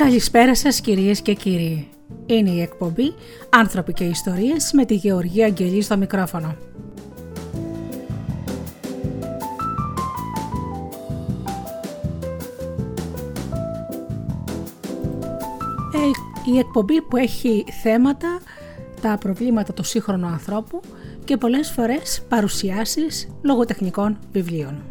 Καλησπέρα σας κυρίες και κύριοι. Είναι η εκπομπή «Άνθρωποι και Ιστορίες» με τη Γεωργία Αγγελή στο μικρόφωνο. Ε, η εκπομπή που έχει θέματα τα προβλήματα του σύγχρονου ανθρώπου και πολλές φορές παρουσιάσεις λογοτεχνικών βιβλίων.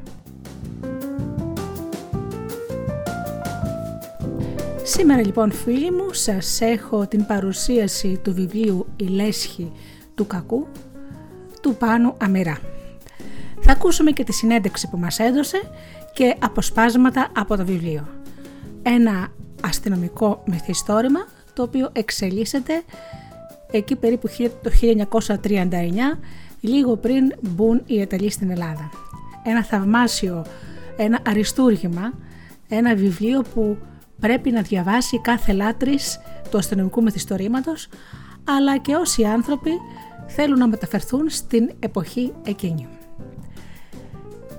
Σήμερα λοιπόν φίλοι μου σας έχω την παρουσίαση του βιβλίου «Η Λέσχη του Κακού» του Πάνου Αμυρά. Θα ακούσουμε και τη συνέντευξη που μας έδωσε και αποσπάσματα από το βιβλίο. Ένα αστυνομικό μυθιστόρημα το οποίο εξελίσσεται εκεί περίπου το 1939 λίγο πριν μπουν οι Ιταλοί στην Ελλάδα. Ένα θαυμάσιο, ένα αριστούργημα, ένα βιβλίο που πρέπει να διαβάσει κάθε λάτρης του αστυνομικού μυθιστορήματος, αλλά και όσοι άνθρωποι θέλουν να μεταφερθούν στην εποχή εκείνη.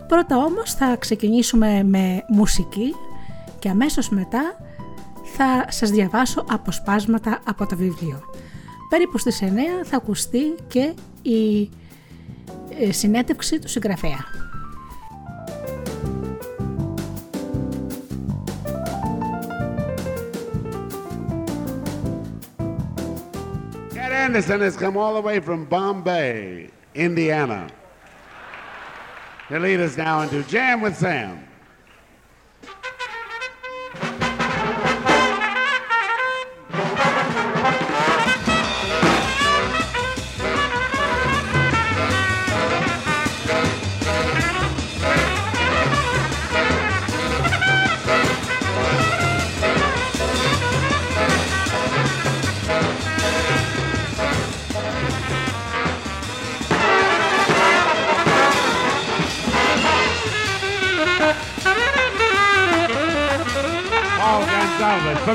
Πρώτα όμως θα ξεκινήσουμε με μουσική και αμέσως μετά θα σας διαβάσω αποσπάσματα από το βιβλίο. Περίπου στις 9 θα ακουστεί και η ε, συνέντευξη του συγγραφέα. Anderson has come all the way from Bombay, Indiana, to lead us now into Jam with Sam.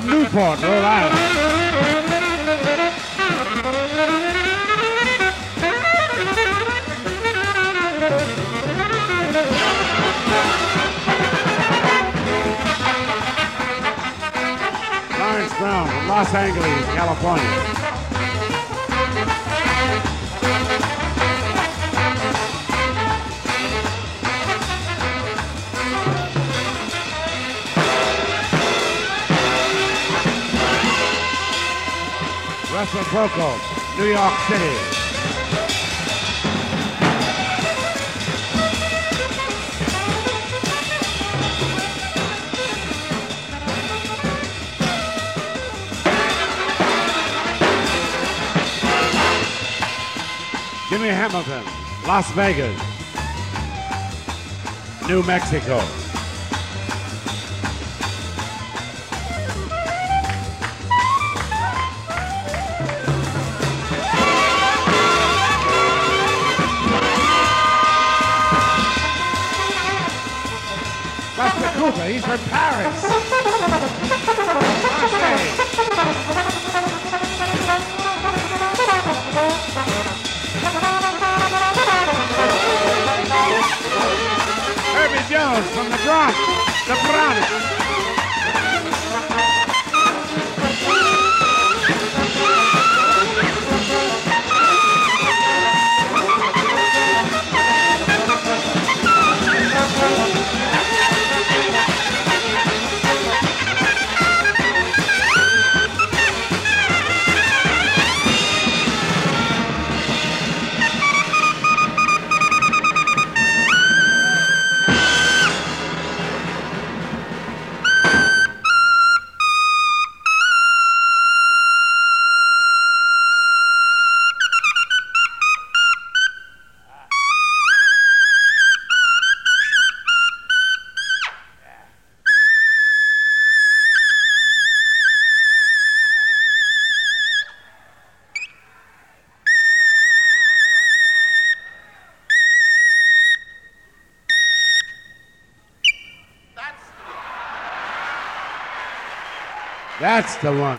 From Newport, Rhode Island. Lawrence Brown from Los Angeles, California. Russell Croco, New York City. Jimmy Hamilton, Las Vegas, New Mexico. He's from Paris. Herbie Jones from the Bronx, the Bronx. That's the one.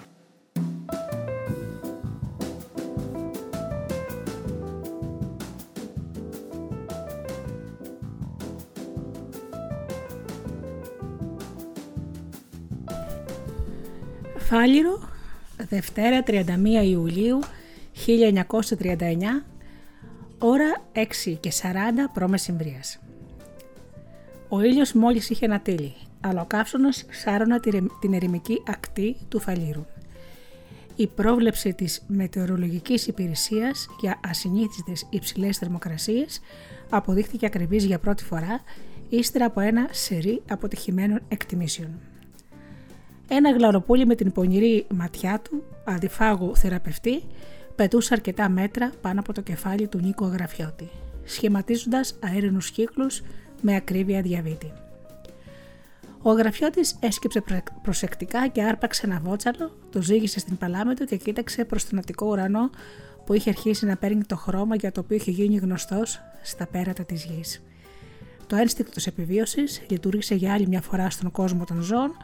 Φάλιρο, Δευτέρα 31 Ιουλίου 1939, ώρα 6 και 40 π.Μ. Ο ήλιος μόλις είχε ανατείλει, αλλά ο καύσωνος σάρωνα την ερημική ακτή του Φαλήρου. Η πρόβλεψη της μετεωρολογικής υπηρεσίας για ασυνήθιστες υψηλές θερμοκρασίες αποδείχθηκε ακριβής για πρώτη φορά ύστερα από ένα σερί αποτυχημένων εκτιμήσεων. Ένα γλαροπούλι με την πονηρή ματιά του, αντιφάγου θεραπευτή, πετούσε αρκετά μέτρα πάνω από το κεφάλι του Νίκο Αγραφιώτη, σχηματίζοντας αέρινους κύκλους με ακρίβεια διαβήτη. Ο Αγραφιώτη έσκυψε προσεκτικά και άρπαξε ένα βότσαλο, το ζήγησε στην παλάμη του και κοίταξε προς τον ναυτικό ουρανό που είχε αρχίσει να παίρνει το χρώμα για το οποίο είχε γίνει γνωστός στα πέρατα της γης. Το ένστικτο της επιβίωσης λειτουργήσε για άλλη μια φορά στον κόσμο των ζώων,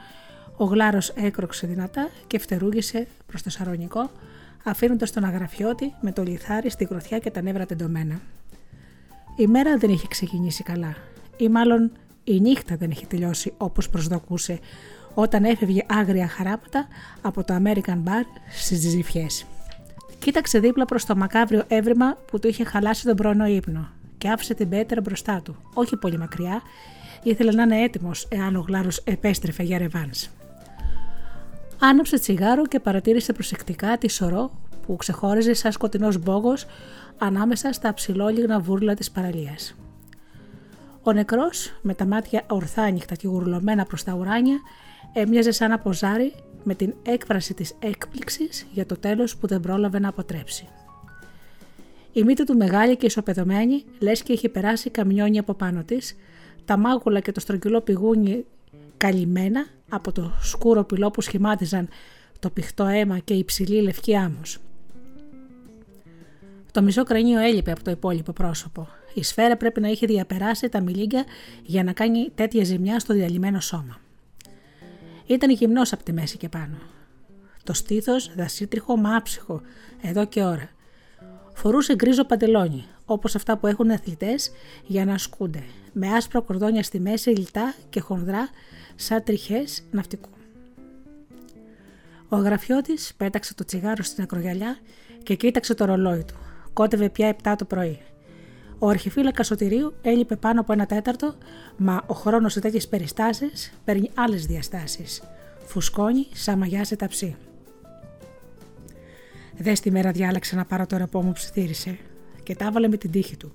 ο γλάρος έκροξε δυνατά και φτερούγησε προς το σαρονικό, αφήνοντας τον αγραφιώτη με το λιθάρι στη γροθιά και τα νεύρα τεντωμένα. Η μέρα δεν είχε ξεκινήσει καλά, ή μάλλον η νύχτα δεν είχε τελειώσει όπως προσδοκούσε όταν έφευγε άγρια χαράματα από το American Bar στις ζυζιφιές. Κοίταξε δίπλα προς το μακάβριο έβριμα που του είχε χαλάσει τον πρωινό ύπνο και άφησε την πέτρα μπροστά του, όχι πολύ μακριά, ήθελε να είναι έτοιμος εάν ο γλάρος επέστρεφε για ρεβάνς. Άναψε τσιγάρο και παρατήρησε προσεκτικά τη σωρό που ξεχώριζε σαν σκοτεινός μπόγος ανάμεσα στα ψηλόλιγνα βούρλα της παραλίας. Ο νεκρός, με τα μάτια ορθάνυχτα και γουρλωμένα προς τα ουράνια, έμοιαζε σαν ένα ποζάρι με την έκφραση της έκπληξης για το τέλος που δεν πρόλαβε να αποτρέψει. Η μύτη του μεγάλη και ισοπεδωμένη, λες και είχε περάσει καμιόνι από πάνω της, τα μάγουλα και το στρογγυλό πηγούνι καλυμμένα από το σκούρο πυλό που σχημάτιζαν το πηχτό αίμα και η υψηλή λευκή άμμος. Το μισό κρανίο έλειπε από το υπόλοιπο πρόσωπο η σφαίρα πρέπει να είχε διαπεράσει τα μιλίγκια για να κάνει τέτοια ζημιά στο διαλυμένο σώμα. Ήταν γυμνός από τη μέση και πάνω. Το στήθος δασίτριχο μάψυχο, εδώ και ώρα. Φορούσε γκρίζο παντελόνι, όπως αυτά που έχουν αθλητές για να ασκούνται, με άσπρα κορδόνια στη μέση, λιτά και χονδρά, σαν τριχές ναυτικού. Ο γραφιώτης πέταξε το τσιγάρο στην ακρογιαλιά και κοίταξε το ρολόι του. Κότευε πια 7 το πρωί. Ο αρχιφύλακας Σωτηρίου έλειπε πάνω από ένα τέταρτο, μα ο χρόνος σε τέτοιες περιστάσεις παίρνει άλλες διαστάσεις. Φουσκώνει σαν μαγιά σε ταψί. Δες τη μέρα διάλεξε να πάρω το ρεπό μου ψιθύρισε και τα έβαλε με την τύχη του.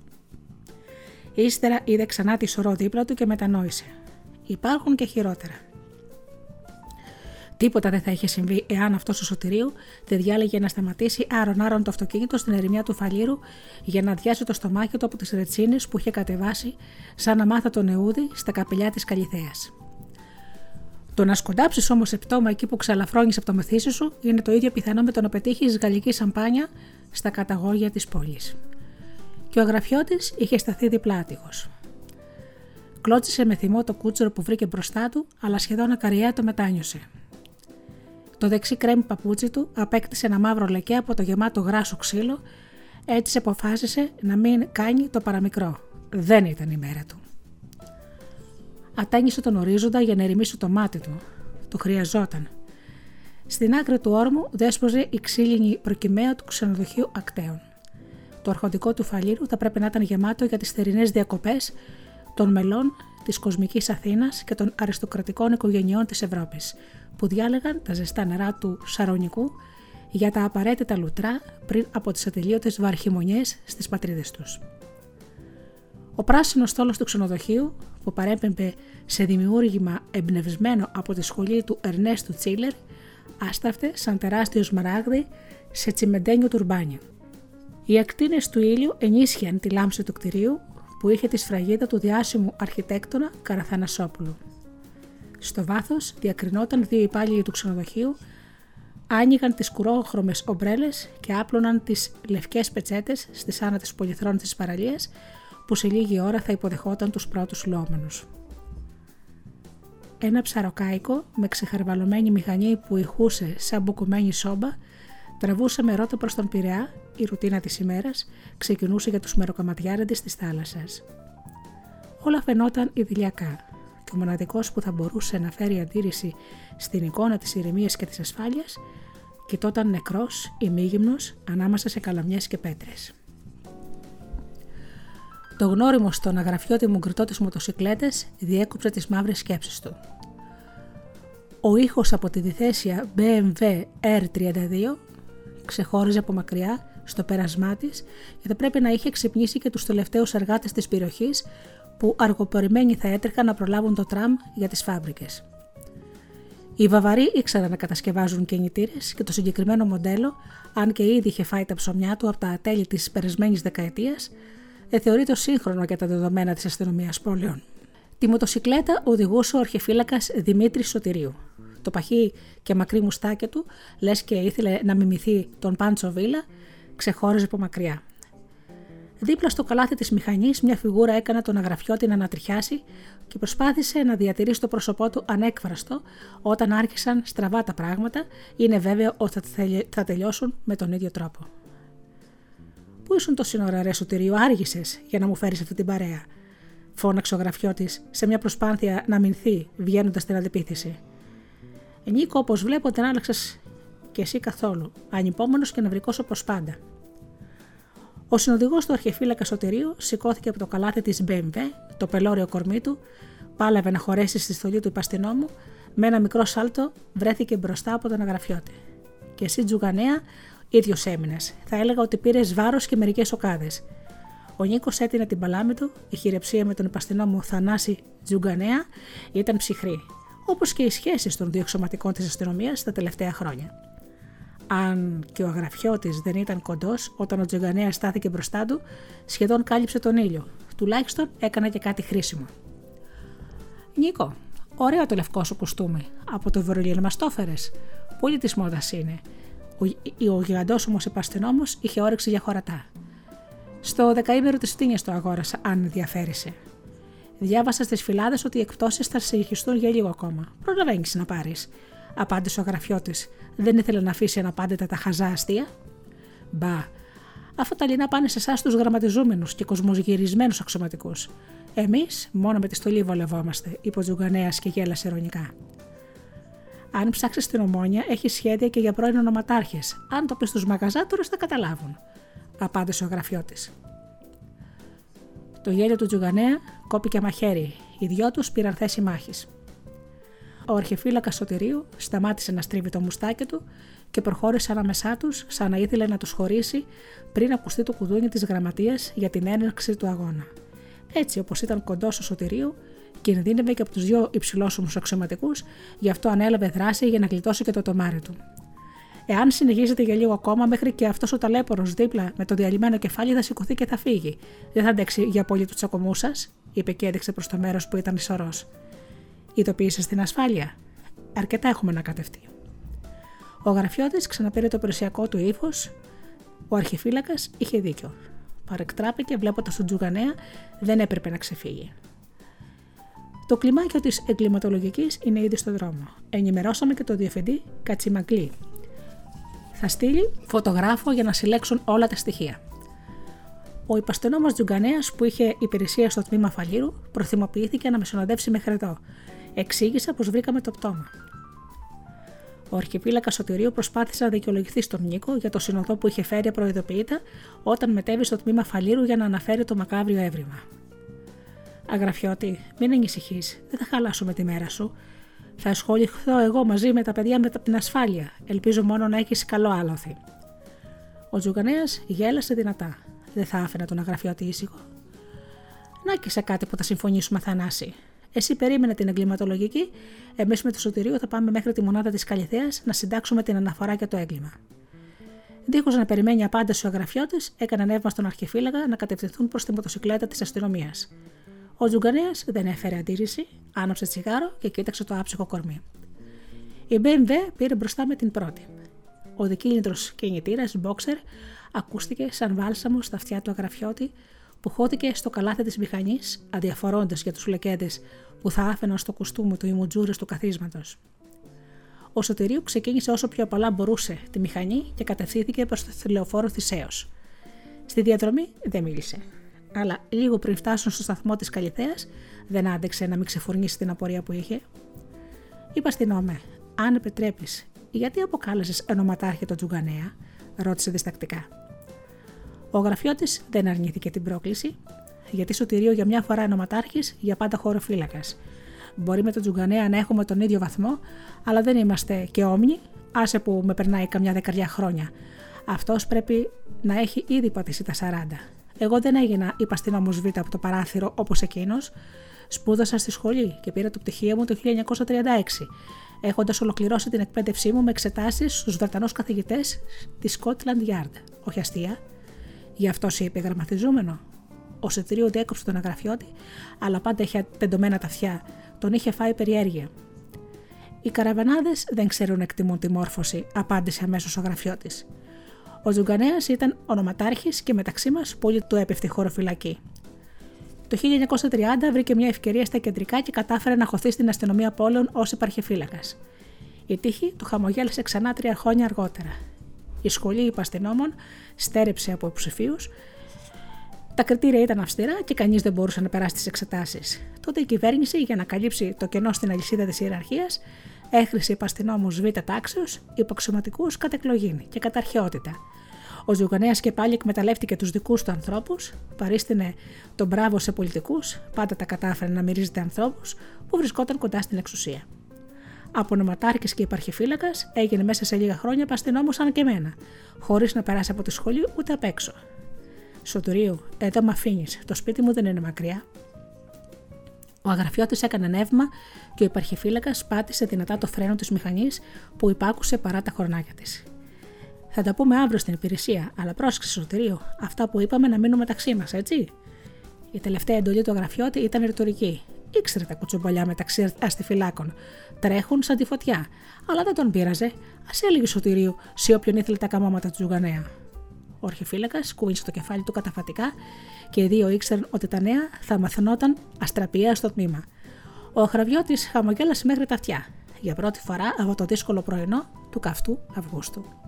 Ύστερα είδε ξανά τη σωρό δίπλα του και μετανόησε. Υπάρχουν και χειρότερα. Τίποτα δεν θα είχε συμβεί εάν αυτός ο Σωτηρίου δεν διάλεγε να σταματήσει άρον-άρον το αυτοκίνητο στην ερημιά του Φαλήρου για να αδειάσει το στομάχι του από τις ρετσίνες που είχε κατεβάσει σαν να μάθα τον Εούδη στα καπελιά της Καλιθέα. Το να σκοντάψεις όμως επτόμα εκεί που ξαλαφρώνει από το μεθύσι σου είναι το ίδιο πιθανό με το να πετύχεις γαλλική σαμπάνια στα καταγόγια της πόλης. Και ο αγραφιώτη είχε σταθεί διπλάτηγος. Κλώτσισε με θυμό το κούτσορο που βρήκε μπροστά του, αλλά σχεδόν ακαριά το μετάνιωσε. Το δεξί κρέμι παπούτσι του απέκτησε ένα μαύρο λεκέ από το γεμάτο γράσο ξύλο, έτσι αποφάσισε να μην κάνει το παραμικρό. Δεν ήταν η μέρα του. Ατάνισε τον ορίζοντα για να ερημίσει το μάτι του. Το χρειαζόταν. Στην άκρη του όρμου δέσποζε η ξύλινη προκυμαία του ξενοδοχείου ακτέων. Το αρχοντικό του φαλήρου θα πρέπει να ήταν γεμάτο για τις θερινές διακοπές των μελών της κοσμικής Αθήνας και των αριστοκρατικών οικογενειών της Ευρώπης, που διάλεγαν τα ζεστά νερά του Σαρονικού για τα απαραίτητα λουτρά πριν από τις ατελείωτες βαρχημονιές στις πατρίδες τους. Ο πράσινος στόλος του ξενοδοχείου που παρέπεμπε σε δημιούργημα εμπνευσμένο από τη σχολή του Ερνέστου Τσίλερ άστραφτε σαν τεράστιος σμαράγδι σε τσιμεντένιο τουρμπάνι. Οι ακτίνες του ήλιου ενίσχυαν τη λάμψη του κτηρίου που είχε τη σφραγίδα του διάσημου αρχιτέκτονα Καραθανασόπουλου. Στο βάθος διακρινόταν δύο υπάλληλοι του ξενοδοχείου, άνοιγαν τις κουρόχρωμες ομπρέλες και άπλωναν τις λευκές πετσέτες στι άνατε πολυθρόνε της παραλίας που σε λίγη ώρα θα υποδεχόταν τους πρώτους λόμενους. Ένα ψαροκάικο με ξεχαρβαλωμένη μηχανή που ηχούσε σαν μπουκωμένη σόμπα τραβούσε με ρότα προς τον Πειραιά, η ρουτίνα της ημέρας ξεκινούσε για τους μεροκαματιάρεντες της θάλασσας. Όλα φαινόταν ιδηλιακά και ο μοναδικός που θα μπορούσε να φέρει αντίρρηση στην εικόνα της ηρεμίας και της ασφάλειας, κοιτόταν νεκρός, ημίγυμνο, ανάμεσα σε καλαμιές και πέτρες. Το γνώριμο στον αγραφιώτη μου γκριτό της μοτοσυκλέτε διέκοψε τις μαύρες σκέψεις του. Ο ήχος από τη διθέσια BMW R32 ξεχώριζε από μακριά στο πέρασμά της και θα πρέπει να είχε ξυπνήσει και τους τελευταίους εργάτες της περιοχής που αργοπορημένοι θα έτρεχαν να προλάβουν το τραμ για τις φάμπρικες. Οι Βαβαροί ήξεραν να κατασκευάζουν κινητήρε και το συγκεκριμένο μοντέλο, αν και ήδη είχε φάει τα ψωμιά του από τα τέλη της περασμένης δεκαετίας, ε, θεωρείται σύγχρονο για τα δεδομένα της αστυνομίας πόλεων. Τη μοτοσυκλέτα οδηγούσε ο αρχεφύλακα Δημήτρης Σωτηρίου. Το παχύ και μακρύ μουστάκι του, λες και ήθελε να μιμηθεί τον Πάντσο Βίλα, ξεχώριζε από μακριά. Δίπλα στο καλάθι της μηχανής, μια φιγούρα έκανε τον αγραφιώτη να ανατριχιάσει και προσπάθησε να διατηρήσει το πρόσωπό του ανέκφραστο όταν άρχισαν στραβά τα πράγματα, είναι βέβαιο ότι θα τελειώσουν με τον ίδιο τρόπο. Πού ήσουν το σύνορα, ρε Σωτηρίου, άργησες για να μου φέρεις αυτή την παρέα, φώναξε ο γραφιώτη σε μια προσπάθεια να μηνθεί, βγαίνοντας στην αντιπίθεση. Νίκο, όπως βλέπω, δεν άλλαξες και εσύ καθόλου, ανυπόμονος και νευρικός όπως πάντα. Ο συνοδηγός του αρχιεφύλακα Σωτηρίου σηκώθηκε από το καλάθι της BMW, το πελώριο κορμί του, πάλευε να χωρέσει στη στολή του υπαστηνόμου, με ένα μικρό σάλτο βρέθηκε μπροστά από τον αγραφιώτη. Και εσύ, Τζουγανέα, ίδιος έμεινες. Θα έλεγα ότι πήρες βάρος και μερικές οκάδες. Ο Νίκος έτεινε την παλάμη του, η χειρεψία με τον υπαστηνόμο Θανάση Τζουγκανέα ήταν ψυχρή, όπως και οι σχέσεις των δύο εξωματικών της αστυνομίας τα τελευταία χρόνια. Αν και ο αγραφιώτη δεν ήταν κοντός, όταν ο Τζογκανέας στάθηκε μπροστά του, σχεδόν κάλυψε τον ήλιο. Τουλάχιστον έκανε και κάτι χρήσιμο. Νίκο, ωραίο το λευκό σου κουστούμι. Από το Βερολίνο μας το έφερες. Πολύ της μόδας είναι. Ο, ο γιγαντόσωμο υπαστηνόμο είχε όρεξη για χωρατά. Στο δεκαήμερο της Τίνια το αγόρασα, αν ενδιαφέρεσαι. Διάβασα στις φυλάδες ότι οι εκπτώσεις θα συνεχιστούν για λίγο ακόμα. Προλαβαίνεις να πάρεις, απάντησε ο γραφιώτης. Δεν ήθελε να αφήσει αναπάντητα τα χαζά αστεία; Μπα, αφού τα λινά πάνε σε εσάς τους γραμματιζόμενου και κοσμογυρισμένου αξιωματικούς. Εμείς μόνο με τη στολή βολευόμαστε, είπε ο Τζουγκανέα και γέλασε ειρωνικά. Αν ψάξεις την ομόνια, έχεις σχέδια και για πρώην ονοματάρχες. Αν το πεις στους μαγαζάτορες, θα καταλάβουν, απάντησε ο γραφιώτης. Το γέλιο του Τζουγανέα κόπηκε μαχαίρι. Οι δυο τους πήραν θέση μάχης. Ο αρχιφύλακας Σωτηρίου σταμάτησε να στρίβει το μουστάκι του και προχώρησε ανάμεσά τους, σαν να ήθελε να τους χωρίσει πριν ακουστεί το κουδούνι της γραμματείας για την έναρξη του αγώνα. Έτσι, όπως ήταν κοντός ο Σωτηρίου, κινδύνευε και από τους δύο υψηλόσωμου αξιωματικού, γι' αυτό ανέλαβε δράση για να γλιτώσει και το τομάρι του. Εάν συνεχίζεται για λίγο ακόμα, μέχρι και αυτός ο ταλέπορος δίπλα με το διαλυμένο κεφάλι θα σηκωθεί και θα φύγει. Δεν θα αντέξει για πολύ του τσακωμού σας, είπε και έδειξε προς το μέρος που ήταν ισορρό. Ειδοποίησε στην ασφάλεια. Αρκετά έχουμε να κατευτεί. Ο γραφιώτη ξαναπήρε το περιουσιακό του ύφος. Ο αρχιφύλακας είχε δίκιο. Παρεκτράπηκε βλέποντας τον Τζουγανέα, δεν έπρεπε να ξεφύγει. Το κλιμάκιο της εγκληματολογικής είναι ήδη στον δρόμο. Ενημερώσαμε και το διευθυντή Κατσιμαγκλή. Θα στείλει φωτογράφο για να συλλέξουν όλα τα στοιχεία. Ο υπαστενόμο Τζουγκανέας που είχε υπηρεσία στο τμήμα Φαλήρου προθυμοποιήθηκε να με συνοδεύσει μέχρι εδώ. Εξήγησα πως βρήκαμε το πτώμα. Ο αρχιπίλακα Σωτηρίου προσπάθησε να δικαιολογηθεί στον Νίκο για το συνοδό που είχε φέρει απροειδοποιητά όταν μετέβη στο τμήμα Φαλήρου για να αναφέρει το μακάβριο έβριμα. Αγραφιώτη, μην ανησυχείς, δεν θα χαλάσουμε τη μέρα σου. Θα ασχοληθώ εγώ μαζί με τα παιδιά με την ασφάλεια. Ελπίζω μόνο να έχεις καλό άλοθη. Ο Τζουγκανέα γέλασε δυνατά. Δεν θα άφηνα τον αγραφιώτη ήσυχο. Να και σε κάτι που θα συμφωνήσουμε, Θανάση. Εσύ περίμενε την εγκληματολογική, εμείς με το σωτηρίο θα πάμε μέχρι τη μονάδα της Καλυθέας να συντάξουμε την αναφορά για το έγκλημα. Δίχως να περιμένει απάντηση ο αγραφιώτης, έκανε νεύμα στον αρχιφύλαγα να κατευθυνθούν προς τη μοτοσυκλέτα της αστυνομίας. Ο Τζουγκανέα δεν έφερε αντίρρηση, άναψε τσιγάρο και κοίταξε το άψυχο κορμί. Η BMW πήρε μπροστά με την πρώτη. Ο δικίνητρο κινητήρα Boxer ακούστηκε σαν βάλσαμο στα αυτιά του αγραφιώτη που χώθηκε στο καλάθι της μηχανής, αδιαφορώντας για τους λεκέντες που θα άφηναν στο κουστούμι του οι μουτζούρε του καθίσματος. Ο Σωτηρίου ξεκίνησε όσο πιο απαλά μπορούσε τη μηχανή και κατευθύνθηκε προς το τηλεοφόρο Θησέω. Στη διαδρομή δεν μίλησε. Αλλά λίγο πριν φτάσουν στο σταθμό της Καλυθέας, δεν άντεξε να μην ξεφουρνήσει την απορία που είχε. Είπα στην Όμε, αν επιτρέπεις, γιατί αποκάλεσες ενοματάρχη το Τζουγκανέα, ρώτησε διστακτικά. Ο γραφιώτη δεν αρνήθηκε την πρόκληση, γιατί σωτηρίο για μια φορά ενοματάρχη, για πάντα χώρο φύλακας. Μπορεί με τον Τζουγκανέα να έχουμε τον ίδιο βαθμό, αλλά δεν είμαστε και όμοιοι, άσε που με περνάει καμιά δεκαριά χρόνια. Αυτός πρέπει να έχει ήδη πατήσει τα 40. Εγώ δεν έγινα υπαστήνομο Β από το παράθυρο όπως εκείνος. Σπούδασα στη σχολή και πήρα το πτυχίο μου το 1936, έχοντας ολοκληρώσει την εκπαίδευσή μου με εξετάσεις στους Βρετανούς καθηγητές της Scotland Yard. Όχι αστεία. Γι' αυτό σε είπε γραμματιζόμενο. Ο Σετρίου έκοψε τον αγραφιώτη, αλλά πάντα είχε πεντωμένα τα αυτιά. Τον είχε φάει περιέργεια. Οι καραβανάδες δεν ξέρουν να εκτιμούν τη μόρφωση, απάντησε αμέσως ο γραφιώτη. Ο Τζουγκανέα ήταν ονοματάρχης και μεταξύ μας πολύ του έπεφτε χωροφυλακή. Το 1930 βρήκε μια ευκαιρία στα κεντρικά και κατάφερε να χωθεί στην αστυνομία πόλεων ως υπαρχεφύλακα. Η τύχη του χαμογέλασε ξανά τρία χρόνια αργότερα. Η σχολή υπαστηνόμων στέρεψε από υποψηφίους. Τα κριτήρια ήταν αυστηρά και κανείς δεν μπορούσε να περάσει τις εξετάσεις. Τότε η κυβέρνηση, για να καλύψει το κενό στην αλυσίδα της ιεραρχίας, Έχρισε υπαστηνόμου β' τάξεως, υποξωματικού κατ' εκλογήν και κατ' αρχαιότητα. Ο Ζουγανέας και πάλι εκμεταλλεύτηκε τους δικούς του ανθρώπους, παρίστηνε τον μπράβο σε πολιτικούς, πάντα τα κατάφερε να μυρίζεται ανθρώπους που βρισκόταν κοντά στην εξουσία. Από νοματάρχης και υπαρχηφύλακα έγινε μέσα σε λίγα χρόνια παστινόμος σαν και εμένα, χωρίς να περάσει από τη σχολή ούτε απ' έξω. Σωτηρίου, εδώ με αφήνεις, το σπίτι μου δεν είναι μακριά. Ο αγραφιώτης έκανε νεύμα και ο υπαρχηφύλακα πάτησε δυνατά το φρένο της μηχανής που υπάκουσε παρά τα χορνάκια της. Θα τα πούμε αύριο στην υπηρεσία, αλλά πρόσεξε σωτηρίο, αυτά που είπαμε να μείνουν μεταξύ μας, έτσι. Η τελευταία εντολή του αγραφιώτη ήταν ρητορική. Ήξερε τα κουτσομπολιά μεταξύ αστιφυλάκων. Τρέχουν σαν τη φωτιά. Αλλά δεν τον πείραζε. Α έλεγε σωτηρίου σε όποιον ήθελε τα καμώματα του Τζουγανέα. Ο αρχιφύλακα κούνησε το κεφάλι του καταφατικά και οι δύο ήξεραν ότι τα νέα θα μαθαινόταν αστραπία στο τμήμα. Ο Χραβιώτη χαμογέλασε μέχρι τα αυτιά, για πρώτη φορά από το δύσκολο πρωινό του καυτού Αυγούστου.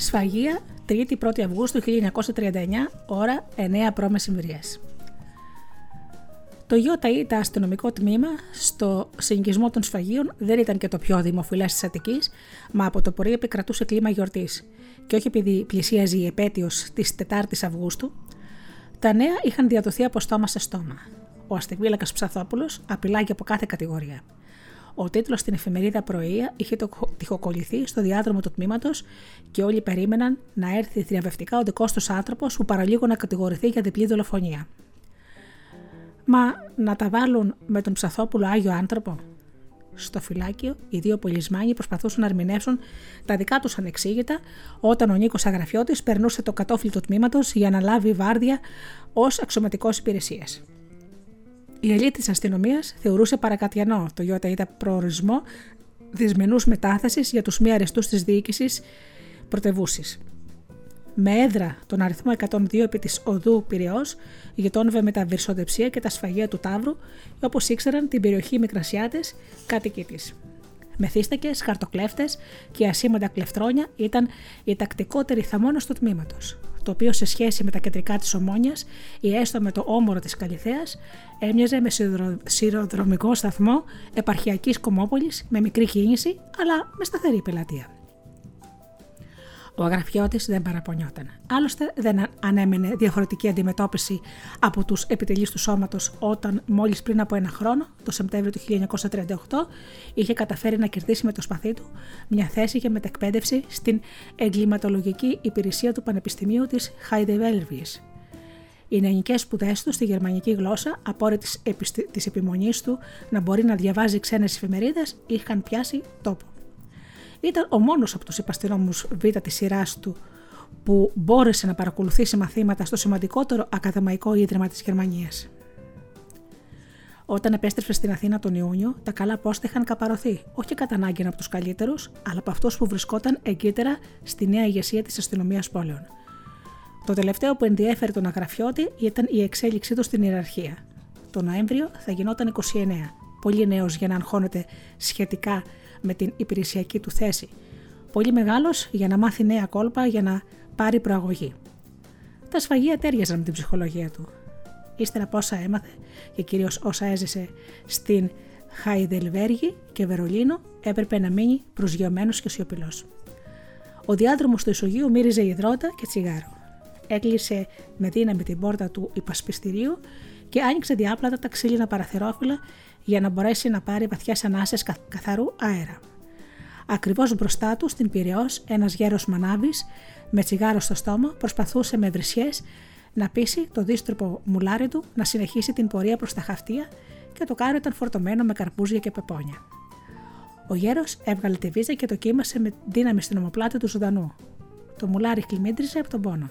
Σφαγεία 3η 1η Αυγούστου 1939, ώρα 9 π.μ. Το ΙΟΤΑΗ, το αστυνομικό τμήμα, στο συγκισμό των σφαγείων δεν ήταν και το πιο δημοφιλές της Αττικής, μα από το πρωί επικρατούσε κλίμα γιορτής. Και όχι επειδή πλησίαζε η επέτειος της 4η Αυγούστου, τα νέα είχαν διαδοθεί από στόμα σε στόμα. Ο αστεγβίλακας Ψαθόπουλος απειλάγει από κάθε κατηγορία. Ο τίτλος στην εφημερίδα Πρωία είχε τυχοκολληθεί στο διάδρομο του τμήματος και όλοι περίμεναν να έρθει θριαμβευτικά ο δικός τους άνθρωπος που παραλίγο να κατηγορηθεί για διπλή δολοφονία. Μα να τα βάλουν με τον ψαθόπουλο Άγιο άνθρωπο; Στο φυλάκιο, οι δύο πολισμάνοι προσπαθούσαν να ερμηνεύσουν τα δικά τους ανεξήγητα όταν ο Νίκος Αγραφιώτης περνούσε το κατόφλι του τμήματος για να λάβει βάρδια ως αξιωματικός υπηρεσίας. Η ελίτ της αστυνομίας θεωρούσε παρακατιανό το ΙΟΤΑ ήταν προορισμό δυσμενούς μετάθεσης για τους μη αρεστούς της διοίκησης πρωτευούση. Με έδρα τον αριθμό 102 επί της οδού Πυραιός, γειτόνευε με τα βυρσοδεψία και τα σφαγεία του Ταύρου, όπως ήξεραν την περιοχή Μικρασιάτε, κάτοικοι της. Μεθύστακες, χαρτοκλέφτες και ασήμαντα κλεφτρόνια ήταν οι τακτικότεροι θαμώνε του τμήματος το οποίο σε σχέση με τα κεντρικά της Ομόνιας ή έστω με το όμορο της Καλυθέας έμοιαζε με σειροδρομικό σταθμό επαρχιακής κομμόπολης με μικρή κίνηση αλλά με σταθερή πελατεία. Ο αγραφιώτη δεν παραπονιόταν. Άλλωστε δεν ανέμενε διαφορετική αντιμετώπιση από τους επιτελείς του σώματος όταν μόλις πριν από ένα χρόνο, το Σεπτέμβριο του 1938, είχε καταφέρει να κερδίσει με το σπαθί του μια θέση για μετεκπαίδευση στην εγκληματολογική υπηρεσία του Πανεπιστημίου της Χάιντεβέλβη. Οι νεανικές σπουδές του στη γερμανική γλώσσα, απόρρε της επιμονής του να μπορεί να διαβάζει ξένες εφημερίδες, είχαν πιάσει τόπο. Ήταν ο μόνος από τους υπαστηρόμου Β της σειράς του που μπόρεσε να παρακολουθήσει μαθήματα στο σημαντικότερο ακαδημαϊκό ίδρυμα της Γερμανίας. Όταν επέστρεψε στην Αθήνα τον Ιούνιο, τα καλά πόστα είχαν καπαρωθεί, όχι κατά ανάγκη από τους καλύτερους, αλλά από αυτούς που βρισκόταν εγκύτερα στη νέα ηγεσία της αστυνομίας πόλεων. Το τελευταίο που ενδιέφερε τον αγραφιώτη ήταν η εξέλιξή του στην ιεραρχία. Το Νοέμβριο θα γινόταν 29, πολύ νέος για να αγχώνεται σχετικά με την υπηρεσιακή του θέση. Πολύ μεγάλος για να μάθει νέα κόλπα για να πάρει προαγωγή. Τα σφαγεία τέριαζαν με την ψυχολογία του. Ύστερα από όσα έμαθε και κυρίως όσα έζησε στην Χαϊδελβέργη και Βερολίνο, έπρεπε να μείνει προσγειωμένος και σιωπηλός. Ο διάδρομος του ισογείου μύριζε υδρότα και τσιγάρο. Έκλεισε με δύναμη την πόρτα του υπασπιστηρίου και άνοιξε διάπλατα τα ξύλινα παραθυρόφυλλα για να μπορέσει να πάρει βαθιές ανάσες καθαρού αέρα. Ακριβώς μπροστά του, στην Πυραιός, ένας γέρος μανάβης με τσιγάρο στο στόμα προσπαθούσε με βρισιές να πείσει το δίστροπο μουλάρι του να συνεχίσει την πορεία προς τα χαυτία και το κάρο ήταν φορτωμένο με καρπούζια και πεπόνια. Ο γέρος έβγαλε τη βίζα και το κοίμασε με δύναμη στην ομοπλάτη του ζωντανού. Το μουλάρι χλιμίντριζε από τον πόνο.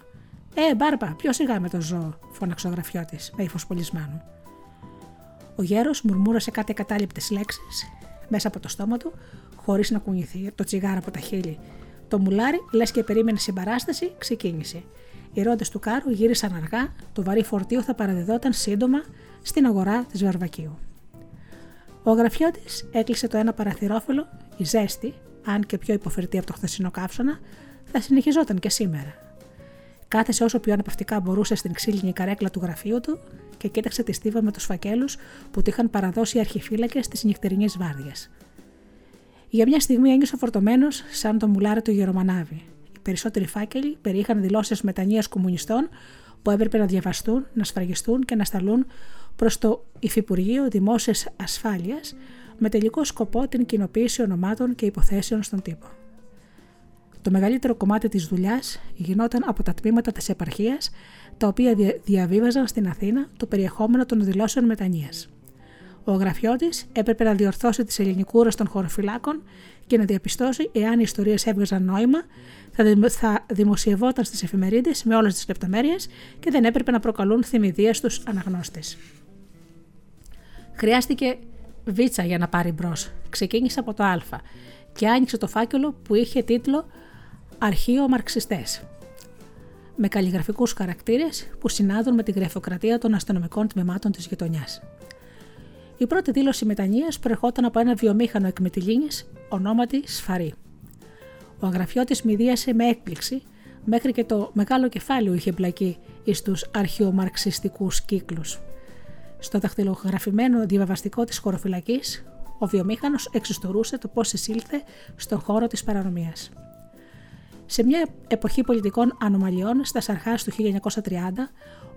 Ε, μπάρπα, πιο σιγά με το ζώο, φώναξε ο γραφιώτης με ύφο πολισμάνου. Ο γέρος μουρμούρασε κάτι ακατάληπτες λέξεις μέσα από το στόμα του, χωρίς να κουνηθεί το τσιγάρο από τα χείλη. Το μουλάρι, λες και περίμενε συμπαράσταση, ξεκίνησε. Οι ρότε του κάρου γύρισαν αργά, το βαρύ φορτίο θα παραδιδόταν σύντομα στην αγορά της Βαρβακίου. Ο γραφιώτης έκλεισε το ένα παραθυρόφυλλο, η ζέστη, αν και πιο υποφερτή από το χθεσινό καύσωνα, θα συνεχιζόταν και σήμερα. Κάθεσε όσο πιο αναπαυτικά μπορούσε στην ξύλινη καρέκλα του γραφείου του και κοίταξε τη στίβα με τους φακέλους που του είχαν παραδώσει οι αρχιφύλακες τη νυχτερινή βάρδια. Για μια στιγμή ένιωσε φορτωμένος σαν το μουλάρι του Γερομανάβη. Οι περισσότεροι φάκελοι περιείχαν δηλώσεις μετανία κομμουνιστών που έπρεπε να διαβαστούν, να σφραγιστούν και να σταλούν προς το Υφυπουργείο Δημόσιας Ασφάλειας με τελικό σκοπό την κοινοποίηση ονομάτων και υποθέσεων στον τύπο. Το μεγαλύτερο κομμάτι της δουλειάς γινόταν από τα τμήματα της επαρχίας, τα οποία διαβίβαζαν στην Αθήνα το περιεχόμενο των δηλώσεων μετανοίας. Ο γραφιώτης έπρεπε να διορθώσει τις ελληνικούρες των χωροφυλάκων και να διαπιστώσει εάν οι ιστορίες έβγαζαν νόημα, θα δημοσιευόταν στις εφημερίδες με όλες τις λεπτομέρειες και δεν έπρεπε να προκαλούν θυμηδίες στους αναγνώστες. Χρειάστηκε βίτσα για να πάρει μπρος. Ξεκίνησε από το Α και άνοιξε το φάκελο που είχε τίτλο Αρχείο Μαρξιστές. Με καλλιγραφικούς χαρακτήρες που συνάδουν με τη γραφειοκρατία των αστυνομικών τμήματων της γειτονιάς. Η πρώτη δήλωση μετανία προερχόταν από ένα βιομήχανο εκμετηλίνη ονόματι Σφαρή. Ο αγραφιώτη μηδίασε με έκπληξη μέχρι και το μεγάλο κεφάλαιο είχε μπλακεί στου αρχαιομαρξιστικούς κύκλους. Στο δαχτυλογραφημένο διαβαστικό της χωροφυλακής, ο βιομήχανος εξιστορούσε το πώς εισήλθε στον χώρο της παρανομίας. Σε μια εποχή πολιτικών ανομαλιών στα αρχά του 1930,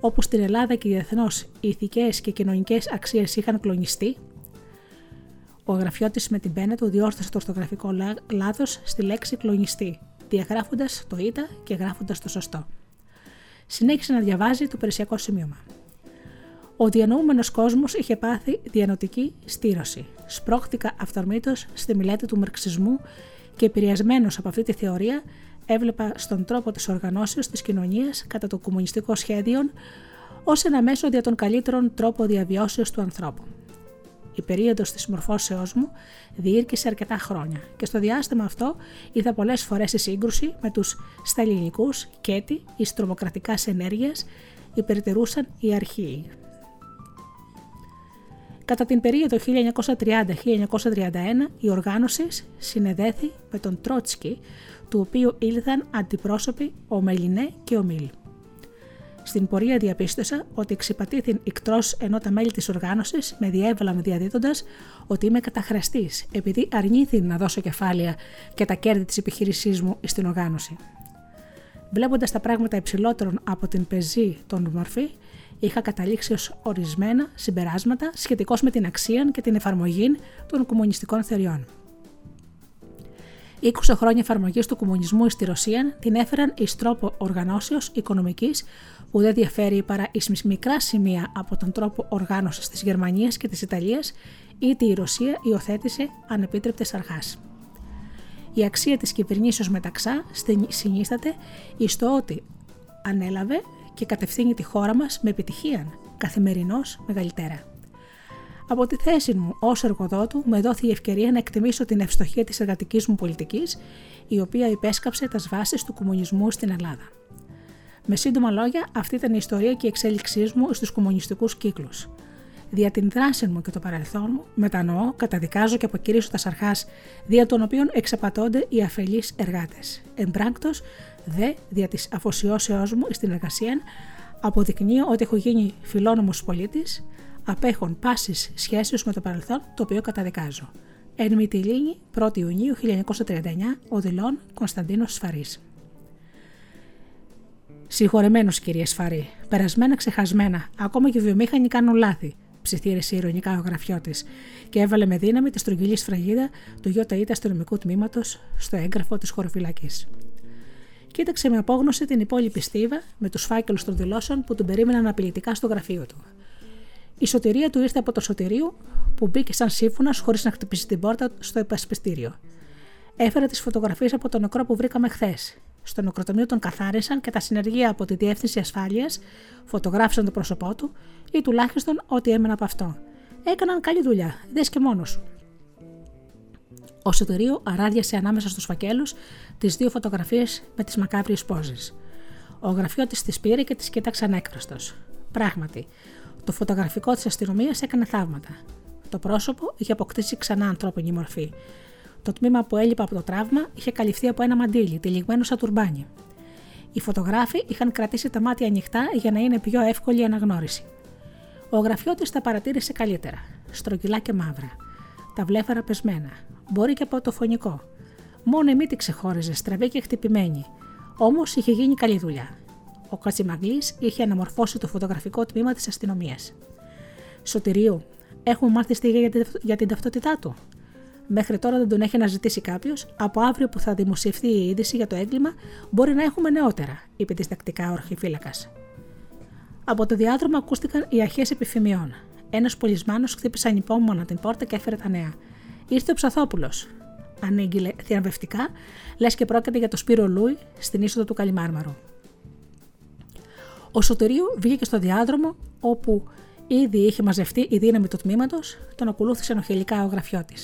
όπου στην Ελλάδα και διεθνώς οι ηθικές και κοινωνικές αξίες είχαν κλονιστεί, ο γραφιώτης με την πένα του διόρθωσε το ορθογραφικό λάθος στη λέξη κλονιστή, διαγράφοντας το ήττα και γράφοντας το σωστό. Συνέχισε να διαβάζει το περισσιακό σημείωμα. Ο διανοούμενος κόσμος είχε πάθει διανοτική στήρωση. Σπρώχτηκα αυθορμήτω στη μιλέτη του μαρξισμού και επηρεασμένος από αυτή τη θεωρία, έβλεπα στον τρόπο της οργανώσεως της κοινωνίας κατά το κομμουνιστικό σχέδιο ως ένα μέσο για τον καλύτερον τρόπο διαβιώσεως του ανθρώπου. Η περίοδος της μορφώσεώς μου διήρκησε αρκετά χρόνια και στο διάστημα αυτό είδα πολλές φορές σε σύγκρουση με τους σταλινικούς και έτη εις τρομοκρατικάς ενέργειας υπερτερούσαν οι αρχαίοι. Κατά την περίοδο 1930-1931 η οργάνωση συνεδέθη με τον Τρότσκι του οποίου ήλθαν αντιπρόσωποι ο Μελινέ και ο Μίλ. Στην πορεία διαπίστωσα ότι εξυπατήθην εκτρό ενώ τα μέλη της οργάνωσης με διέβαλαν διαδίδοντας ότι είμαι καταχραστή, επειδή αρνήθη να δώσω κεφάλαια και τα κέρδη της επιχείρησής μου στην οργάνωση. Βλέποντας τα πράγματα υψηλότερων από την πεζή των μορφή, είχα καταλήξει ως ορισμένα συμπεράσματα σχετικώς με την αξία και την εφαρμογή των κομμουνιστικών θεριών. 20 χρόνια εφαρμογής του κομμουνισμού στη Ρωσία την έφεραν εις τρόπο οργανώσεως οικονομικής που δεν διαφέρει παρά εις μικρά σημεία από τον τρόπο οργάνωσης της Γερμανίας και της Ιταλίας, είτε η Ρωσία υιοθέτησε ανεπίτρεπτες αρχάς. Η αξία της κυβερνήσεως μεταξά συνίσταται εις το ότι ανέλαβε και κατευθύνει τη χώρα μας με επιτυχία, καθημερινώς μεγαλύτερα. Από τη θέση μου ως εργοδότου, μου δόθη η ευκαιρία να εκτιμήσω την ευστοχία της εργατικής μου πολιτικής, η οποία υπέσκαψε τα βάσεις του κομμουνισμού στην Ελλάδα. Με σύντομα λόγια, αυτή ήταν η ιστορία και η εξέλιξή μου στους κομμουνιστικούς κύκλους. Δια την δράση μου και το παρελθόν μου, μετανοώ, καταδικάζω και αποκηρύσω τα σαρχάς, δια των οποίων εξαπατώνται οι αφελείς εργάτες. Εμπράκτος, δε, δια της αφοσιώσεώς μου στην εργασία, αποδεικνύω ότι έχω γίνει φιλόνομος πολίτης, απέχον πάσης σχέσεως με το παρελθόν, το οποίο καταδικάζω. Εν Μυτιλίνη, 1η Ιουνίου 1939, ο Δηλών Κωνσταντίνος Σφαρής. Συγχωρεμένος, κυρία Σφαρή, περασμένα ξεχασμένα, ακόμα και οι βιομήχανοι κάνουν λάθη, ψιθύρισε ηρωνικά ο γραφιώτης και έβαλε με δύναμη τη στρογγυλή σφραγίδα του ΙΟΤΑ αστυνομικού τμήματος στο έγγραφο της χωροφυλακής. Κοίταξε με απόγνωση την υπόλοιπη στίβα με τους φάκελους των δηλώσεων που τον περίμεναν απειλητικά στο γραφείο του. Η σωτηρία του ήρθε από το σωτηρίο που μπήκε σαν σύμφωνας χωρίς να χτυπήσει την πόρτα στο επασπιστήριο. Έφερε τις φωτογραφίες από το νεκρό που βρήκαμε χθες. Στο νεκροτομείο τον καθάρισαν και τα συνεργεία από τη Διεύθυνση Ασφάλειας φωτογράφησαν το πρόσωπό του ή τουλάχιστον ό,τι έμενε από αυτό. Έκαναν καλή δουλειά, δες και μόνος σου. Ο Σωτηρίου αράδιασε ανάμεσα στους φακέλους τις δύο φωτογραφίες με τις μακάβριες πόζες. Ο γραφειώτης τις πήρε και τις κοίταξε ανέκφραστος. Πράγματι, το φωτογραφικό της αστυνομίας έκανε θαύματα. Το πρόσωπο είχε αποκτήσει ξανά ανθρώπινη μορφή. Το τμήμα που έλειπε από το τραύμα είχε καλυφθεί από ένα μαντίλι, τυλιγμένο σαν τουρμπάνι. Οι φωτογράφοι είχαν κρατήσει τα μάτια ανοιχτά για να είναι πιο εύκολη η αναγνώριση. Ο γραφιώτη τα παρατήρησε καλύτερα. Στρογγυλά και μαύρα. Τα βλέφαρα πεσμένα. Μπορεί και από το φωνικό. Μόνο η μύτη ξεχώριζε, στραβή και χτυπημένη. Όμως είχε γίνει καλή δουλειά. Ο Κατσιμαγλή είχε αναμορφώσει το φωτογραφικό τμήμα της αστυνομίας. Σωτηρίου, έχουμε μάθει στίγια για την ταυτότητά του. Μέχρι τώρα δεν τον έχει αναζητήσει κάποιος. Από αύριο που θα δημοσιευθεί η είδηση για το έγκλημα, μπορεί να έχουμε νεότερα, είπε διστακτικά ο αρχιφύλακας. Από το διάδρομο ακούστηκαν οι αρχές επιφημιών. Ένας πολισμάνο χτύπησε ανυπόμονα την πόρτα και έφερε τα νέα. Ήρθε ο Ψαθόπουλος. Ανήγγειλε θηραπευτικά, λες και πρόκειται για το Σπύρο Λούι στην είσοδο του Καλιμάρμαρου. Ο Σωτηρίου βγήκε στο διάδρομο, όπου ήδη είχε μαζευτεί η δύναμη του τμήματος, τον ακολούθησε ενοχελικά ο γραφιώτη.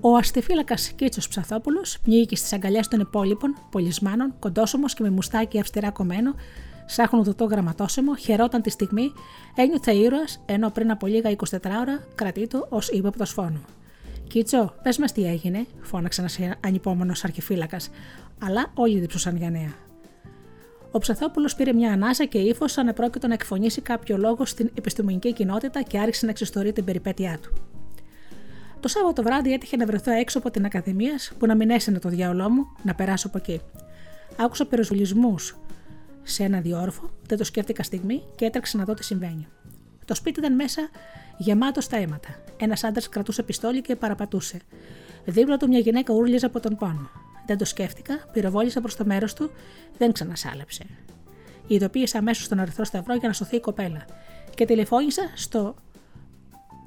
Ο αστεφύλακας Κίτσος Ψαθόπουλος πνίγηκε στις αγκαλιές των υπόλοιπων, πολισμάνων, κοντόσωμος και με μουστάκι αυστηρά κομμένο, Σάχνοντα το γραμματόσεμο, χαιρόταν τη στιγμή, ένιωθε ήρωας, ενώ πριν από λίγα 24 ώρα κρατήτο ως ύποπτος φόνο. Κίτσο, πες μας τι έγινε, φώναξε ένας ανυπόμονος αρχιφύλακας, αλλά όλοι διψούσαν για νέα. Ο Ψαθόπουλος πήρε μια ανάσα και ύφος σαν επρόκειτο να εκφωνήσει κάποιο λόγο στην επιστημονική κοινότητα και άρχισε να εξιστορεί την περιπέτειά του. Το Σάββατο βράδυ έτυχε να βρεθώ έξω από την Ακαδημία που να μην έσαινε το διάολό μου να περάσω από εκεί. Άκουσα πυροσβολισμού σε ένα διόρφο, δεν το σκέφτηκα στιγμή και έτρεξα να δω τι συμβαίνει. Το σπίτι ήταν μέσα γεμάτο στα αίματα. Ένας άντρας κρατούσε πιστόλι και παραπατούσε. Δίπλα του μια γυναίκα ούρλιαζε από τον πόνο. Δεν το σκέφτηκα, πυροβόλησα προς το μέρος του, δεν ξανασάλεψε. Ειδοποίησα αμέσως τον Ερυθρό Σταυρό για να σωθεί η κοπέλα και τηλεφώνησα στο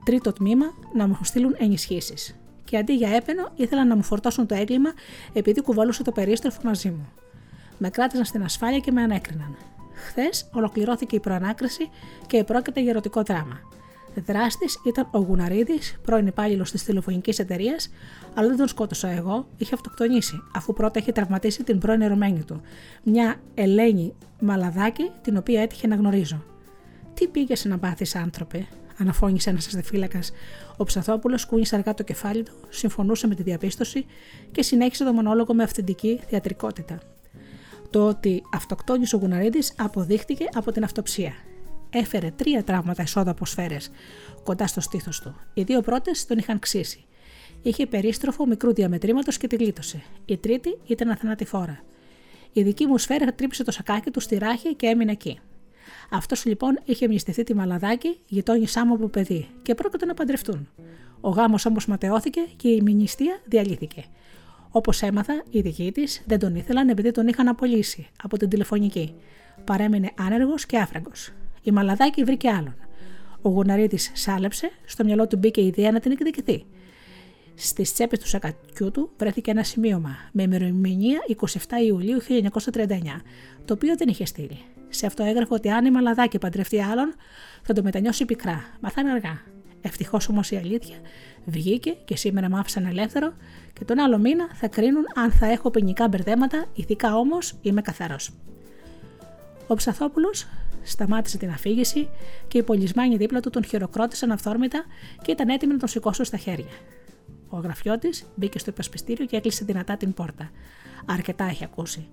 τρίτο τμήμα να μου στείλουν ενισχύσεις. Και αντί για έπαινο, ήθελαν να μου φορτώσουν το έγκλημα επειδή κουβαλούσε το περίστροφο μαζί μου. Με κράτησαν στην ασφάλεια και με ανέκριναν. Χθες ολοκληρώθηκε η προανάκριση και επρόκειται για ερωτικό δράμα. Δράστης ήταν ο Γουναρίδης, πρώην υπάλληλος της τηλεφωνικής εταιρείας, αλλά δεν τον σκότωσα εγώ, είχε αυτοκτονήσει, αφού πρώτα είχε τραυματίσει την πρώην ερωμένη του, μια Ελένη Μαλαδάκη, την οποία έτυχε να γνωρίζω. Τι πήγες να πάθει, άνθρωπε, αναφώνησε ένας αστεφύλακα. Ο Ψαθόπουλος κούνησε αργά το κεφάλι του, συμφωνούσε με τη διαπίστωση και συνέχισε το μονόλογο με αυθεντική θεατρικότητα. Το ότι αυτοκτόνησε ο Γουναρίδης αποδείχτηκε από την αυτοψία. Έφερε τρία τραύματα από σφαίρες κοντά στο στήθος του. Οι δύο πρώτες τον είχαν ξύσει. Είχε περίστροφο μικρού διαμετρήματος και τη γλίτωσε. Η τρίτη ήταν αθανατηφόρα. Η δική μου σφαίρα τρύπησε το σακάκι του στη ράχη και έμεινε εκεί. Αυτός λοιπόν είχε μυστηθεί τη μαλαδάκι, γειτόνισά μου από παιδί, και πρόκειται να παντρευτούν. Ο γάμος όμως ματαιώθηκε και η μηνυστία διαλύθηκε. Όπως έμαθα, οι δικοί της δεν τον ήθελαν επειδή τον είχαν απολύσει από την τηλεφωνική. Παρέμεινε άνεργος και άφραγκος. Η Μαλαδάκη βρήκε άλλον. Ο Γουναρίδη σάλεψε, στο μυαλό του μπήκε η ιδέα να την εκδικηθεί. Στις τσέπες του σακατιού του βρέθηκε ένα σημείωμα με ημερομηνία 27 Ιουλίου 1939, το οποίο δεν είχε στείλει. Σε αυτό έγραφε ότι αν η Μαλαδάκη παντρευτεί άλλον, θα το μετανιώσει πικρά, μα θα είναι αργά. Ευτυχώς όμως η αλήθεια βγήκε και σήμερα μ' άφησαν ελεύθερο και τον άλλο μήνα θα κρίνουν αν θα έχω ποινικά μπερδέματα, ηθικά όμως είμαι καθαρός. Ο Ψαθόπουλος σταμάτησε την αφήγηση και οι πολισμάνοι δίπλα του τον χειροκρότησαν αυθόρμητα και ήταν έτοιμοι να τον σηκώσουν στα χέρια. Ο γραφιώτης μπήκε στο υπασπιστήριο και έκλεισε δυνατά την πόρτα. Αρκετά έχει ακούσει.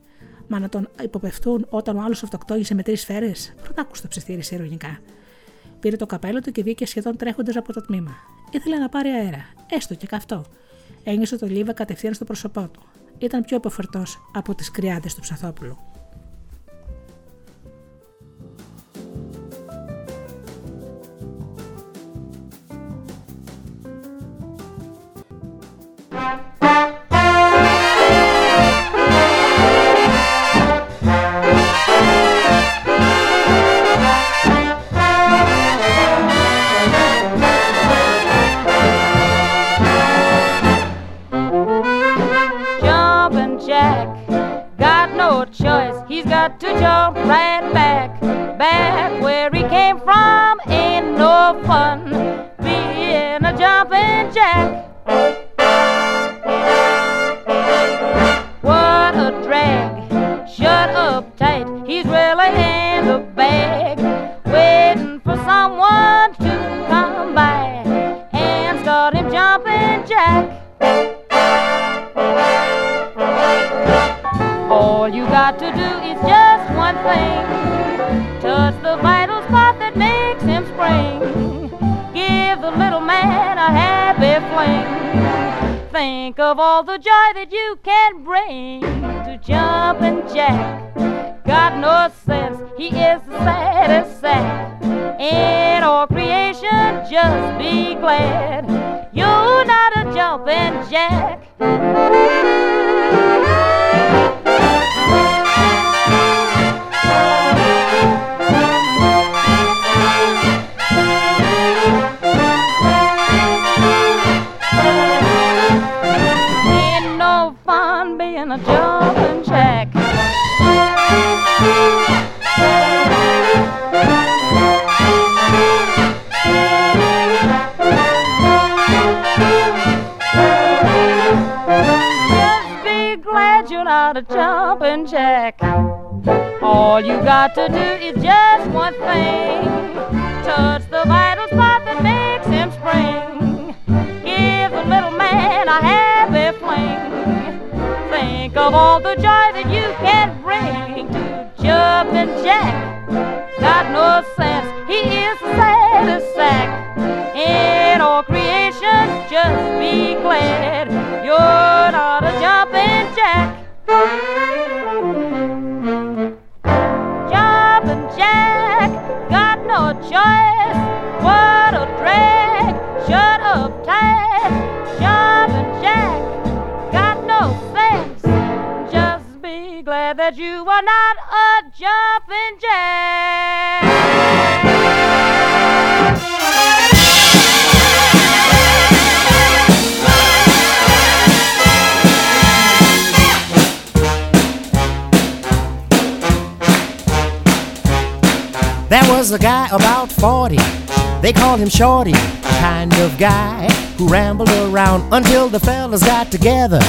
Μα να τον υποπευθούν όταν ο άλλος αυτοκτόνησε με τρεις σφαίρες, πρώτα άκουσε το ψιστήρι ηρωνικά. Πήρε το καπέλο του και βγήκε σχεδόν τρέχοντας από το τμήμα. Ήθελε να πάρει αέρα, έστω και καυτό. Ένιωσε το λίβα κατευθείαν στο πρόσωπό του. Ήταν πιο υποφερτό από τις κρυάδες του ψαθόπουλου. Got to jump right back, back where he came from. Ain't no fun being a jumping jack. What a drag! Shut up tight, he's really in the bag, waiting for someone to come by and start him jumping jack. Think of all the joy that you can bring to jumping jack. Got no sense, he is the saddest sack. In all creation, just be glad you're not a jumping jack. A jumping jack. Just be glad you're not a jumping jack. All you got to do is just one thing. Touch the vital spot that makes him spring. Give the little man a happy fling think of all the joy that you can bring to Jumpin' Jack. Got no sense, he is the saddest sack in all creation. Just be glad you're not a Jumpin' Jack. Jumpin' Jack, got no choice. What a drag! Shut up tight, that you are not a jumping jack. There was a guy about 40, they called him Shorty, kind of guy who rambled around until the fellas got together,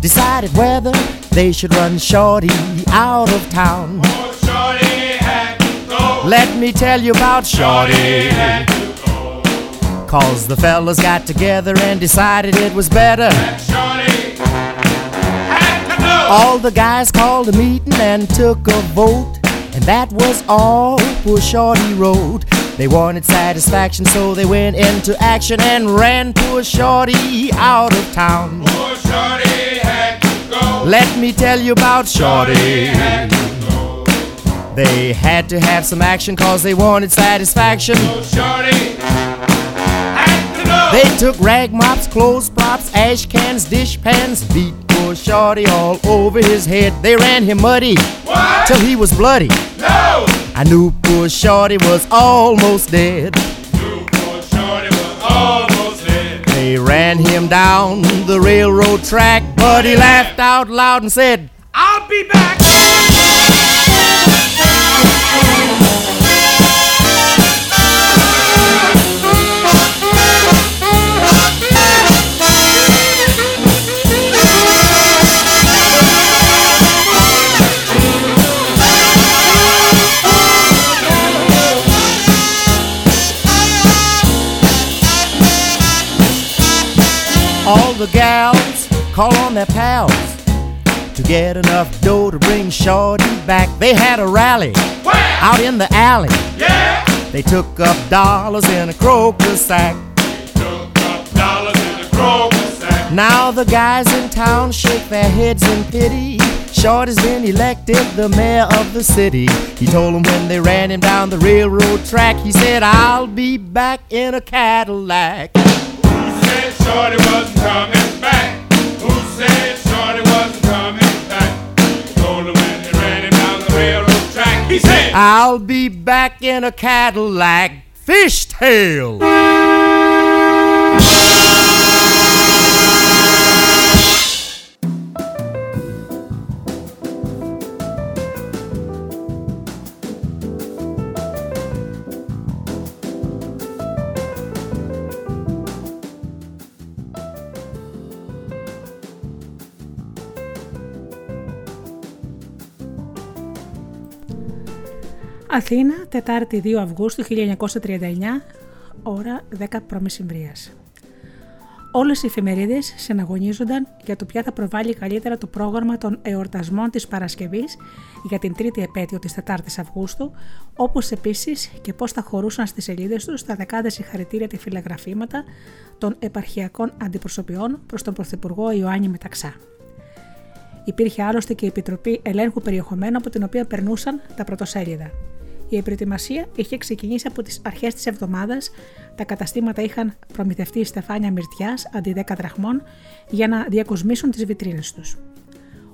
decided whether they should run Shorty out of town. Oh, Shorty had to go. Let me tell you about Shorty. had to go. Cause the fellas got together and decided it was better. Shorty had to go. All the guys called a meeting and took a vote. And that was all poor Shorty wrote. They wanted satisfaction, so they went into action and ran poor Shorty out of town. Poor Shorty had to go. Let me tell you about Shorty. had to. They had to have some action cause they wanted satisfaction. Oh, Shorty had. They took rag mops, clothes props, ash cans, dish pans, beat poor Shorty all over his head. They ran him muddy What? till he was bloody. No! I knew poor Shorty was almost dead. Shorty was almost dead. They ran him down the railroad track, but he laughed out loud and said, I'll be back. On their pals to get enough dough to bring Shorty back. They had a rally Where? out in the alley. Yeah. They took up dollars in a croaker sack. Took up dollars in the Kroger sack. Now the guys in town shake their heads in pity. Short has been elected the mayor of the city. He told them when they ran him down the railroad track, he said, I'll be back in a Cadillac. Who said Shorty wasn't coming I'll be back in a Cadillac. Fishtail. Αθήνα, Τετάρτη 2 Αυγούστου 1939, ώρα 10 π.μ. Όλες οι εφημερίδες συναγωνίζονταν για το ποια θα προβάλλει καλύτερα το πρόγραμμα των εορτασμών της Παρασκευής για την τρίτη επέτειο της 4η Αυγούστου, όπως επίσης και πώς θα χωρούσαν στις σελίδες τους τα δεκάδες συγχαρητήρια και φυλαγραφήματα των επαρχιακών αντιπροσωπιών προς τον Πρωθυπουργό Ιωάννη Μεταξά. Υπήρχε άλλωστε και η Επιτροπή Ελέγχου Περιεχομένου από την οποία περνούσαν τα πρωτοσέλιδα. Η προετοιμασία είχε ξεκινήσει από τις αρχές της εβδομάδας. Τα καταστήματα είχαν προμηθευτεί στεφάνια μυρτιάς αντί 10 δραχμών για να διακοσμήσουν τις βιτρίνες τους.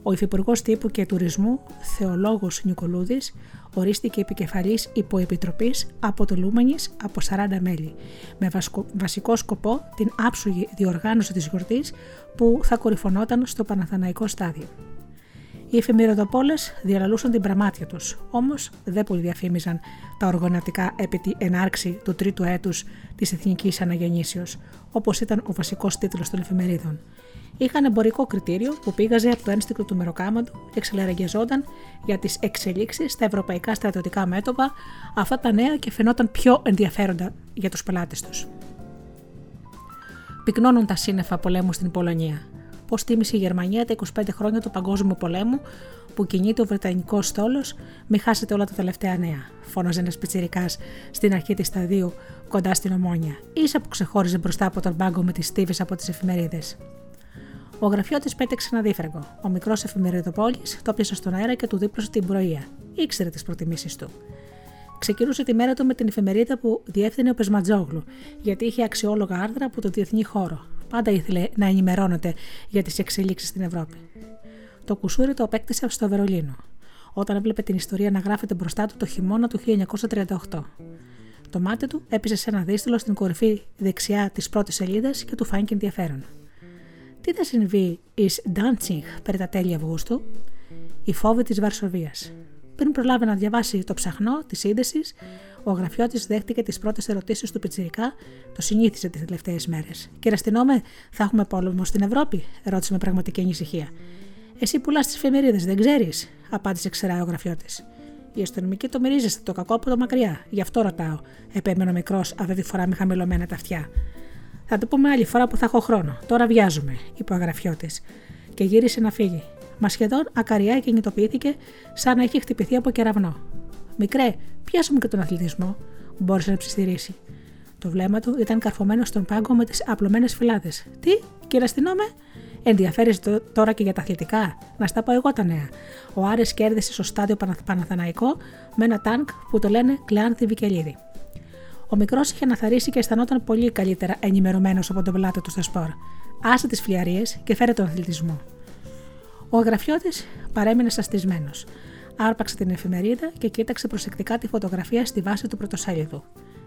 Ο Υφυπουργός Τύπου και Τουρισμού, Θεολόγος Νικολούδης, ορίστηκε επικεφαλής υποεπιτροπής αποτελούμενης από 40 μέλη, με βασικό, βασικό σκοπό την άψογη διοργάνωση της γιορτής που θα κορυφωνόταν στο Παναθαναϊκό στάδιο. Οι εφημεριδοπόλες διαλαλούσαν την πραμάτια τους, όμως δεν πολύ διαφήμιζαν τα οργανωτικά επί τη ενάρξη του τρίτου έτους της Εθνικής Αναγεννήσεως, όπως ήταν ο βασικός τίτλος των εφημερίδων. Είχαν εμπορικό κριτήριο που πήγαζε από το ένστικτο του μεροκάματου και εξελαραγιαζόταν για τις εξελίξεις στα ευρωπαϊκά στρατιωτικά μέτωπα, αυτά τα νέα και φαινόταν πιο ενδιαφέροντα για τους πελάτες τους. Πυκνώνουν τα σύννεφα πολέμου στην Πολωνία πώς τίμησε η Γερμανία τα 25 χρόνια του Παγκόσμιου Πολέμου που κινείται ο Βρετανικός στόλος, μη χάσετε όλα τα τελευταία νέα, φώναζε ένας πιτσυρικά στην αρχή της σταδίου κοντά στην Ομόνια, ίσα που ξεχώριζε μπροστά από τον πάγκο με τις στίβες από τις εφημερίδες. Ο γραφιώτη πέταξε ένα δίφραγκο. Ο μικρός εφημεριδοπόλης το πιάσε στον αέρα και του δίπλωσε την προεία. Ήξερε τις προτιμήσεις του. Ξεκινούσε τη μέρα του με την εφημερίδα που διεύθυνε ο Πεσματζόγλου, γιατί είχε αξιόλογα άρθρα από το διεθνή χώρο, Πάντα ήθελε να ενημερώνεται για τις εξελίξεις στην Ευρώπη. Το κουσούρι το απέκτησε στο Βερολίνο, όταν έβλεπε την ιστορία να γράφεται μπροστά του το χειμώνα του 1938. Το μάτι του έπεισε σε ένα δίστηλο στην κορυφή δεξιά της πρώτης σελίδας και του φάνηκε ενδιαφέρον. Τι θα συμβεί εις Ντάντσινγκ περί τα τέλη Αυγούστου, η φόβη της Βαρσοβίας. Πριν προλάβει να διαβάσει το ψαχνό της σύνδεση, ο γραφιώτης δέχτηκε τις πρώτες ερωτήσεις του Πιτσυρικά, το συνήθιζε τις τελευταίες μέρες. Κύριε Αστυνόμε, θα έχουμε πόλεμο στην Ευρώπη, ρώτησε με πραγματική ανησυχία. Εσύ πουλάς τις εφημερίδες, δεν ξέρεις, απάντησε ξερά ο γραφιώτης. Οι αστυνομικοί το μυρίζεστε το κακό από το μακριά, γι' αυτό ρωτάω, επέμενε ο μικρός αυτή τη φορά με χαμηλωμένα τα αυτιά. Θα το πούμε άλλη φορά που θα έχω χρόνο. Τώρα βιάζουμε, είπε ο αγραφιώτη. Και γύρισε να φύγει. Μα σχεδόν ακαριά κινητοποιήθηκε σαν να είχε χτυπηθεί από κεραυνό. Μικρέ, πιάσε μου και τον αθλητισμό, μπόρεσε να ψιστηρίσει. Το βλέμμα του ήταν καρφωμένο στον πάγκο με τις απλωμένες φυλάδες. Τι, κύριε αστυνόμε, ενδιαφέρεστε τώρα και για τα αθλητικά; Να στα πω εγώ τα νέα. Ο Άρε κέρδισε στο στάδιο Παναθαναϊκό με ένα τάγκ που το λένε Κλεάνθη Βικελίδη. Ο μικρός είχε αναθαρίσει και αισθανόταν πολύ καλύτερα ενημερωμένος από τον πελάτη του στα σπορ. Άσε τις φλιαρίες και φέρε τον αθλητισμό. Ο αγραφιώτη παρέμεινε σαστισμένο. Άρπαξε την εφημερίδα και κοίταξε προσεκτικά τη φωτογραφία στη βάση του πρωτοσέλιδου.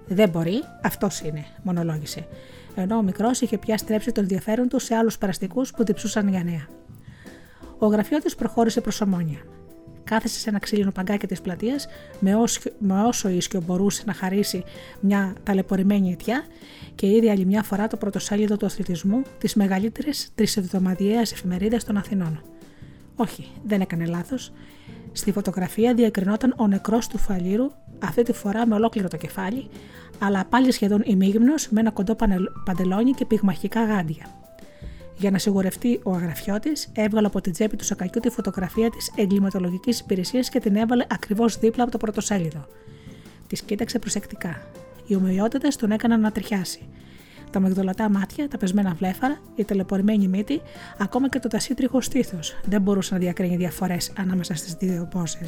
Δεν μπορεί, αυτός είναι, μονολόγησε. Ενώ ο μικρός είχε πια στρέψει το ενδιαφέρον του σε άλλους περαστικούς που διψούσαν για νέα. Ο γραφιώτη προχώρησε προς ομόνια. Κάθεσε σε ένα ξύλινο παγκάκι της πλατείας με, με όσο ίσιο μπορούσε να χαρίσει μια ταλαιπωρημένη αιτιά και είδε άλλη μια φορά το πρωτοσέλιδο του αθλητισμού της μεγαλύτερης τρισεβδομαδιαίας εφημερίδας των Αθηνών. Όχι, δεν έκανε λάθος. Στη φωτογραφία διακρινόταν ο νεκρός του φαλήρου, αυτή τη φορά με ολόκληρο το κεφάλι, αλλά πάλι σχεδόν ημίγυμνος με ένα κοντό παντελόνι και πυγμαχικά γάντια. Για να σιγουρευτεί ο αγραφιώτης, έβγαλε από την τσέπη του σακακιού τη φωτογραφία της εγκληματολογικής υπηρεσίας και την έβαλε ακριβώς δίπλα από το πρωτοσέλιδο. Της κοίταξε προσεκτικά. Οι ομοιότητες τον έκαναν να τριχιάσει. Τα μαγδολατά μάτια, τα πεσμένα βλέφαρα, η ταλαιπωρημένη μύτη, ακόμα και το τασίτριχο στήθος δεν μπορούσε να διακρίνει διαφορές ανάμεσα στις δύο πόσε.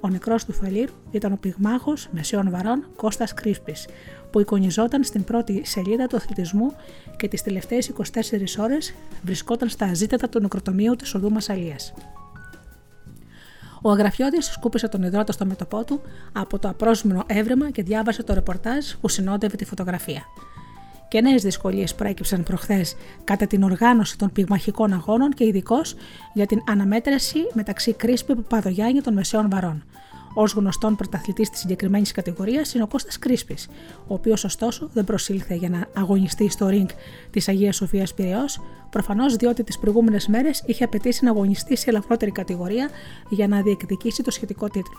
Ο νεκρός του Φαλήρου ήταν ο πυγμάχος μεσαίων βαρών Κώστας Κρίσπη, που εικονιζόταν στην πρώτη σελίδα του αθλητισμού και τις τελευταίες 24 ώρες βρισκόταν στα αζήτατα του νεκροτομείου της οδού Μασαλίας. Ο Αγραφιώτης σκούπισε τον υδρότα στο μέτωπό του από το απρόσμενο έβρεμα και διάβασε το ρεπορτάζ που συνόδευε τη φωτογραφία. Και νέε δυσκολίες προέκυψαν προχθές κατά την οργάνωση των πυγμαχικών αγώνων και ειδικώς για την αναμέτρηση μεταξύ Κρίσπη Παπαδογιάννη των Μεσαίων Βαρών. Ω γνωστόν πρωταθλητής της συγκεκριμένης κατηγορίας είναι ο Κώστας Κρίσπης, ο οποίος ωστόσο δεν προσήλθε για να αγωνιστεί στο ριγκ της Αγίας Σοφίας Πυραιός, προφανώς διότι τις προηγούμενες μέρες είχε απαιτήσει να αγωνιστεί σε ελαφρότερη κατηγορία για να διεκδικήσει το σχετικό τίτλο.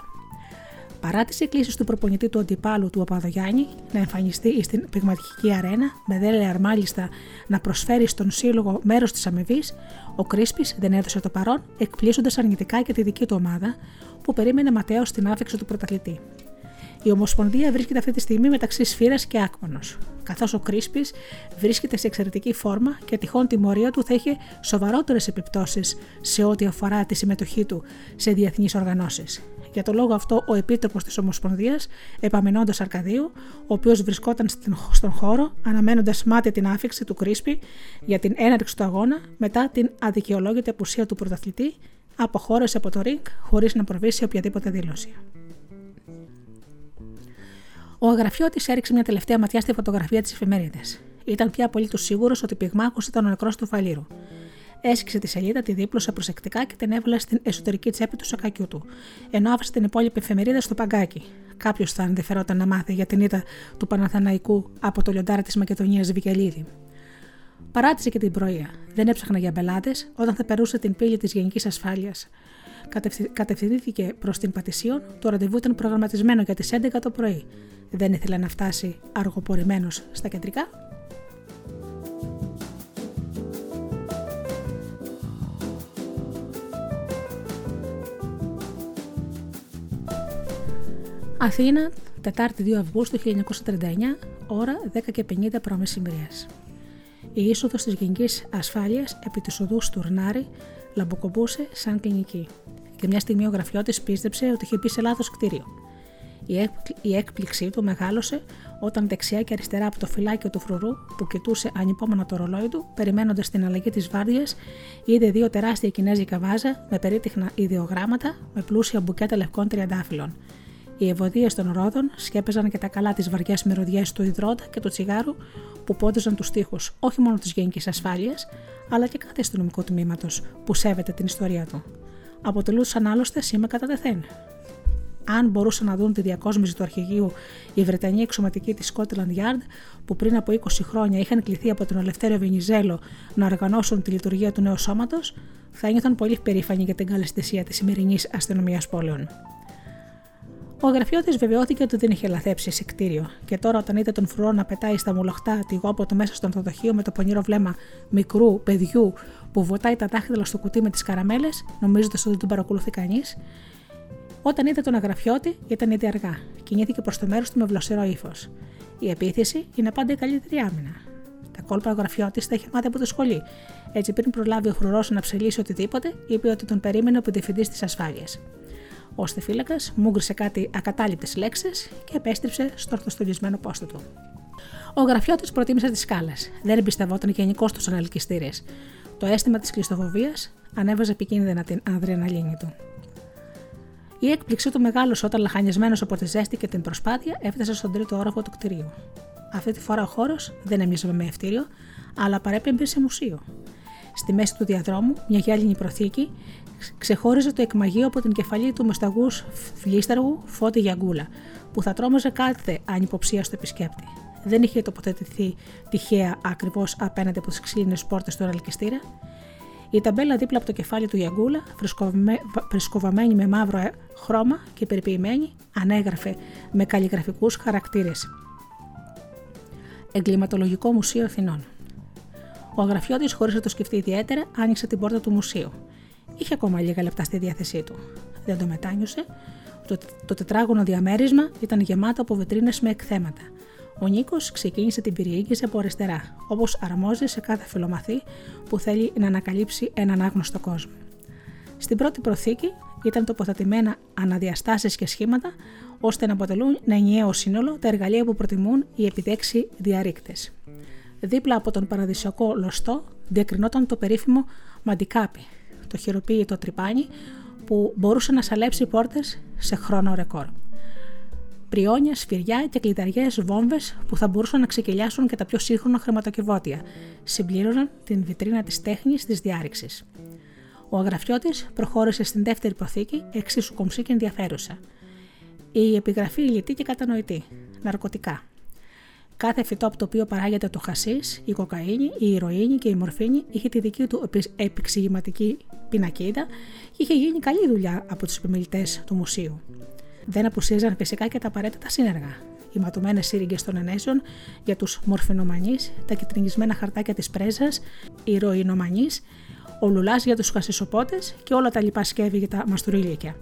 Παρά τι εκκλήσει του προπονητή του αντιπάλου του Παπαδογιάννη να εμφανιστεί στην πυγματική αρένα, με δέλεαρ μάλιστα να προσφέρει στον σύλλογο μέρος της αμοιβής, ο Κρίσπης δεν έδωσε το παρόν, εκπλήσοντας αρνητικά και τη δική του ομάδα, που περίμενε ματέως στην άφηξη του πρωταθλητή. Η Ομοσπονδία βρίσκεται αυτή τη στιγμή μεταξύ Σφύρας και Άκμονος, καθώς ο Κρίσπης βρίσκεται σε εξαιρετική φόρμα και τυχόν τιμωρία του θα είχε σοβαρότερες επιπτώσεις σε ό,τι αφορά τη συμμετοχή του σε διεθνείς οργανώσεις. Για το λόγο αυτό, ο επίτροπος της Ομοσπονδίας, Επαμενώντα Αρκαδίου, ο οποίος βρισκόταν στον χώρο, αναμένοντας μάτια την άφηξη του Κρίσπη για την έναρξη του αγώνα μετά την αδικαιολόγητη απουσία του πρωταθλητή, αποχώρησε από το ριγκ χωρίς να προβεί σε οποιαδήποτε δήλωση. Ο αγραφιώτης έριξε μια τελευταία ματιά στη φωτογραφία της εφημερίδας. Ήταν πια απολύτω σίγουρος ότι πυγμάχο ήταν ο νεκρό του Φαλήρου. Έσκησε τη σελίδα, τη δίπλωσε προσεκτικά και την έβαλε στην εσωτερική τσέπη του σακακιού του, ενώ άφησε την υπόλοιπη εφημερίδα στο παγκάκι. Κάποιος θα ενδιαφερόταν να μάθει για την ήττα του Παναθαναϊκού από το λιοντάρι της Μακεδονίας Βικελίδη. Παράτησε και την πρωία. Δεν έψαχνα για μπελάτες όταν θα περούσε την πύλη της Γενικής Ασφάλειας. Κατευθυνθήκε προς την Πατησίων, το ραντεβού ήταν προγραμματισμένο για τις 11 το πρωί. Δεν ήθελε να φτάσει αργοπορημένος στα κεντρικά. Αθήνα, Τετάρτη 2 Αυγούστου 1939, ώρα 10 και 50 π.Μ. Η είσοδος της Γενικής Ασφάλειας επί της οδού Στουρνάρη λαμποκομπούσε σαν κλινική. Και μια στιγμή ο γραφιώτη πίστεψε ότι είχε μπει σε λάθος κτίριο. Η έκπληξή του μεγάλωσε όταν δεξιά και αριστερά από το φυλάκιο του φρουρού που κοιτούσε ανυπόμονα το ρολόι του, περιμένοντας την αλλαγή της βάρδιας, είδε δύο τεράστια κινέζικα βάζα με περίτυχνα ιδεογράμματα με πλούσια μπουκέτα λευκών τριαντάφυλλων. Οι ευωδίες των ρόδων σκέπεζαν και τα καλά τη βαριά μυρωδιά του υδρότα και του τσιγάρου που πόντιζαν τους τοίχου όχι μόνο της γενική ασφάλειας, αλλά και κάθε αστυνομικού τμήματος που σέβεται την ιστορία του. Αποτελούσαν άλλωστε σήμα κατά τεθέν. Αν μπορούσαν να δουν τη διακόσμηση του αρχηγείου οι Βρετανοί εξωματικοί της Scotland Yard, που πριν από 20 χρόνια είχαν κληθεί από τον Ελευθέριο Βενιζέλο να οργανώσουν τη λειτουργία του νέου σώματος, θα ένιωθαν πολύ περήφανοι για την καλεσθησία της σημερινής αστυνομίας πόλεων. Ο γραφειώτης βεβαιώθηκε ότι δεν είχε λαθέψει σε κτίριο, και τώρα όταν είδε τον φρουρό να πετάει στα μουλοχτά τη γόμποτο μέσα στο ανθοδοχείο με το πονηρό βλέμμα μικρού παιδιού που βοτάει τα δάχτυλα στο κουτί με τις καραμέλες, νομίζοντας ότι δεν τον παρακολουθεί κανείς, όταν είδε τον αγραφιώτη ήταν ήδη αργά. Κινήθηκε προς το μέρος του με βλοσερό ύφος. Η επίθεση είναι πάντα η καλύτερη άμυνα. Τα κόλπα ο γραφιώτης τα είχε μάθει από το σχολή. Έτσι, πριν προλάβει ο φρουρός να ψελίσει οτιδήποτε, είπε ότι τον περίμενε ο διευθυντή της ασφάλειας. Ο στεφύλακα μούγκρισε κάτι ακατάληπτε λέξεις και επέστρεψε στο ορθοστολισμένο πόστο του. Ο γραφιώτης προτίμησε τις σκάλες. Δεν εμπιστευόταν γενικώς τους αναλυκιστήρε. Το αίσθημα της κλειστοφοβίας ανέβαζε επικίνδυνα την αδρεναλίνη του. Η έκπληξή του μεγάλωσε όταν λαχανιασμένος από τη ζέστη και την προσπάθεια έφτασε στον τρίτο όροφο του κτηρίου. Αυτή τη φορά ο χώρος δεν έμοιαζε με ευτήριο, αλλά παρέπεμπε σε μουσείο. Στη μέση του διαδρόμου, μια γυάλινη προθήκη ξεχώριζε το εκμαγείο από την κεφαλή του μεσταγούς φλίσταργου Φώτη Γιαγκούλα, που θα τρόμαζε κάθε ανυποψία στο επισκέπτη. Δεν είχε τοποθετηθεί τυχαία ακριβώς απέναντι από τις ξύλινες πόρτες του ραλκιστήρα. Η ταμπέλα δίπλα από το κεφάλι του Γιαγκούλα, φρεσκοβαμένη με μαύρο χρώμα και περιποιημένη, ανέγραφε με καλλιγραφικούς χαρακτήρες. Εγκληματολογικό Μουσείο Αθηνών. Ο αγραφιώτης, χωρίς να το σκεφτεί ιδιαίτερα, άνοιξε την πόρτα του μουσείου. Είχε ακόμα λίγα λεπτά στη διάθεσή του. Δεν το μετάνιωσε. Το, το τετράγωνο διαμέρισμα ήταν γεμάτο από βετρίνε με εκθέματα. Ο Νίκος ξεκίνησε την περιήγηση από αριστερά, όπως αρμόζει σε κάθε φιλομαθή που θέλει να ανακαλύψει έναν άγνωστο κόσμο. Στην πρώτη προθήκη ήταν τοποθετημένα αναδιαστάσεις και σχήματα ώστε να αποτελούν ένα ενιαίο σύνολο τα εργαλεία που προτιμούν οι επιδέξοι διαρρήκτες. Δίπλα από τον παραδοσιακό λωστό διακρινόταν το περίφημο μαντικάπι, το χειροποίητο τρυπάνι που μπορούσε να σαλέψει πόρτες σε χρόνο ρεκόρ. Πριόνια, σφυριά και κλειδαριές βόμβες που θα μπορούσαν να ξεκυλιάσουν και τα πιο σύγχρονα χρηματοκιβώτια, συμπλήρωναν την βιτρίνα της τέχνης της διάρρηξης. Ο αγραφιώτης προχώρησε στην δεύτερη προθήκη, εξίσου κομψή και ενδιαφέρουσα. Η επιγραφή λιτή και κατανοητή. Ναρκωτικά. Κάθε φυτό από το οποίο παράγεται το χασίς, η κοκαίνη, η ηρωίνη και η μορφίνη είχε τη δική του επεξηγηματική πινακίδα και είχε γίνει καλή δουλειά από τους επιμελητές του μουσείου. Δεν απουσίαζαν φυσικά και τα απαραίτητα σύνεργα. Οι ματωμένες σύριγγες των ενέσεων για τους μορφινομανείς, τα κυτρινισμένα χαρτάκια της πρέζας, οι ροϊνομανεί, ο λουλάς για τους χασισοπότες και όλα τα λοιπά σκεύη για τα μαστουρίλικια.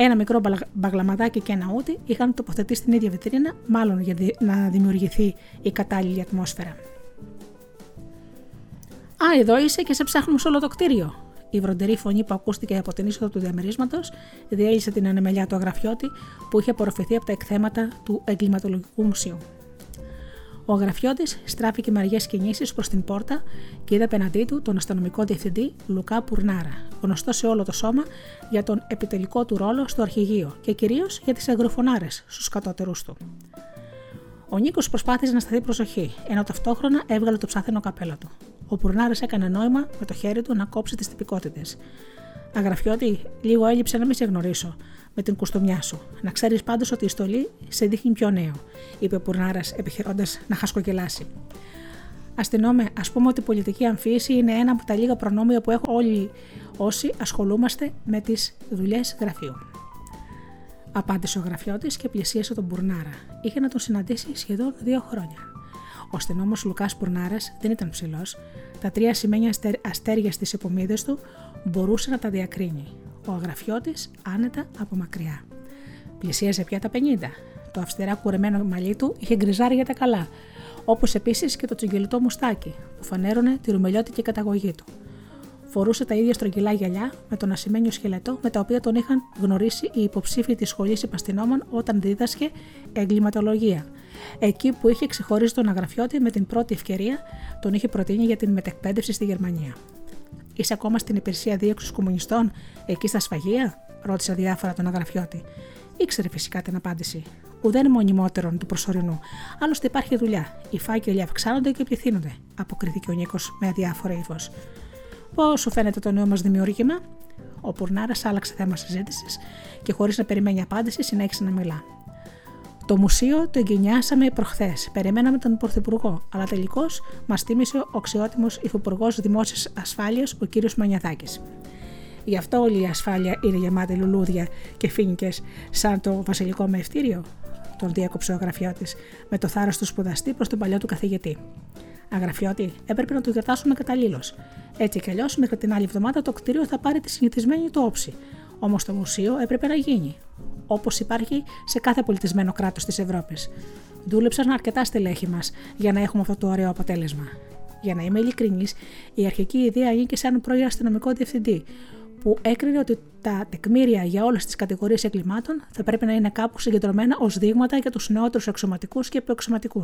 Ένα μικρό μπαγλαμαδάκι και ένα ούτι είχαν τοποθετήσει στην ίδια βιτρίνα, μάλλον για να δημιουργηθεί η κατάλληλη ατμόσφαιρα. Α, εδώ είσαι και σε ψάχνουμε σε όλο το κτίριο. Η βροντερή φωνή που ακούστηκε από την είσοδο του διαμερίσματος διέλυσε την ανεμελιά του αγραφιώτη που είχε απορροφηθεί από τα εκθέματα του Εγκληματολογικού Μουσείου. Ο αγραφιώτη στράφηκε με αργές κινήσεις προς την πόρτα και είδε απέναντί του τον αστυνομικό διευθυντή Λουκά Πουρνάρα, γνωστό σε όλο το σώμα για τον επιτελικό του ρόλο στο αρχηγείο και κυρίως για τις αγροφωνάρες στους κατώτερου του. Ο Νίκος προσπάθησε να σταθεί προσοχή, ενώ ταυτόχρονα έβγαλε το ψάθενο καπέλο του. Ο Πουρνάρας έκανε νόημα με το χέρι του να κόψει τις τυπικότητες. Αγραφιώτη, λίγο έλειψε να μην σε γνωρίσω με την κουστομιά σου. Να ξέρεις πάντως ότι η στολή σε δείχνει πιο νέο, είπε ο Πουρνάρας επιχειρώντα να χασκοκελάσει. Αστυνόμε, ας πούμε ότι η πολιτική αμφίεση είναι ένα από τα λίγα προνόμια που έχουν όλοι όσοι ασχολούμαστε με τις δουλειές γραφείου. Απάντησε ο γραφιώτη και πλησίασε τον Πουρνάρα. Είχε να τον συναντήσει σχεδόν δύο χρόνια. Ο αστυνόμος Λουκάς Πουρνάρας δεν ήταν ψηλός. Τα τρία σημαίνια αστέρια στις επομίδες του μπορούσε να τα διακρίνει. Ο αγραφιώτη άνετα από μακριά. Πλησίαζε πια τα 50. Το αυστηρά κουρεμένο μαλλί του είχε γκριζάρει τα καλά, όπως επίσης και το τσιγκελιτό μουστάκι που φανέρωνε τη ρουμελιώτικη καταγωγή του. Φορούσε τα ίδια στρογγυλά γυαλιά με τον ασημένιο σκελετό με τα οποία τον είχαν γνωρίσει οι υποψήφοι της σχολής υπαστηνόμων όταν δίδασκε εγκληματολογία. Εκεί που είχε ξεχωρίσει τον αγραφιώτη με την πρώτη ευκαιρία, τον είχε προτείνει για την μετεκπαίδευση στη Γερμανία. Είσαι ακόμα στην υπηρεσία δίωξης κομμουνιστών, εκεί στα σφαγεία, ρώτησε διάφορα τον αγραφιώτη. Ήξερε φυσικά την απάντηση. Ουδέν μονιμότερον του προσωρινού. Άλλωστε υπάρχει δουλειά. Οι φάκελοι αυξάνονται και πληθύνονται, αποκρίθηκε ο Νίκος με αδιάφορο ύφος. Πώς σου φαίνεται το νέο μας δημιούργημα, ο Πουρνάρας άλλαξε θέμα συζήτησης και χωρίς να περιμένει απάντηση συνέχισε να μιλά. Το μουσείο το εγκαινιάσαμε προχθές. Περιμέναμε τον Πρωθυπουργό, αλλά τελικώς μας τίμησε ο αξιότιμος Υφυπουργός Δημόσιας Ασφάλειας, ο κ. Μανιαδάκης. Γι' αυτό όλη η ασφάλεια είναι γεμάτη λουλούδια και φίνικες σαν το βασιλικό μευτήριο, τον διέκοψε ο γραφιώτη, με το θάρρος του σπουδαστή προς τον παλιό του καθηγητή. Αγραφιώτη, έπρεπε να το γιορτάσουμε καταλήλως. Έτσι κι αλλιώς, μέχρι την άλλη εβδομάδα το κτίριο θα πάρει τη συνηθισμένη του όψη. Όμως το μουσείο έπρεπε να γίνει, όπως υπάρχει σε κάθε πολιτισμένο κράτος της Ευρώπης. Δούλεψαν αρκετά στελέχη μας για να έχουμε αυτό το ωραίο αποτέλεσμα. Για να είμαι ειλικρινής, η αρχική ιδέα ανήκε σε έναν πρώην αστυνομικό διευθυντή, που έκρινε ότι τα τεκμήρια για όλες τις κατηγορίες εγκλημάτων θα πρέπει να είναι κάπου συγκεντρωμένα ως δείγματα για τους νεότερους εξωματικούς και επιοξωματικού.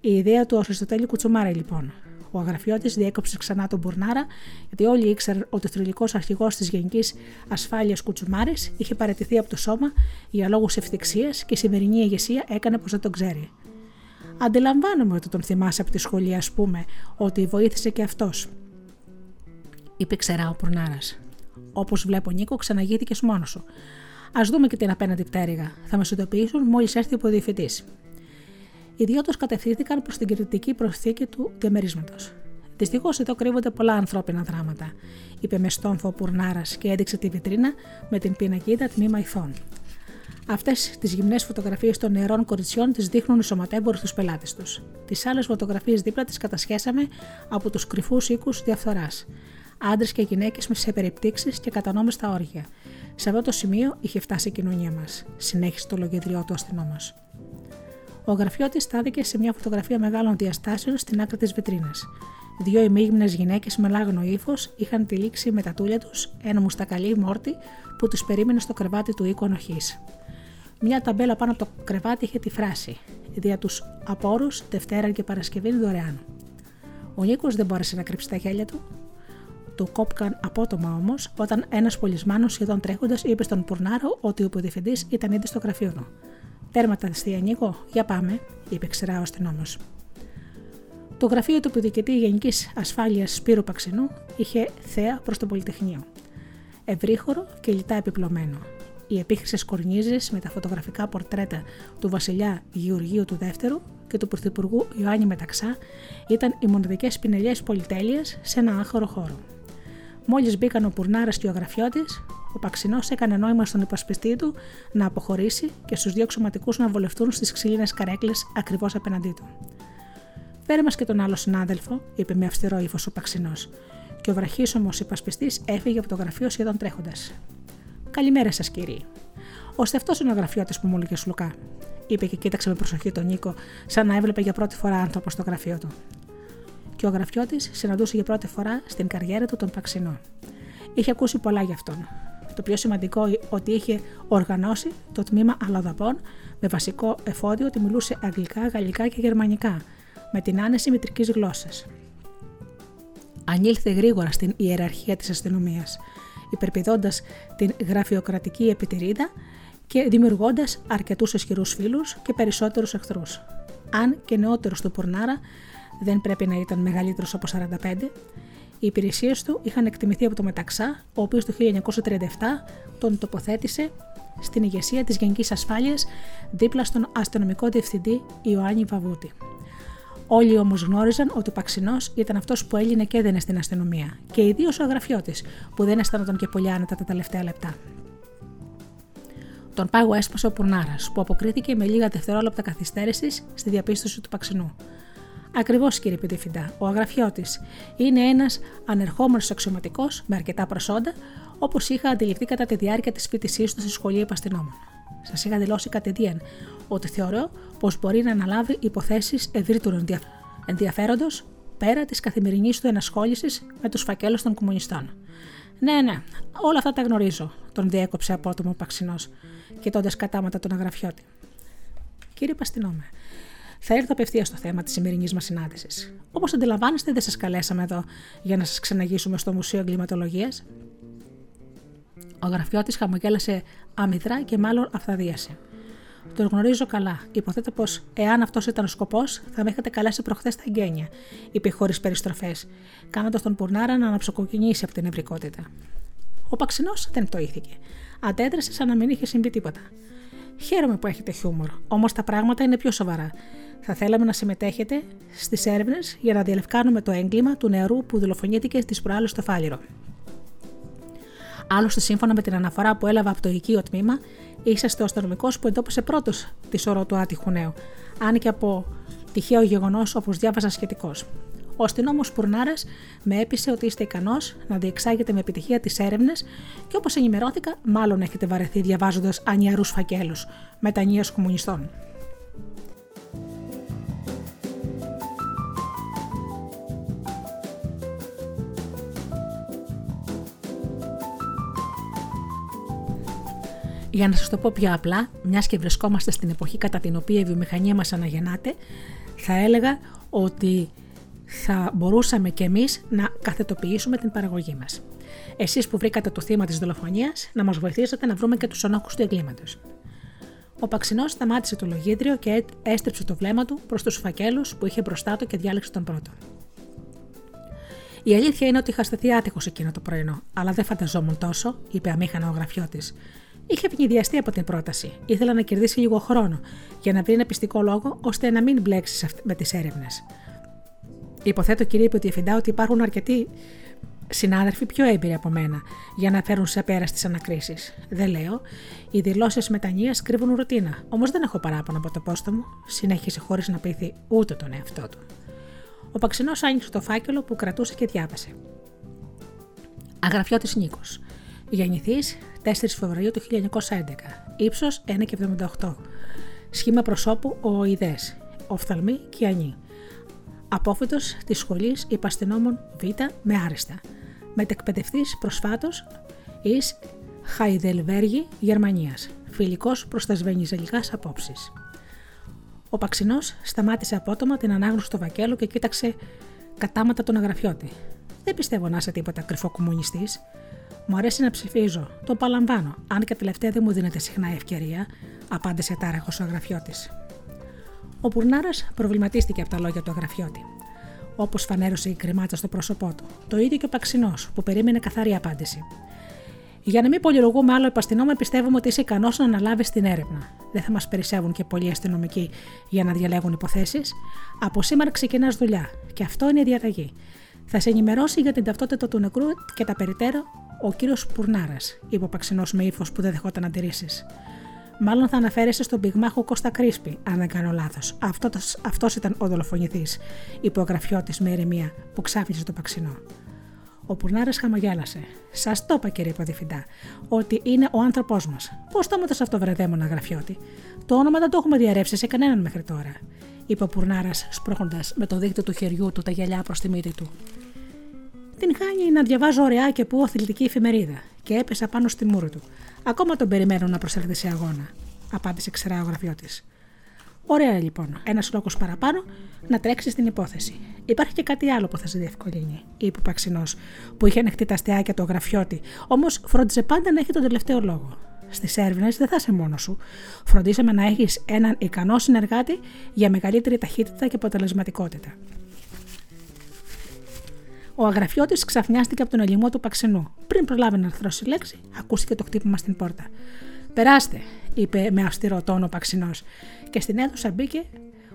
Η ιδέα του Αριστοτέλη Κουτσουμάρη, λοιπόν. Ο αγραφιώτης διέκοψε ξανά τον Μπουρνάρα, γιατί όλοι ήξεραν ότι ο θρηλυκός αρχηγός της Γενικής Ασφάλειας Κουτσουμάρης είχε παραιτηθεί από το σώμα για λόγους ευθυξίας και η σημερινή ηγεσία έκανε πως δεν τον ξέρει. Αντιλαμβάνομαι ότι τον θυμάσαι από τη σχολή, ας πούμε, ότι βοήθησε και αυτός. Είπε ξερά ο Μπουρνάρας. Όπως βλέπω, Νίκο, ξαναγήθηκε μόνος σου. Α δούμε και την απέναντι πτέρυγα. Θα με ειδοποιήσουν μόλις έρθει ο διευθυντή. Οι δυο του κατευθύνθηκαν προς την κριτική προσθήκη του διαμερίσματος. Δυστυχώς εδώ κρύβονται πολλά ανθρώπινα δράματα, είπε με στόμφο ο Πουρνάρας και έδειξε τη βιτρίνα με την πινακίδα τμήμα ηθών. Αυτές τις γυμνές φωτογραφίες των νεαρών κοριτσιών τις δείχνουν οι σωματέμποροι στους πελάτες τους. Τις άλλες φωτογραφίες δίπλα τις κατασχέσαμε από τους κρυφούς οίκους διαφθοράς. Άντρες και γυναίκες σε περιπτύξεις και κατανόμες στα όργια. Σε αυτό το σημείο είχε φτάσει η κοινωνία μας, συνέχισε το λογιδριό του αστυνόμος. Ο γραφιώτη στάθηκε σε μια φωτογραφία μεγάλων διαστάσεων στην άκρη της βιτρίνας. Δύο ημίγυμνες γυναίκες με λάγνο ύφος είχαν τυλίξει με τα τούλια τους ένα μουστακαλί μόρτι που τους περίμενε στο κρεβάτι του οίκου ανοχή. Μια ταμπέλα πάνω από το κρεβάτι είχε τη φράση Δια τους απόρους Δευτέρα και Παρασκευή είναι δωρεάν. Ο Νίκος δεν μπόρεσε να κρύψει τα γέλια του. Του κόπηκαν απότομα όμως όταν ένας πολισμάνο σχεδόν τρέχοντας είπε στον Πουρνάρο ότι ο υποδιευθυντή ήταν ήδη στο γραφείο του. Τέρμα τα αστεία, Νίκο, για πάμε, είπε ξερά ο αστυνόμος. Το γραφείο του Πουδικητή Γενικής Ασφάλειας Σπύρου Παξινού είχε θέα προς το Πολυτεχνείο. Ευρύχωρο και λιτά επιπλωμένο. Οι επίχρησες κορνίζες με τα φωτογραφικά πορτρέτα του βασιλιά Γεωργίου του Δεύτερου και του πρωθυπουργού Ιωάννη Μεταξά ήταν οι μοναδικές πινελιές πολυτέλειας σε ένα άχωρο χώρο. Μόλις μπήκαν ο Πουρνάρας και ο Αγραφιώτη, ο Παξινός έκανε νόημα στον υπασπιστή του να αποχωρήσει και στους δύο ξωματικού να βολευτούν στις ξύλινες καρέκλες ακριβώς απέναντί του. Φέρε μας και τον άλλο συνάδελφο, είπε με αυστηρό ύφος ο Παξινός, και ο βραχίσωμος υπασπιστής έφυγε από το γραφείο σχεδόν τρέχοντας. Καλημέρα σας, κύριοι. Ώστε αυτός είναι ο γραφειώτης που μου έλεγε Σλουκά, είπε και κοίταξε με προσοχή τον Νίκο, σαν να έβλεπε για πρώτη φορά άνθρωπο στο γραφείο του. Και ο γραφειώτης συναντούσε για πρώτη φορά στην καριέρα του τον Παξινό. Είχε ακούσει πολλά γι' αυτόν. Το πιο σημαντικό ότι είχε οργανώσει το τμήμα αλλοδαπών με βασικό εφόδιο ότι μιλούσε αγγλικά, γαλλικά και γερμανικά, με την άνεση μητρικής γλώσσας. Ανήλθε γρήγορα στην ιεραρχία της αστυνομίας, υπερπηδώντας την γραφειοκρατική επιτηρίδα και δημιουργώντας αρκετούς ισχυρούς φίλους και περισσότερους εχθρούς. Αν και νεότερος του Πορνάρα δεν πρέπει να ήταν μεγαλύτερος από 45, οι υπηρεσίες του είχαν εκτιμηθεί από το Μεταξά, ο οποίος το 1937 τον τοποθέτησε στην ηγεσία της Γενικής Ασφάλειας δίπλα στον αστυνομικό διευθυντή Ιωάννη Βαβούτη. Όλοι όμως γνώριζαν ότι ο Παξινός ήταν αυτός που έλυνε και έδαινε στην αστυνομία, και ιδίως ο αγραφιώτης, που δεν αισθάνονταν και πολύ άνετα τα τελευταία λεπτά. Τον πάγο έσπασε ο Πουρνάρας, που αποκρίθηκε με λίγα δευτερόλεπτα καθυστέρησης στη διαπίστωση του Παξινού. Ακριβώς, κύριε Πιτήφιντα, ο Αγραφιώτης είναι ένας ανερχόμενος αξιωματικός με αρκετά προσόντα, όπως είχα αντιληφθεί κατά τη διάρκεια της φοιτησής του στη σχολή επαστηνόμων. Σας είχα δηλώσει κατηδίαν ότι θεωρώ πως μπορεί να αναλάβει υποθέσεις ευρύτερου ενδιαφέροντος πέρα της καθημερινής του ενασχόλησης με τους φακέλους των κομμουνιστών. Ναι, ναι, όλα αυτά τα γνωρίζω, τον διέκοψε απότομο ο Παξινός, κοιτώντας κατάματα τον Αγραφιώτη. Κύριε Παστινόμε, θα έρθω απευθείας στο θέμα της σημερινής μας συνάντησης. Όπως αντιλαμβάνεστε, δεν σας καλέσαμε εδώ για να σας ξεναγήσουμε στο Μουσείο Εγκληματολογίας. Ο γραφειώτης χαμογέλασε αμυδρά και μάλλον αυθαδίασε. Τον γνωρίζω καλά. Υποθέτω πως, εάν αυτός ήταν ο σκοπός, θα με είχατε καλέσει προχθές στα εγγένεια, είπε χωρίς περιστροφές, κάνοντας τον Πουρνάρα να αναψοκοκκινήσει από την ευρικότητα. Ο Παξινό δεν πτωήθηκε. Αντέδρασε σαν να μην είχε συμβεί τίποτα. Χαίρομαι που έχετε χιούμορ, όμως τα πράγματα είναι πιο σοβαρά. Θα θέλαμε να συμμετέχετε στις έρευνες για να διαλευκάνουμε το έγκλημα του νεαρού που δολοφονήθηκε στις προάλλες στο Φάληρο. Άλλωστε, σύμφωνα με την αναφορά που έλαβα από το οικείο τμήμα, είσαστε ο αστυνομικός που εντόπισε πρώτος τη σωρό του άτυχου νέου, αν και από τυχαίο γεγονός όπως διάβαζα σχετικώς. Ο αστυνόμος Πουρνάρας με έπεισε ότι είστε ικανός να διεξάγετε με επιτυχία τις έρευνες και όπως ενημερώθηκα, μάλλον έχετε βαρεθεί διαβάζοντας ανιαρούς φακέλους μετανία κομμουνιστών. Για να σας το πω πιο απλά, μιας και βρισκόμαστε στην εποχή κατά την οποία η βιομηχανία μας αναγεννάται, θα έλεγα ότι θα μπορούσαμε κι εμείς να καθετοποιήσουμε την παραγωγή μας. Εσείς που βρήκατε το θύμα της δολοφονίας, να μας βοηθήσετε να βρούμε και τους ενόχου του εγκλήματος. Ο Παξινός σταμάτησε το λογίδριο και έστρεψε το βλέμμα του προς τους φακέλους που είχε μπροστά του και διάλεξε τον πρώτο. Η αλήθεια είναι ότι είχα στεθεί άτυχος εκείνο το πρωινό, αλλά δεν φανταζόμουν τόσο, είπε αμήχανα ο γραφιώτης. Είχε πνιδιαστεί από την πρόταση. Ήθελα να κερδίσει λίγο χρόνο για να βρει ένα πιστικό λόγο ώστε να μην μπλέξεις με τις έρευνες. Υποθέτω, κύριε Διευθυντά, ότι υπάρχουν αρκετοί συνάδελφοι πιο έμπειροι από μένα για να φέρουν σε πέρα στις ανακρίσεις. Δεν λέω. Οι δηλώσεις μετανία κρύβουν ρουτίνα. Όμως δεν έχω παράπονα από το πόστο μου, συνέχισε χωρίς να πείθει ούτε τον εαυτό του. Ο Παξινός άνοιξε το φάκελο που κρατούσε και διάβασε. Αγραφιώτης Νίκος. Γεννηθή 4 Φεβρουαρίου του 1911. Ύψος 1,78. Σχήμα προσώπου ο Ιδέ. Οφθαλμή και ανή. Απόφυτος της σχολής Υπαστηνόμων Β με άριστα. Μετεκπαιδευτής προσφάτως εις Χαϊδελβέργη, Γερμανίας. Φιλικός προς τα σβενιζελικά απόψεις. Ο Παξινός σταμάτησε απότομα την ανάγνωση του Βακέλου και κοίταξε κατάματα τον αγραφιώτη. Δεν πιστεύω να είσαι τίποτα κρυφό κομμουνιστής. Μου αρέσει να ψηφίζω. Το απαλαμβάνω. Αν και τελευταία δεν μου δίνεται συχνά ευκαιρία, απάντησε τάραχος ο αγραφιώτη. Ο Πουρνάρας προβληματίστηκε από τα λόγια του αγραφιώτη. Όπως φανέρωσε η κρεμάτσα στο πρόσωπό του. Το ίδιο και ο Παξινός, που περίμενε καθαρή απάντηση. Για να μην πολυλογούμε άλλο επαστηνόμαι, πιστεύουμε ότι είσαι ικανός να αναλάβεις την έρευνα. Δεν θα μας περισσεύουν και πολλοί αστυνομικοί για να διαλέγουν υποθέσεις. Από σήμερα ξεκινάς δουλειά, και αυτό είναι η διαταγή. Θα σε ενημερώσει για την ταυτότητα του νεκρού και τα περιττέρω ο κύριος Πουρνάρας, είπε ο Παξινό με ύφος που δεν δεχόταν αντιρρήσεις. Μάλλον θα αναφέρεσαι στον πυγμάχο Κώστα Κρίσπη, αν δεν κάνω λάθος. Αυτός ήταν ο δολοφονηθής, είπε ο γραφιώτη με ηρεμία που ξάφνιζε το Παξινό. Ο Πουρνάρας χαμογέλασε. Σας το είπα, κύριε Παδηφιντά, ότι είναι ο άνθρωπός μας. Πώς το έμαθα αυτό, βρεδέμονα γραφιώτη; Το όνομα δεν το έχουμε διαρρεύσει σε κανέναν μέχρι τώρα, είπε ο Πουρνάρας, σπρώχνοντας με το δίκτυο του χεριού του τα γυαλιά προς τη μύτη του. Την χάνει να διαβάζω ωραία και που αθλητική εφημερίδα και έπεσα πάνω στη μούρη του. Ακόμα τον περιμένω να προσέλθει σε αγώνα, απάντησε ξερά ο γραφιώτη. Ωραία λοιπόν, ένας λόγο παραπάνω να τρέξει στην υπόθεση. Υπάρχει και κάτι άλλο που θα σε διευκολύνει, είπε ο Παξινός, που είχε ανοιχτεί τα αστεάκια του γραφιώτη, όμως φρόντιζε πάντα να έχει τον τελευταίο λόγο. Στις έρευνες δεν θα είσαι μόνος σου. Φροντίσαμε να έχεις έναν ικανό συνεργάτη για μεγαλύτερη ταχύτητα και αποτελεσματικότητα. Ο αγραφιώτης ξαφνιάστηκε από τον ελιμό του Παξινού. Πριν προλάβει να αρθρώσει λέξη, ακούστηκε το χτύπημα στην πόρτα. Περάστε, είπε με αυστηρό τόνο ο Παξινό, και στην αίθουσα μπήκε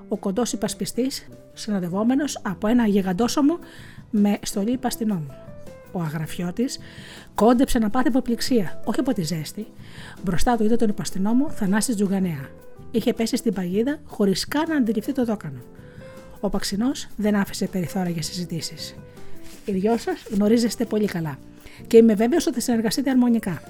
ο κοντός υπασπιστής, συνοδευόμενος από ένα γιγαντόσωμο με στολή υπαστηνόμου. Ο αγραφιώτης κόντεψε να πάθει αποπληξία, όχι από τη ζέστη. Μπροστά του είδε τον υπαστηνόμο Θανάσης Τζουγανέα. Είχε πέσει στην παγίδα χωρίς καν να αντιληφθεί το δόκανο. Ο Παξινό δεν άφησε περιθώρια για συζητήσεις. Οι δυο σας γνωρίζεστε πολύ καλά και είμαι βέβαιος ότι συνεργαστείτε αρμονικά.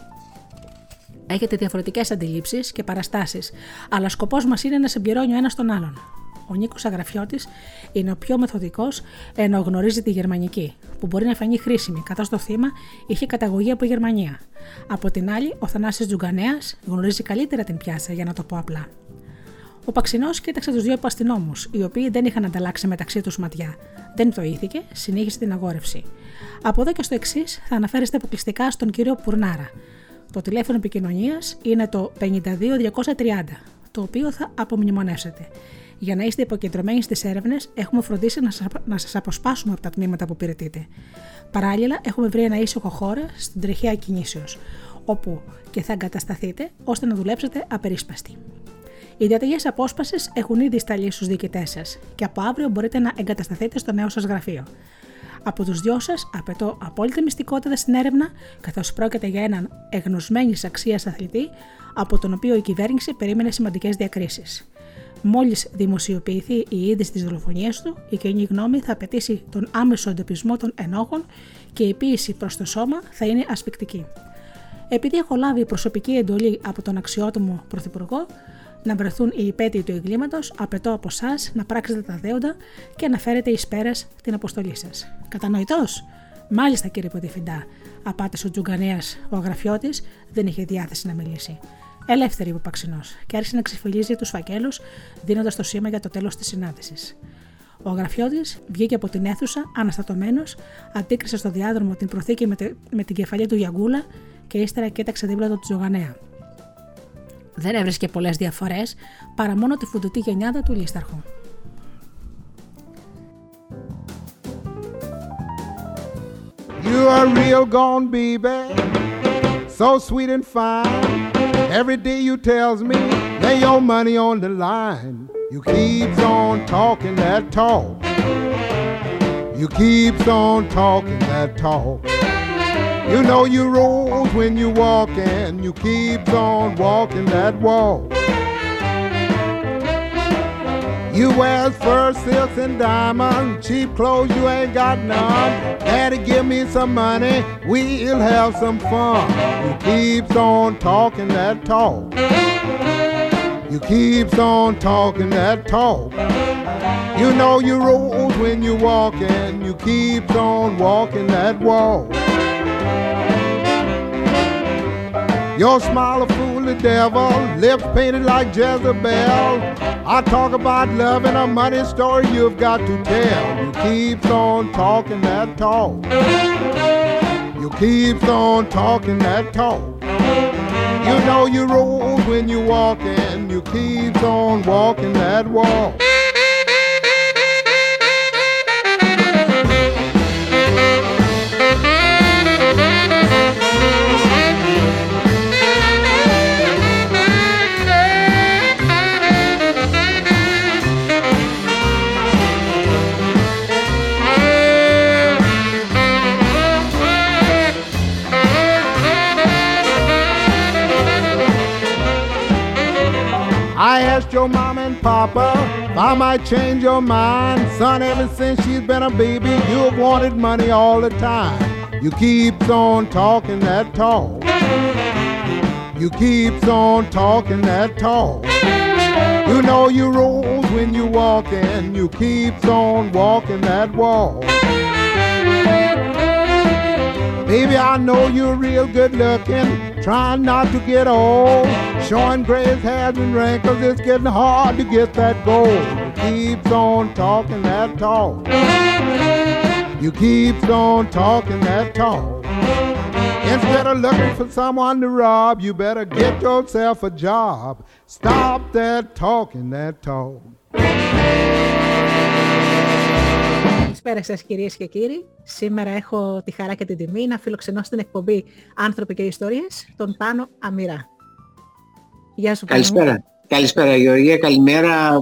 Έχετε διαφορετικές αντιλήψεις και παραστάσεις, αλλά σκοπός μας είναι να συμπληρώνει ο ένας τον άλλον. Ο Νίκος Αγραφιώτης είναι ο πιο μεθοδικός ενώ γνωρίζει τη γερμανική, που μπορεί να φανεί χρήσιμη, καθώς το θύμα είχε καταγωγή από Γερμανία. Από την άλλη, ο Θανάσης Τζουγκανέας γνωρίζει καλύτερα την πιάτσα, για να το πω απλά. Ο Παξινός κοίταξε τους δύο υπαστηνόμου, οι οποίοι δεν είχαν ανταλλάξει μεταξύ τους ματιά. Δεν το ήθηκε, συνέχισε την αγόρευση. Από εδώ και στο εξής θα αναφέρεστε αποκλειστικά στον κύριο Πουρνάρα. Το τηλέφωνο επικοινωνίας είναι το 52230, το οποίο θα απομνημονεύσετε. Για να είστε υποκεντρωμένοι στις έρευνες, έχουμε φροντίσει να σας αποσπάσουμε από τα τμήματα που υπηρετείτε. Παράλληλα, έχουμε βρει ένα ήσυχο χώρο στην τρεχιά κινήσεως, όπου και θα εγκατασταθείτε ώστε να δουλέψετε απερίσπαστοι. Οι διαταγές απόσπασης έχουν ήδη σταλεί στους διοικητές σας και από αύριο μπορείτε να εγκατασταθείτε στο νέο σας γραφείο. Από τους δυο σας απαιτώ απόλυτη μυστικότητα στην έρευνα, καθώς πρόκειται για έναν εγνωσμένης αξίας αθλητή, από τον οποίο η κυβέρνηση περίμενε σημαντικές διακρίσεις. Μόλις δημοσιοποιηθεί η είδηση της δολοφονίας του, η κοινή γνώμη θα απαιτήσει τον άμεσο εντοπισμό των ενόχων και η πίεση προς το σώμα θα είναι ασπικτική. Επειδή έχω λάβει προσωπική εντολή από τον αξιότιμο Πρωθυπουργό, να βρεθούν οι υπέτειοι του εγκλήματος, απαιτώ από εσά να πράξετε τα δέοντα και να φέρετε εις πέρας την αποστολή σας. Κατανοητός. Μάλιστα, κύριε Ποντιφιντά, απάντησε ο Τζουγκανέας, ο αγραφιώτης, δεν είχε διάθεση να μιλήσει. Ελεύθερη, είπε ο Παξινός, και άρχισε να ξεφυλίζει τους φακέλους, δίνοντας το σήμα για το τέλος της συνάντησης. Ο αγραφιώτης βγήκε από την αίθουσα αναστατωμένος, αντίκρισε στο διάδρομο την προθήκη με, με την κεφαλή του Γιαγκούλα και ύστερα κοίταξε δίπλα του Τζογανέα δεν έβρισκε πολλές διαφορές παρά μόνο τη φουντουτή γενιάδα του Λίσταρχου. You are real gone, baby, so sweet and fine. Every day you tells me lay your money on the line. You keeps on talking that talk. You keeps on talking that talk. You know you rolls when you walk and You keeps on walking that walk. You wears fur, silks, and diamonds. Cheap clothes, you ain't got none. Daddy, give me some money. We'll have some fun. You keeps on talking that talk. You keeps on talking that talk. You know you rolls when you walk and You keeps on walking that walk. Your smile a fool the devil, lips painted like Jezebel. I talk about love and a money story you've got to tell. You keeps on talking that talk. You keeps on talking that talk. You know you roll when you walking. You keeps on walking that walk. Papa I might change your mind. Son, ever since she's been a baby, you've wanted money all the time. You keeps on talking that talk. You keeps on talking that talk. You know you rolls when you walking. You keeps on walking that walk. Baby, I know you're real good looking, trying not to get old. Showing gray hairs and wrinkles, it's getting hard to get that gold. You keeps on talking that talk. You keeps on talking that talk. Instead of looking for someone to rob, you better get yourself a job. Stop that talking that talk. Καλησπέρα σας κυρίες και κύριοι. Σήμερα έχω τη χαρά και την τιμή να φιλοξενώ στην εκπομπή «Άνθρωποι και Ιστορίες» τον Πάνο Αμυρά. Γεια σου Πάνο. Καλησπέρα. Καλησπέρα Γεωργία, καλημέρα.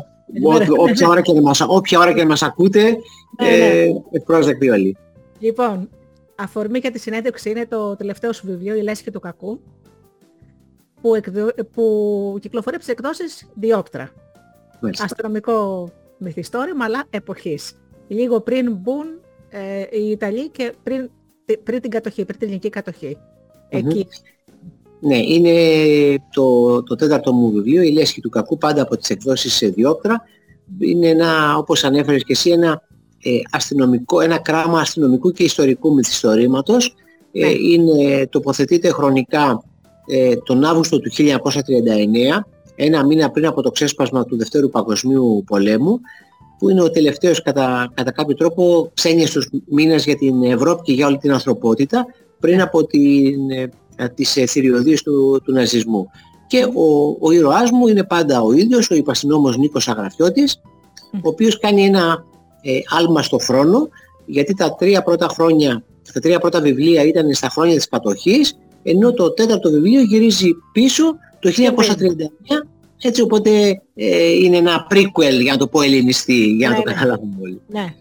Ό- όποια, ώρα και να μας, όποια ώρα και να μας ακούτε, Ναι, ναι. ε, ευπρόσδεκτοι όλοι. Λοιπόν, αφορμή για τη συνέντευξη είναι το τελευταίο σου βιβλίο «Η Λέσχη του Κακού» που, εκδο... που κυκλοφορεί από τις εκδόσεις Διόπτρα. Μάλιστα. Αστυνομικό μυθιστόρημα, αλλά εποχής. Λίγο πριν μπουν ε, οι Ιταλοί και πριν, πριν την κατοχή, πριν την ελληνική κατοχή. Μμμ. Εκεί. Ναι, είναι το, το τέταρτο μου βιβλίο, «Η Λέσχη του Κακού», πάντα από τις εκδόσεις σε Διόπτρα. Είναι ένα, όπως ανέφερες και εσύ, ένα ε, αστυνομικό, ένα κράμα αστυνομικού και ιστορικού μυθιστορήματος. Ε, Ναι. είναι, τοποθετείται χρονικά ε, τον Αύγουστο του 1939, ένα μήνα πριν από το ξέσπασμα του Δευτέρου Παγκοσμίου Πολέμου, που είναι ο τελευταίος κατά, κατά κάποιο τρόπο ξένιαστος μήνας για την Ευρώπη και για όλη την ανθρωπότητα, πριν από την, ε, τις ε, θηριωδίες του, του ναζισμού. Και ο, ο ήρωάς μου είναι πάντα ο ίδιος, ο υπαστηνόμος Νίκος Αγραφιώτης, ο οποίος κάνει ένα ε, άλμα στο χρόνο, γιατί τα τρία πρώτα χρόνια, τα τρία πρώτα βιβλία ήταν στα χρόνια της κατοχής, ενώ το τέταρτο βιβλίο γυρίζει πίσω το 1939, έτσι οπότε ε, είναι ένα prequel για να το πω ελληνιστή, για να Ναι, το ναι. καταλάβουμε όλοι. Ναι.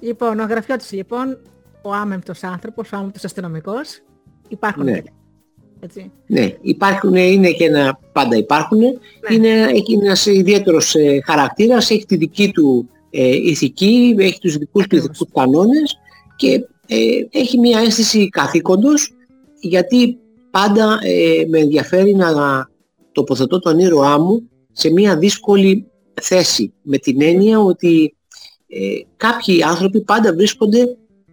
Λοιπόν, ο Γραφιώτης λοιπόν, ο άμεμπτος άνθρωπος, ο άμεμπτος αστυνομικός, υπάρχουν Ναι. και έτσι. Ναι, υπάρχουν, είναι και ένα, πάντα υπάρχουν. Είναι, έχει ένας ιδιαίτερος ε, χαρακτήρας, έχει τη δική του ε, ηθική, έχει τους δικούς του Ακριβώς. ηθικούς κανόνες και ε, έχει μια αίσθηση καθήκοντος γιατί πάντα ε, με ενδιαφέρει να τοποθετώ τον ήρωά μου σε μια δύσκολη θέση με την έννοια ότι ε, κάποιοι άνθρωποι πάντα βρίσκονται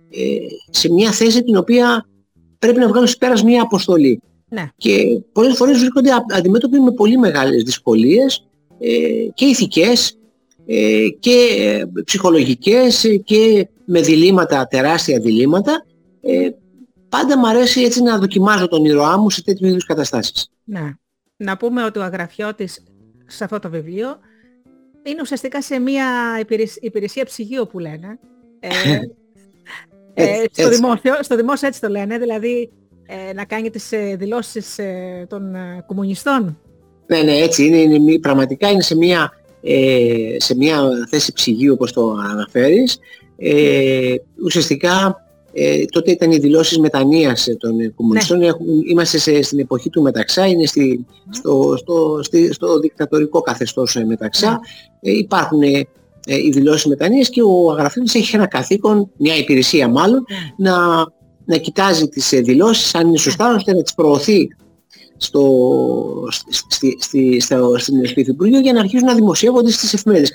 ε, σε μια θέση την οποία πρέπει να βγάλουν στο πέρας μια αποστολή Ναι. και πολλές φορές βρίσκονται α- αντιμέτωποι με πολύ μεγάλες δυσκολίες ε, και ηθικές ε, και ε, ψυχολογικές ε, και με διλήμματα, τεράστια διλήμματα. Ε, πάντα μου αρέσει έτσι να δοκιμάζω τον ήρωά μου σε τέτοιου είδους καταστάσεις. Ναι. Να πούμε ότι ο Αγραφιώτης σε αυτό το βιβλίο είναι ουσιαστικά σε μια υπηρεσία, υπηρεσία ψυγείο που λένε. Ε, ε, Έτσι, στο, έτσι. δημόσιο, στο δημόσιο έτσι το λένε, δηλαδή ε, να κάνει τις ε, δηλώσεις ε, των ε, κομμουνιστών. Ναι, ναι, έτσι είναι, είναι μη- πραγματικά είναι σε μια, ε, σε μια θέση ψυγείου όπως το αναφέρεις. Ε, ουσιαστικά ε, τότε ήταν οι δηλώσεις μετανοίας των κομμουνιστών. Έχουν, είμαστε σε, στην εποχή του Μεταξά, είναι στη, στο, στο, στη, στο δικτατορικό καθεστώς ε, Μεταξά. Ε, υπάρχουν ε, οι δηλώσεις μετανοίας και ο Αγραφίδης έχει ένα καθήκον, μια υπηρεσία μάλλον, να, να κοιτάζει τις ε, δηλώσεις αν είναι σωστά, ώστε να τις προωθεί στο, στη, στη, στο, στην Υπουργείο για να αρχίσουν να δημοσιεύονται στις εφημερίδες.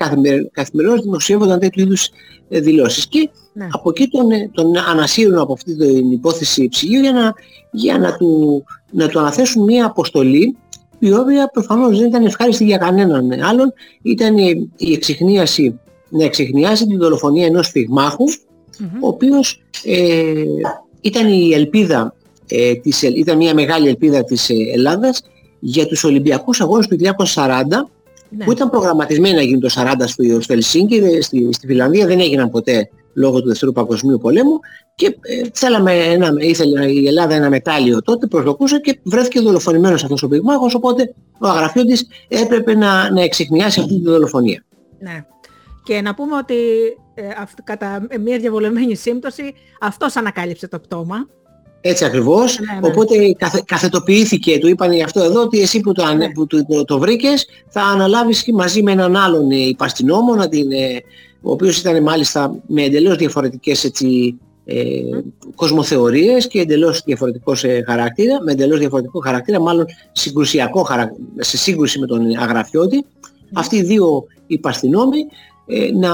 Καθημερινώς δημοσιεύονταν τέτοιου είδους ε, δηλώσεις. Και Ναι. από εκεί τον, ε, τον ανασύρουν από αυτή την υπόθεση ψυγείου για να, για να, του, να του αναθέσουν μια αποστολή η οποία προφανώς δεν ήταν ευχάριστη για κανέναν άλλον. Ήταν η, η εξυχνίαση, να εξυχνιάσει την δολοφονία ενός πυγμάχου ο οποίος ε, ήταν η ελπίδα, ε, της, ελ- ήταν μια μεγάλη ελπίδα της ε, Ελλάδας για τους Ολυμπιακούς Αγώνες του 1940 Ναι. που ήταν προγραμματισμένοι να γίνουν το 40 στο, στο Ελσίνκι, δε- στη, στη Φιλανδία δεν έγιναν ποτέ λόγω του Δευτέρου Παγκοσμίου Πολέμου και ε, θέλαμε ένα, ήθελε η Ελλάδα ένα μετάλλιο τότε, προσδοκούσε και βρέθηκε δολοφονημένος αυτός ο πυγμάχος οπότε ο αγραφιώτης έπρεπε να, να εξηχνιάσει αυτή τη δολοφονία. Ναι. Και να πούμε ότι ε, αυ- κατά μια διαβολεμένη σύμπτωση αυτός ανακάλυψε το πτώμα. Έτσι ακριβώς, Ναι, ναι. οπότε καθε, καθετοποιήθηκε, του είπαν γι' αυτό εδώ ότι εσύ που το, ανε- Ναι. που το, το, το βρήκες θα αναλάβεις και μαζί με έναν άλλον ε, υπαστηνόμο, να την, ε, ο οποίος ήταν μάλιστα με εντελώς διαφορετικές έτσι, ε, κοσμοθεωρίες και εντελώς διαφορετικός ε, χαρακτήρα, με εντελώς διαφορετικό χαρακτήρα, μάλλον συγκρουσιακό χαρακτήρα, σε σύγκρουση με τον Αγραφιώτη. Αυτοί οι δύο υπαστηνόμοι ε, να,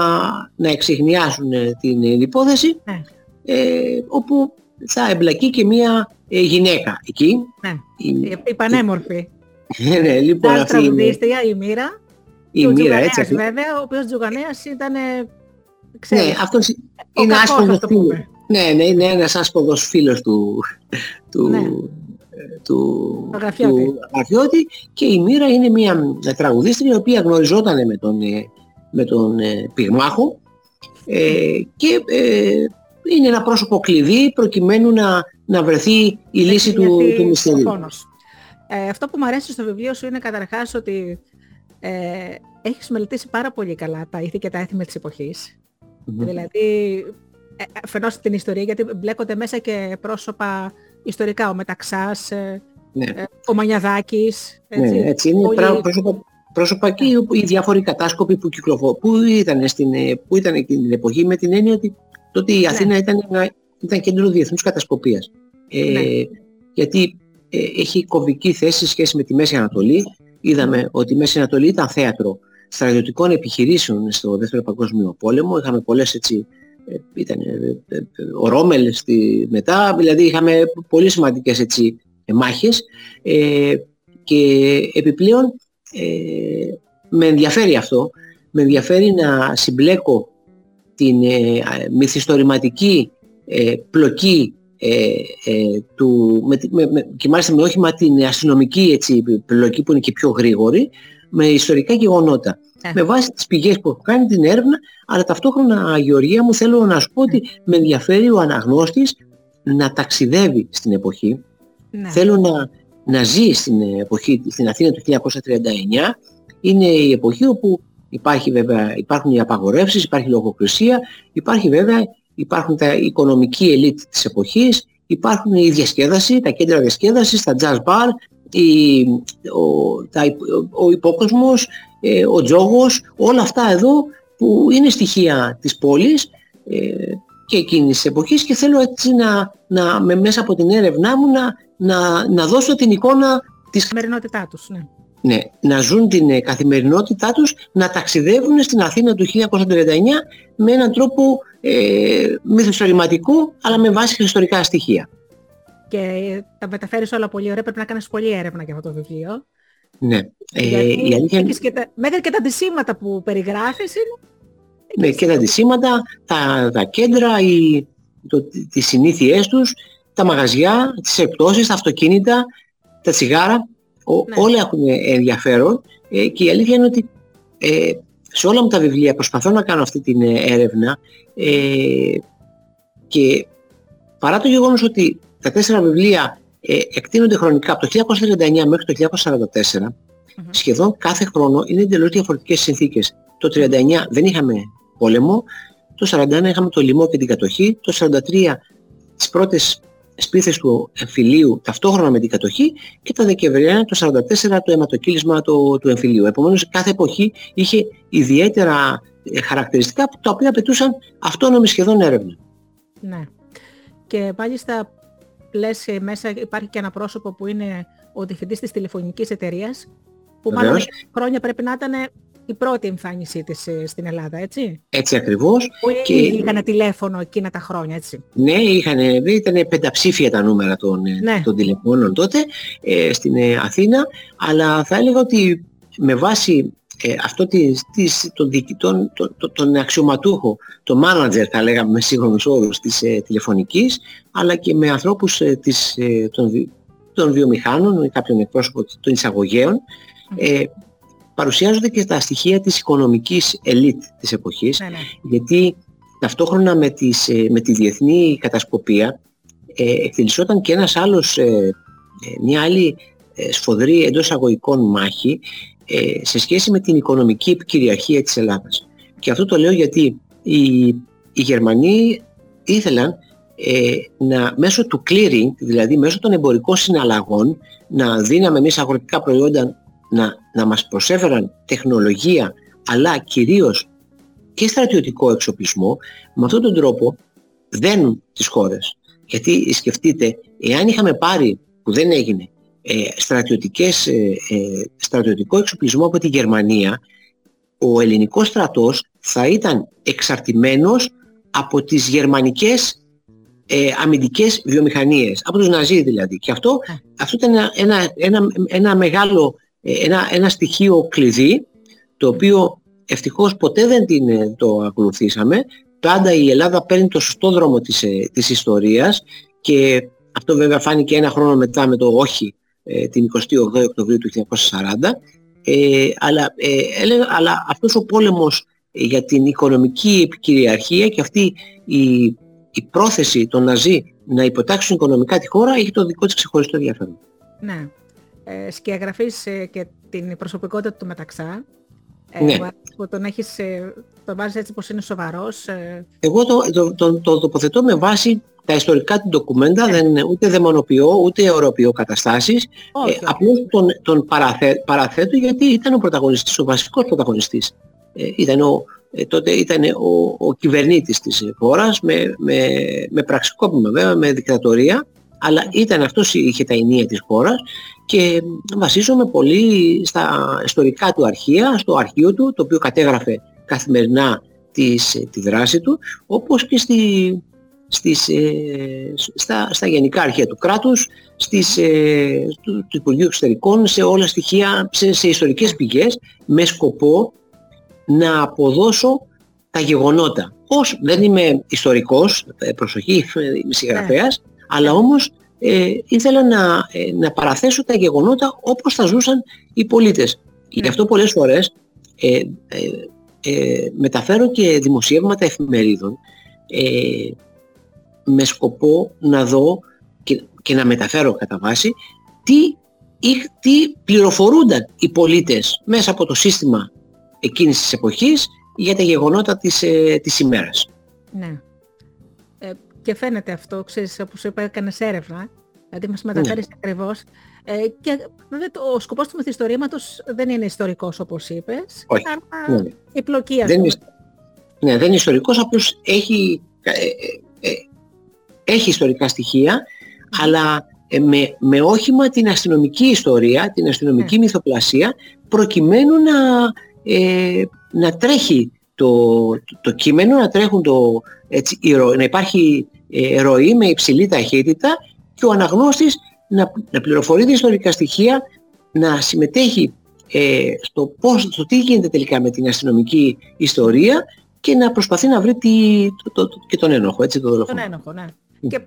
να εξηχνιάσουν ε, την ε, υπόθεση Ναι. ε, όπου θα εμπλακεί και μία ε, γυναίκα εκεί. Ναι. Η, Η, η πανέμορφη. ε, ναι, λοιπόν, Ήταν αυτή είναι τραγουδίστρια, η Μοίρα. Η και ο μοίρα, Τζουγανέας έτσι. αυτή. βέβαια, ο οποίος Τζουγανέας ήταν, ε, Ναι, ξέρεις, αυτός ο είναι κακός, άσποδος ας το φίλος. πούμε. Ναι, ναι, είναι ένας άσποδος φίλος του, του, Ναι. ε, του, Του Αγραφιώτη. του Αγραφιώτη και η Μοίρα είναι μια ε, τραγουδίστρια η οποία γνωριζόταν με τον, ε, με τον ε, πυγμάχο ε, και ε, είναι ένα πρόσωπο κλειδί προκειμένου να, να βρεθεί η λύση του, γιατί του ο μυστηρίου. πόνος. Ε, αυτό που μου αρέσει στο βιβλίο σου είναι καταρχάς ότι ε, έχεις μελετήσει πάρα πολύ καλά τα ήθη και τα έθιμα της εποχής. Μμμ. Δηλαδή, ε, αφενός την ιστορία, γιατί μπλέκονται μέσα και πρόσωπα ιστορικά. Ο Μεταξάς, ε, Ναι. ε, ο Μανιαδάκης. Ναι, έτσι είναι Όλοι- πρά- πρόσωπα, πρόσωπα και οι, οι διάφοροι κατάσκοποι που κυκλοφορούν, που ήταν, στην, ε, που ήταν εκείνη την εποχή με την έννοια ότι τότε η Ναι. Αθήνα ήταν, ένα- ήταν κέντρο διεθνούς κατασκοπίας. Ε, Ναι. Γιατί ε, έχει κομβική θέση σε σχέση με τη Μέση Ανατολή. Είδαμε ότι η Μέση Ανατολή ήταν θέατρο στρατιωτικών επιχειρήσεων στο Δεύτερο Παγκόσμιο Πόλεμο. Είχαμε πολλές έτσι, ε, ήταν ε, ε, ε, ο Ρόμελ στη, μετά, δηλαδή είχαμε πολύ σημαντικές έτσι, ε, μάχες. Ε, και επιπλέον ε, με ενδιαφέρει αυτό, με ενδιαφέρει να συμπλέκω την ε, μυθιστορηματική ε, πλοκή ε, ε, του, με, τη- με, με, και μάλιστα με όχι μα την αστυνομική έτσι, πλοκή που είναι και πιο γρήγορη, με ιστορικά γεγονότα. Ε. Με βάση τις πηγές που έχω κάνει την έρευνα, αλλά ταυτόχρονα, Γεωργία μου, θέλω να σου πω ότι με ενδιαφέρει ο αναγνώστης να ταξιδεύει στην εποχή, Ναι. Θέλω να, να ζει στην εποχή, στην Αθήνα του 1939. Είναι η εποχή όπου υπάρχει βέβαια, υπάρχουν οι απαγορεύσεις, υπάρχει η λογοκρισία, υπάρχει βέβαια, υπάρχουν τα οικονομική ελίτ της εποχής, υπάρχουν η διασκέδαση, τα κέντρα διασκέδασης, τα jazz bar, η, ο, τα, ο, ο υπόκοσμος, ε, ο τζόγος, όλα αυτά εδώ που είναι στοιχεία της πόλης ε, και εκείνης της εποχής και θέλω έτσι να, να με, μέσα από την έρευνά μου να, να, να δώσω την εικόνα της Καθημερινότητά τους, ναι. Ναι, να ζουν την ε, καθημερινότητά τους, να ταξιδεύουν στην Αθήνα του 1939 με έναν τρόπο ε, μυθιστορηματικό αλλά με βάση ιστορικά στοιχεία. Και τα μεταφέρεις όλα πολύ ωραία. Πρέπει να κάνεις πολλή έρευνα για αυτό το βιβλίο. Ναι. Ε, γιατί η αλήθεια είναι έχεις και τα, μέχρι και τα αντισήματα που περιγράφεις είναι ναι, και τα αντισήματα, τα, τα κέντρα, οι, το, τις συνήθειές τους, τα μαγαζιά, τις εκπτώσεις, τα αυτοκίνητα, τα τσιγάρα, ο, Ναι. όλα έχουν ενδιαφέρον ε, και η αλήθεια είναι ότι ε, σε όλα μου τα βιβλία προσπαθώ να κάνω αυτή την ε, έρευνα ε, και παρά το γεγονός ότι τα τέσσερα βιβλία ε, εκτείνονται χρονικά από το 1939 μέχρι το 1944 σχεδόν κάθε χρόνο είναι εντελώς διαφορετικές συνθήκες. Το 39 δεν είχαμε πόλεμο, το 41 είχαμε το λοιμό και την κατοχή, το 43 τις πρώτες σπίθες του εμφυλίου ταυτόχρονα με την κατοχή και τα Δεκεμβριανά το 44 το αιματοκύλισμα του, του εμφυλίου. Επομένως κάθε εποχή είχε ιδιαίτερα ε, χαρακτηριστικά τα οποία απαιτούσαν αυτόνομη σχεδόν έρευνα. Ναι. Και μάλιστα λες ε, μέσα υπάρχει και ένα πρόσωπο που είναι ο διευθυντής της τηλεφωνικής εταιρείας που μάλλον Βεβαίως. χρόνια πρέπει να ήταν η πρώτη εμφάνισή της ε, στην Ελλάδα, έτσι; Έτσι ακριβώς. Που Και- και... είχαν τηλέφωνο εκείνα τα χρόνια, έτσι; Ναι, είχαν, ήταν πενταψήφια τα νούμερα των, ε, Ναι. των τηλεφώνων τότε ε, στην ε, Αθήνα, αλλά θα έλεγα ότι με βάση ε, αυτό της, της, τον, διοικητών, τον, τον, τον αξιωματούχο, τον manager θα λέγαμε με σύγχρονους όρους της ε, τηλεφωνικής, αλλά και με ανθρώπους ε, της, ε, των, βι- των βιομηχάνων, ή κάποιον εκπρόσωπο των εισαγωγέων, ε, παρουσιάζονται και τα στοιχεία της οικονομικής ελίτ της εποχής, Ναι, ναι. γιατί ταυτόχρονα με, τις, ε, με τη διεθνή κατασκοπία ε, εκτελισόταν και ένας άλλος, ε, ε, μια άλλη ε, σφοδρή εντός αγωγικών μάχη ε, σε σχέση με την οικονομική επικυριαρχία της Ελλάδας. Και αυτό το λέω γιατί οι, οι Γερμανοί ήθελαν ε, να, μέσω του clearing, δηλαδή μέσω των εμπορικών συναλλαγών, να δίναμε εμείς αγροτικά προϊόντα να, να μας προσέφεραν τεχνολογία, αλλά κυρίως και στρατιωτικό εξοπλισμό, με αυτόν τον τρόπο δένουν τις χώρες. Γιατί σκεφτείτε, εάν είχαμε πάρει, που δεν έγινε, ε, στρατιωτικές, ε, ε, στρατιωτικό εξοπλισμό από τη Γερμανία, ο ελληνικός στρατός θα ήταν εξαρτημένος από τις γερμανικές ε, αμυντικές βιομηχανίες, από τους Ναζί δηλαδή. Και αυτό, αυτό ήταν ένα, ένα, ένα, ένα μεγάλο, ε, ένα, ένα στοιχείο κλειδί, το οποίο ευτυχώς ποτέ δεν την, ε, το ακολουθήσαμε. Πάντα η Ελλάδα παίρνει το σωστό δρόμο της, ε, της ιστορίας και αυτό βέβαια φάνηκε ένα χρόνο μετά με το όχι ε, την 28η Οκτωβρίου του 1940 ε, αλλά, ε, έλεγα, αλλά αυτός ο πόλεμος ε, για την οικονομική επικυριαρχία και αυτή η, η πρόθεση των Ναζί να υποτάξουν οικονομικά τη χώρα έχει το δικό της ξεχωριστό ενδιαφέρον. Ναι. Ε, σκιαγραφείς ε, και την προσωπικότητα του Μεταξά. Ε, Ναι. μου αρέσει που τον έχεις, ε, τον βάζεις έτσι πως είναι σοβαρός. Ε, Εγώ το, το, το, το τοποθετώ με βάση τα ιστορικά του ντοκουμέντα, δεν, ούτε δαιμονοποιώ ούτε αιωροποιώ καταστάσεις. όχι, Ε, απλώς τον, τον παραθέ, παραθέτω γιατί ήταν ο πρωταγωνιστής, ο βασικός πρωταγωνιστής. Ε, ήταν ο, ε, τότε ήταν ο, ο κυβερνήτης της χώρας με, με, με πραξικόπημα βέβαια, με δικτατορία, αλλά ήταν αυτός είχε τα ενία της χώρας και βασίζομαι πολύ στα ιστορικά του αρχεία, στο αρχείο του, το οποίο κατέγραφε καθημερινά της, τη δράση του, όπως και στη, στις, ε, στα, στα γενικά αρχεία του κράτους, στις, ε, του, του Υπουργείου Εξωτερικών, σε όλα στοιχεία, σε, σε ιστορικές πηγές, με σκοπό να αποδώσω τα γεγονότα. Ως δεν είμαι ιστορικός, ε, προσοχή, είμαι συγγραφέας, αλλά όμως ε, ήθελα να, ε, να παραθέσω τα γεγονότα όπως θα ζούσαν οι πολίτες. Γι' αυτό πολλές φορές ε, ε, ε, μεταφέρω και δημοσιεύματα εφημερίδων ε, με σκοπό να δω και, και να μεταφέρω κατά βάση τι, ή- τι πληροφορούνταν οι πολίτες μέσα από το σύστημα εκείνης της εποχής για τα γεγονότα της, ε, της ημέρας. ναι. Ε, και φαίνεται αυτό, ξέρεις, όπως είπα, έκανες έρευνα, δηλαδή μας μεταφέρεις ακριβώς. Ε, και βέβαια το- ο σκοπός του μυθιστορήματος δεν είναι ιστορικός όπως είπες, Όχι. αλλά Ναι, ναι. η πλοκή ας Δεν πούμε. είναι, ναι, δεν είναι ιστορικός, απλώς έχει, ε, ε, ε, έχει ιστορικά στοιχεία, αλλά ε, με, με όχημα την αστυνομική ιστορία, την αστυνομική Ναι. μυθοπλασία, προκειμένου να, ε, να τρέχει το, το, το κείμενο, να, τρέχουν το, έτσι, η ρο- να υπάρχει ε, ροή με υψηλή ταχύτητα και ο αναγνώστης να, να πληροφορείται ιστορικά στοιχεία, να συμμετέχει ε, στο, πώς, στο τι γίνεται τελικά με την αστυνομική ιστορία και να προσπαθεί να βρει τι, το, το, το- και τον ένοχο, έτσι, τον Τον δολοφόνο. ένοχο, ναι. Και ε,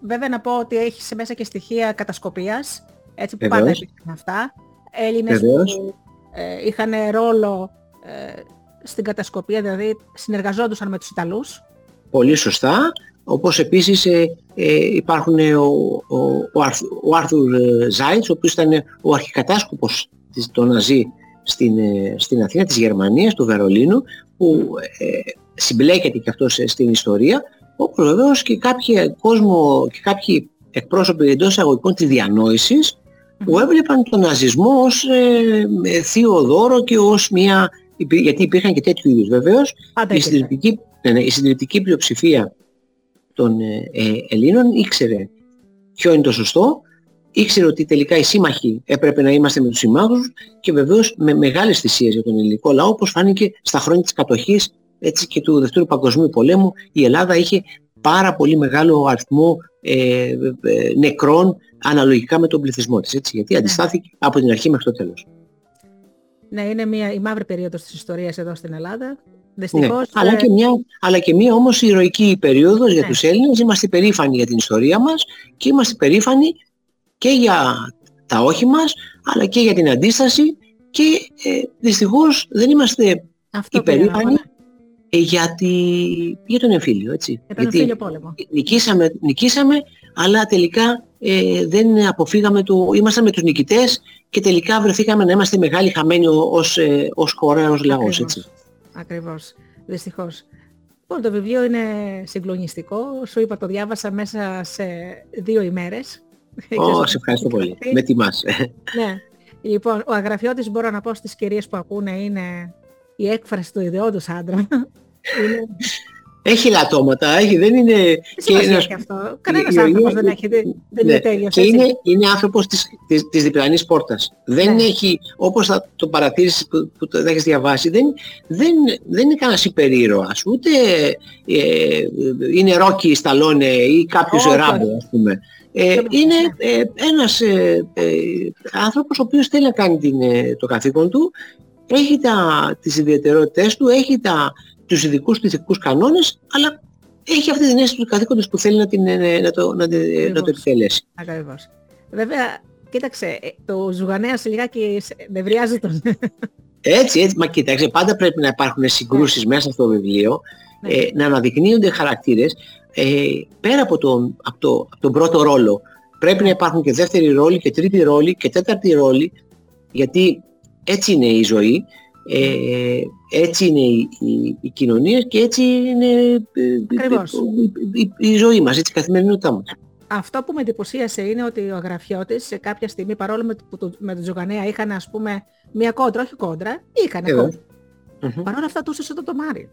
βέβαια να πω ότι έχει σε μέσα και στοιχεία κατασκοπίας, έτσι που Βεβαίως. πάντα υπήρχαν αυτά. Έλληνες Βεβαίως. που ε, είχαν ρόλο ε, στην κατασκοπία, δηλαδή συνεργαζόντουσαν με τους Ιταλούς. Πολύ σωστά. Όπως επίσης ε, ε, υπάρχουν ε, ο, ο, ο, Αρθ- ο Άρθουρ ε, Ζάιτς, ο οποίος ήταν ο αρχικατάσκοπος της, το Ναζί στην, ε, στην Αθήνα, της Γερμανίας, του Βερολίνου, που ε, συμπλέκεται και αυτός ε, στην ιστορία, όπως βεβαίως και κάποιοι κόσμο και κάποιοι εκπρόσωποι εντός εισαγωγικών της διανόησης, που έβλεπαν τον ναζισμό ως ε, θείο δώρο και ως μια... γιατί υπήρχαν και τέτοιου είδους βεβαίως, Πάντα η υπήρχαν. συντριπτική, ναι, ναι, η συντριπτική πλειοψηφία των ε, ε, Ελλήνων ήξερε ποιο είναι το σωστό, ήξερε ότι τελικά οι σύμμαχοι έπρεπε να είμαστε με τους συμμάχους και βεβαίως με μεγάλες θυσίες για τον ελληνικό λαό, όπως φάνηκε στα χρόνια της κατοχής έτσι και του Δευτέρου Παγκοσμίου Πολέμου, η Ελλάδα είχε πάρα πολύ μεγάλο αριθμό ε, ε, νεκρών αναλογικά με τον πληθυσμό της, έτσι, γιατί αντιστάθηκε από την αρχή μέχρι το τέλος. Ναι, είναι μια, η μαύρη περίοδος της ιστορίας εδώ στην Ελλάδα. Ναι, Δυστυχώς, αλλά, ε, και μια, αλλά και μια όμως ηρωική περίοδος για Ναι. τους Έλληνες. Είμαστε περήφανοι για την ιστορία μας και είμαστε περήφανοι και για τα όχι μας, αλλά και για την αντίσταση και ε, δυστυχώς δεν είμαστε αυτό πήγα να πω, υπερήφανοι ναι, ε, για, τη, για τον εμφύλιο. Έτσι. για τον Γιατί εμφύλιο πόλεμο. νικήσαμε, νικήσαμε, αλλά τελικά ε, δεν αποφύγαμε το... Ήμασταν με τους νικητές και τελικά βρεθήκαμε να είμαστε μεγάλοι χαμένοι ως, ε, ως χώρα, ως λαός. Ακριβώς. Έτσι. Ακριβώς. Δυστυχώς. Λοιπόν, το βιβλίο είναι συγκλονιστικό. Σου είπα, το διάβασα μέσα σε δύο ημέρες. Ω, σε ευχαριστώ πολύ. Με τιμάς. Ναι. Λοιπόν, ο αγραφιώτης μπορώ να πω στις κυρίες που ακούνε είναι η έκφραση του ιδεόντος άντρα. είναι... Έχει λατώματα, έχει, δεν είναι... Τι σημασία έχει αυτό. Κανένας άνθρωπος δεν έχει, δεν, δεν είναι τέλειος. Και έτσι. είναι, είναι άνθρωπος της, της, της διπλανής πόρτας. Δεν Ναι. έχει, όπως θα το παρατήρησες που, που το έχεις διαβάσει, δεν, δεν, δεν είναι κανένας υπερήρωας, ούτε ε, είναι Ρόκι Σταλόνε ή κάποιος Όχι, Ράμπο, όχι. ας πούμε. Ε, Δεν είναι είναι. ε, ένας ε, ε, άνθρωπος ο οποίος θέλει να κάνει την, ε, το καθήκον του, έχει τα, τις ιδιαιτερότητες του, έχει τα, τους ειδικούς του ηθικούς κανόνες, αλλά έχει αυτή την αίσθηση του καθήκοντος που θέλει να, την, ε, να, το, να, την- να το Ακριβώς. επιτελέσει. Ακριβώς. Βέβαια, κοίταξε, ε, το ζουγανέας λιγάκι σε- νευριάζει τον. Έτσι, έτσι, μα κοίταξε, πάντα πρέπει να υπάρχουν συγκρούσεις μέσα στο βιβλίο, Ναι. ε, να αναδεικνύονται χαρακτήρες, ε, πέρα από τον, από, το, από τον πρώτο ρόλο. Πρέπει να υπάρχουν και δεύτερη ρόλη και τρίτη ρόλη και τέταρτη ρόλη, γιατί έτσι είναι η ζωή, ε, έτσι είναι η, η, η κοινωνία και έτσι είναι ε, Ακριβώς. η, η- η ζωή μας, έτσι η καθημερινότητά μας. Αυτό που με εντυπωσίασε είναι ότι ο αγραφιώτης σε κάποια στιγμή, παρόλο με, που το, με τον Τζογανέα είχαν ας πούμε μία κόντρα, όχι κόντρα, είχαν Βέβαια. κόντρα. Μμμ. Παρόλα αυτά του έσωσε το τομάρι.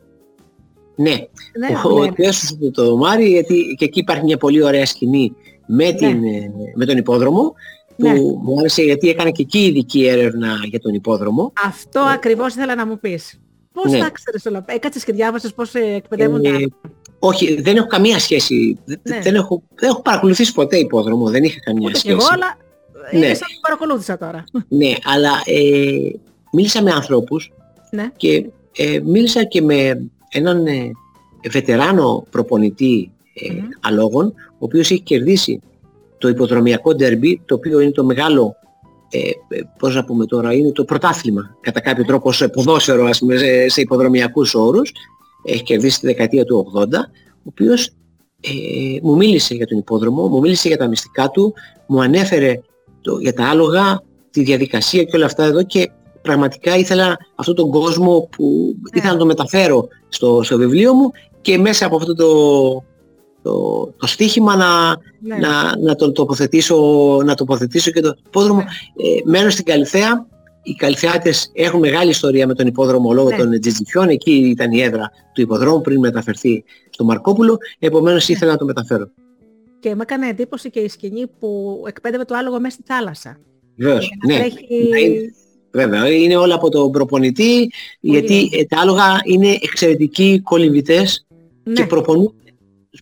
Ναι, Ναι, ο, λένε. ο έσωσε το, το δωμάρι, γιατί και εκεί υπάρχει μια πολύ ωραία σκηνή με, την, ε, με τον υπόδρομο, που Ναι. μου άρεσε γιατί έκανε και εκεί ειδική έρευνα για τον υπόδρομο. Αυτό ακριβώς ήθελα να μου πεις. Πώς Ναι. τα ξέρεις όλα; Έκατσες και διάβασες πώς ε, εκπαιδεύονται. Ε, όχι, δεν έχω καμία σχέση. Δε- Ναι. Δεν, έχω, δεν έχω παρακολουθήσει ποτέ υπόδρομο, δεν είχα καμία Ούτε κι σχέση. εγώ, αλλά ε, Ναι. είναι σαν που παρακολούθησα τώρα. Ναι, αλλά ε, μίλησα με ανθρώπους Ναι. και ε, μίλησα και με έναν ε, βετεράνο προπονητή ε, Μμμ. αλόγων, ο οποίος έχει κερδίσει το υποδρομιακό ντερμπι, το οποίο είναι το μεγάλο, ε, ε, πώς να πούμε τώρα, είναι το πρωτάθλημα κατά κάποιο τρόπο σε ποδόσφαιρο, ας πούμε, σε, σε υποδρομιακούς όρους. Έχει κερδίσει τη δεκαετία του 80, ο οποίος ε, μου μίλησε για τον υπόδρομο, μου μίλησε για τα μυστικά του, μου ανέφερε το, για τα άλογα, τη διαδικασία και όλα αυτά εδώ και πραγματικά ήθελα αυτόν τον κόσμο που ήθελα να το μεταφέρω στο, στο βιβλίο μου και μέσα από αυτό το, το, το στίχημα να, Ναι. να, να τον τοποθετήσω, να τοποθετήσω και το υπόδρομο. Ε, μένω στην Καλυθέα. Οι Καλυθεάτες έχουν μεγάλη ιστορία με τον υπόδρομο λόγω Ναι. των Τζιτζιφιών. Εκεί ήταν η έδρα του υποδρόμου πριν μεταφερθεί στο Μαρκόπουλο. Επομένως Ναι. ήθελα να το μεταφέρω. Και με έκανε εντύπωση και η σκηνή που εκπαίδευε το άλογο μέσα στη θάλασσα. Βέβαιως, Για να ναι. τρέχει- Να είναι- Βέβαια, είναι όλα από τον προπονητή, γιατί ε, τα άλογα είναι εξαιρετικοί κολυμβητές Ναι. και προπονούν,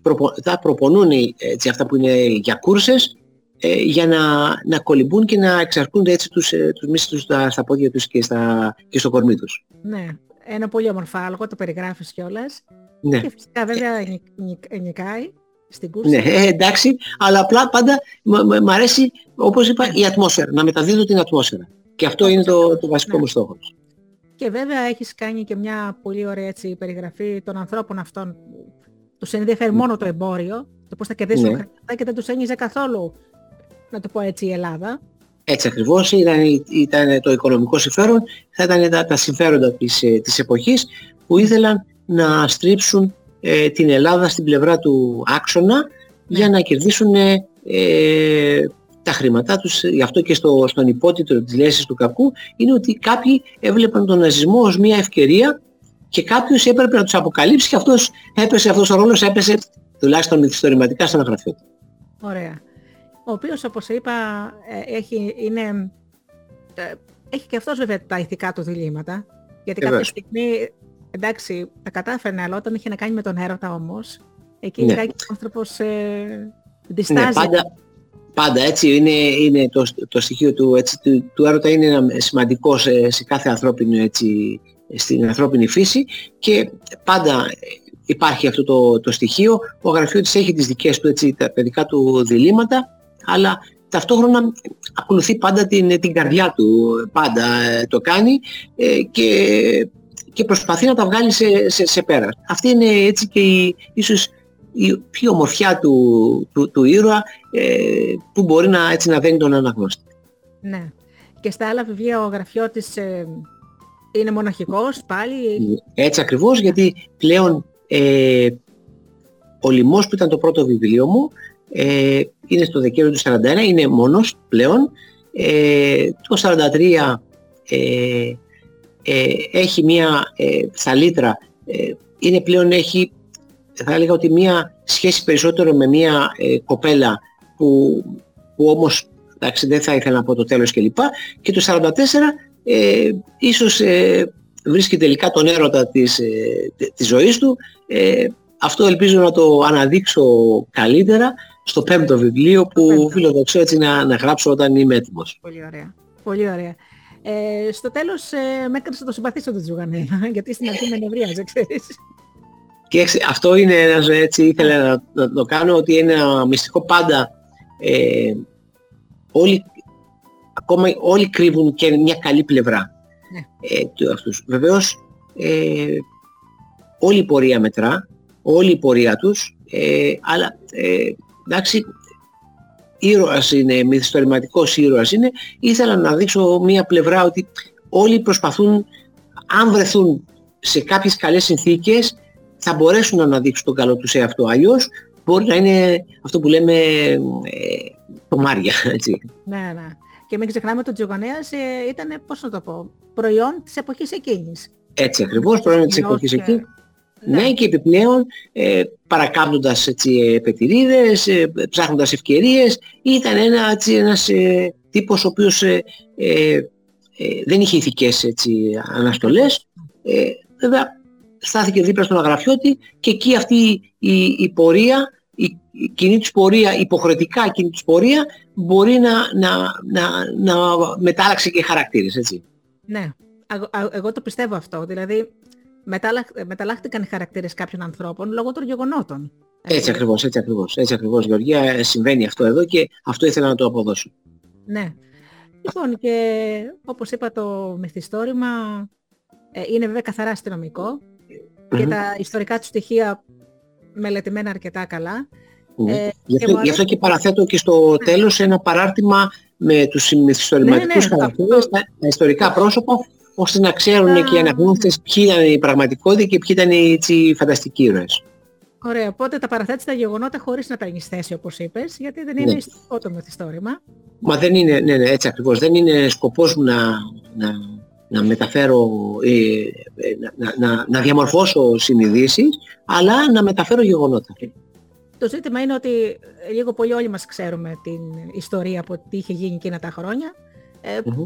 προπο, τα προπονούν ε, έτσι, αυτά που είναι για κούρσες ε, για να, να κολυμπούν και να εξαρκούνται έτσι τους, ε, τους μύσους τους στα, στα πόδια τους και, στα, και στο κορμί τους. Ναι. Ένα πολύ όμορφο άλογο, το περιγράφεις κιόλας. Ναι. Και φυσικά βέβαια νι- νι- νικάει στην κούρσα. Ναι, ε, εντάξει, αλλά απλά πάντα μ- μ- μ' αρέσει, όπως είπα, η ατμόσφαιρα, να μεταδίδω την ατμόσφαιρα. Και αυτό είναι το, το βασικό Ναι. μου στόχος. Και βέβαια έχεις κάνει και μια πολύ ωραία έτσι, περιγραφή των ανθρώπων αυτών που τους ενδιαφέρει μόνο το εμπόριο, το πώς θα κερδίσουν Ναι. χρήματα και δεν τους ένιζε καθόλου, να το πω έτσι, η Ελλάδα. Έτσι ακριβώς ήταν, ήταν το οικονομικό συμφέρον, θα ήταν τα, τα συμφέροντα της, ε, της εποχής που ήθελαν να στρίψουν ε, την Ελλάδα στην πλευρά του άξονα για να κερδίσουν ε, τα χρήματά τους. Γι' αυτό και στο, στον υπότιτλο της λέσης του κακού είναι ότι κάποιοι έβλεπαν τον ναζισμό ως μια ευκαιρία και κάποιος έπρεπε να τους αποκαλύψει και αυτός έπεσε, αυτός ο ρόλος έπεσε τουλάχιστον μυθιστορηματικά στον αγραφείο του. Ωραία. Ο οποίος όπως είπα ε, έχει, είναι, ε, έχει και αυτός βέβαια τα ηθικά του διλήμματα. Γιατί κάποια Βεβαίως. στιγμή, εντάξει, τα κατάφερνε, αλλά όταν είχε να κάνει με τον έρωτα όμως, εκεί Ναι. λιγάκι ο άνθρωπος ε, Ναι, διστάζει. πάντα, πάντα έτσι είναι, είναι το, το στοιχείο του, έτσι, του, του έρωτα είναι ένα σημαντικό σε, σε κάθε ανθρώπινο έτσι, στην ανθρώπινη φύση και πάντα ε, υπάρχει αυτό το, το στοιχείο. Ο γραφειώτης έχει τις δικές του έτσι, τα παιδικά του διλήμματα αλλά ταυτόχρονα ακολουθεί πάντα την, την καρδιά του, πάντα ε, το κάνει ε, και, και προσπαθεί να τα βγάλει σε, σε, σε πέρα. Αυτή είναι έτσι και η, ίσως η πιο ομορφιά του, του, του ήρωα ε, που μπορεί να, έτσι, να δένει τον αναγνώστη. Ναι. Και στα άλλα βιβλία ο γραφειώτης ε, είναι μοναχικός πάλι; Έτσι ακριβώς γιατί πλέον ε, ο Λιμός που ήταν το πρώτο βιβλίο μου ε, είναι στο Δεκέμβριο του 41, είναι μόνος πλέον. Ε, το 43 ε, ε, έχει μία ε, θαλίτρα, ε, είναι πλέον έχει θα έλεγα ότι μία σχέση περισσότερο με μία ε, κοπέλα που, που όμως εντάξει, δεν θα ήθελα να πω το τέλος κλπ. Και το 44 ε, ίσως ε, βρίσκει τελικά τον έρωτα της, ε, τε- της ζωής του. Ε, αυτό ελπίζω να το αναδείξω καλύτερα στο πέμπτο βιβλίο που πέμπτο. φιλοδοξώ έτσι να, να γράψω όταν είμαι έτοιμος. Πολύ ωραία. Πολύ ωραία. Ε, στο τέλος ε, με έκανες να το συμπαθήσω τον Τζουγανέλα, γιατί στην αρχή με νευρίαζε, ξέρεις. Και έξι- αυτό είναι ένας, έτσι ήθελα να, να το κάνω ότι είναι ένα μυστικό πάντα ε, όλοι, ακόμα όλοι κρύβουν και μια καλή πλευρά Ναι. ε, του αυτούς. Βεβαίως ε, όλη η πορεία μετρά, όλη η πορεία τους, ε, αλλά ε, εντάξει ήρωας είναι, μυθιστορηματικός ήρωας είναι, ήθελα να δείξω μια πλευρά ότι όλοι προσπαθούν, αν βρεθούν σε κάποιες καλές συνθήκες, θα μπορέσουν να αναδείξουν τον καλό τους εαυτό. Αλλιώς μπορεί να είναι αυτό που λέμε ε, το Μάρια, έτσι. Ναι, ναι. Και μην ξεχνάμε ότι ο Τζουγανέας ε, ήταν, πώς να το πω, προϊόν της εποχής εκείνης. Έτσι ακριβώς, προϊόν της εποχής και- εκεί. Ναι, και επιπλέον ε, παρακάμπτοντας έτσι, ε, πετηρίδες, ε, ψάχνοντας ευκαιρίες, ήταν ένα, έτσι, ένας ε, τύπος ο οποίος ε, ε, ε, δεν είχε ηθικές έτσι, αναστολές. Ε, βέβαια στάθηκε δίπλα στον αγραφιώτη και εκεί αυτή η, η πορεία, η, η κοινή τους πορεία, υποχρεωτικά κοινή τους πορεία μπορεί να, να, να, να μετάλλαξε και χαρακτήρες, έτσι. Ναι. Α- α- Εγώ το πιστεύω αυτό. Δηλαδή, μετάλλαχ- μεταλλάχτηκαν οι χαρακτήρες κάποιων ανθρώπων λόγω των γεγονότων. Έτσι ακριβώς, έτσι ακριβώς, έτσι ακριβώς Γεωργία, ε, συμβαίνει αυτό εδώ και αυτό ήθελα να το αποδώσω. Ναι. Λοιπόν, και όπως είπα το μυθιστόρημα ε, είναι βέβαια καθαρά αστυνομικό και Μμμ. τα ιστορικά του στοιχεία μελετημένα αρκετά καλά. Ναι. Ε, γι, και αυτό, μου γι' αυτό αρέσει- και παραθέτω και στο τέλος ένα παράρτημα με τους μυθιστορηματικούς Ναι, ναι, χαρακτήρες, αυτό- τα, τα ιστορικά πρόσωπα, ώστε να ξέρουν Α. και οι αναγνώστες ποιοι ήταν η πραγματικότητα και ποιοι ήταν οι, έτσι, οι φανταστικοί ήρωες. Ωραία, οπότε τα παραθέτεις τα γεγονότα χωρίς να παίρνεις θέση όπως είπες, γιατί δεν είναι Ναι. ιστορικό το μυθιστόρημα. Μα δεν είναι, ναι, ναι, έτσι ακριβώς, δεν είναι σκοπός μου να, να, να μεταφέρω, ε, ε, να, να, να διαμορφώσω συνειδήσεις, αλλά να μεταφέρω γεγονότα. Το ζήτημα είναι ότι ε, λίγο πολύ όλοι μας ξέρουμε την ιστορία από τι είχε γίνει εκείνα τα χρόνια. Ε, Μμμ.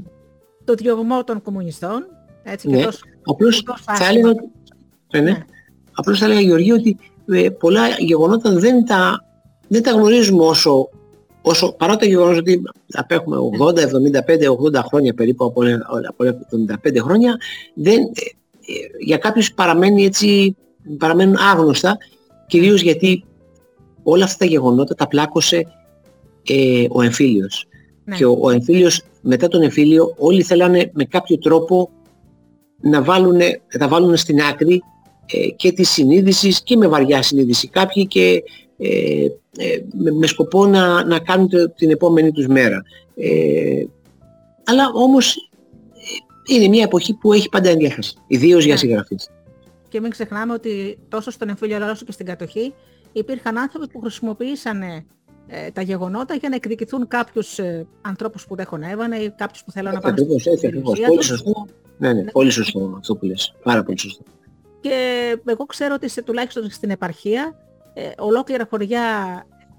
το διωγμό των κομμουνιστών, έτσι και Ναι. τόσο Απλώς τόσο θα άσχημα. έλεγα, ότι- ναι, ναι. Ναι. Απλώς θα έλεγα Γεωργία ότι ε, πολλά γεγονότα δεν τα, δεν τα γνωρίζουμε όσο, όσο παρά το γεγονός ότι απέχουμε 80, 75, 80 χρόνια περίπου από, από 75 χρόνια δεν, ε, ε, για κάποιους παραμένει έτσι, παραμένουν άγνωστα κυρίως γιατί όλα αυτά τα γεγονότα τα πλάκωσε ε, ο εμφύλιος. Ναι. Και ο, ο εμφύλιος, μετά τον εμφύλιο όλοι θέλανε με κάποιο τρόπο να βάλουν, να τα βάλουν στην άκρη ε, και της συνείδησης και με βαριά συνείδηση κάποιοι και ε, ε, με, με σκοπό να, να κάνουν το- την επόμενη τους μέρα. Ε, αλλά όμως ε, είναι μια εποχή που έχει πάντα ενδιαφέρον, ιδίως για Ναι. συγγραφείς. Και μην ξεχνάμε ότι τόσο στον εμφύλιο αλλά όσο και στην κατοχή υπήρχαν άνθρωποι που χρησιμοποιήσαν ε, τα γεγονότα για να εκδικηθούν κάποιους ε, ανθρώπους που δεν χωνεύανε ή κάποιους που θέλουν να πάνε Ακριβώς, στην έτσι ακριβώς. περιουσία Πολύ τους. σωστό. Ναι, ναι, πολύ σωστό αυτό που λες. Πάρα πολύ σωστό. Και εγώ ξέρω ότι σε, τουλάχιστον στην επαρχία ε, ολόκληρα χωριά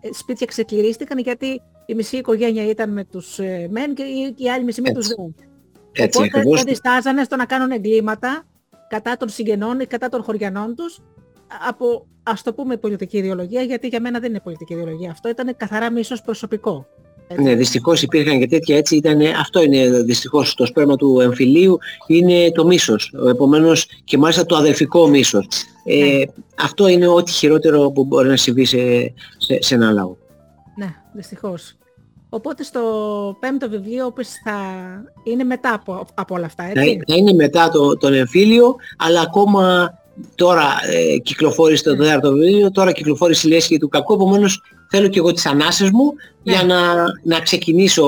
ε, σπίτια ξεκληρίστηκαν γιατί η μισή οικογένεια ήταν με τους ε, μεν και η, η άλλη μισή με τους Έτσι. δε. Έτσι Οπότε ακριβώς. δεν διστάζανε στο να κάνουν εγκλήματα κατά των συγγενών ή κατά των χωριανών τους από, ας το πούμε, πολιτική ιδεολογία, γιατί για μένα δεν είναι πολιτική ιδεολογία. Αυτό ήταν καθαρά μίσος προσωπικό. Έτσι. Ναι, δυστυχώς υπήρχαν και τέτοια έτσι. Ήταν, αυτό είναι δυστυχώς το σπέρμα του εμφυλίου, είναι το μίσος. Επομένως και μάλιστα το αδελφικό μίσος. Ε, Ναι. αυτό είναι ό,τι χειρότερο που μπορεί να συμβεί σε, σε, σε ένα λαό. Ναι, δυστυχώς. Οπότε στο πέμπτο βιβλίο όπως θα είναι μετά από, από όλα αυτά, Θα, έτσι; θα είναι μετά το, τον εμφύλιο, αλλά ακόμα τώρα ε, κυκλοφόρησε το Ναι. τέταρτο βιβλίο, τώρα κυκλοφόρησε η λέσχη του κακού, επομένως θέλω και εγώ τις ανάσες μου Ναι. για να, να ξεκινήσω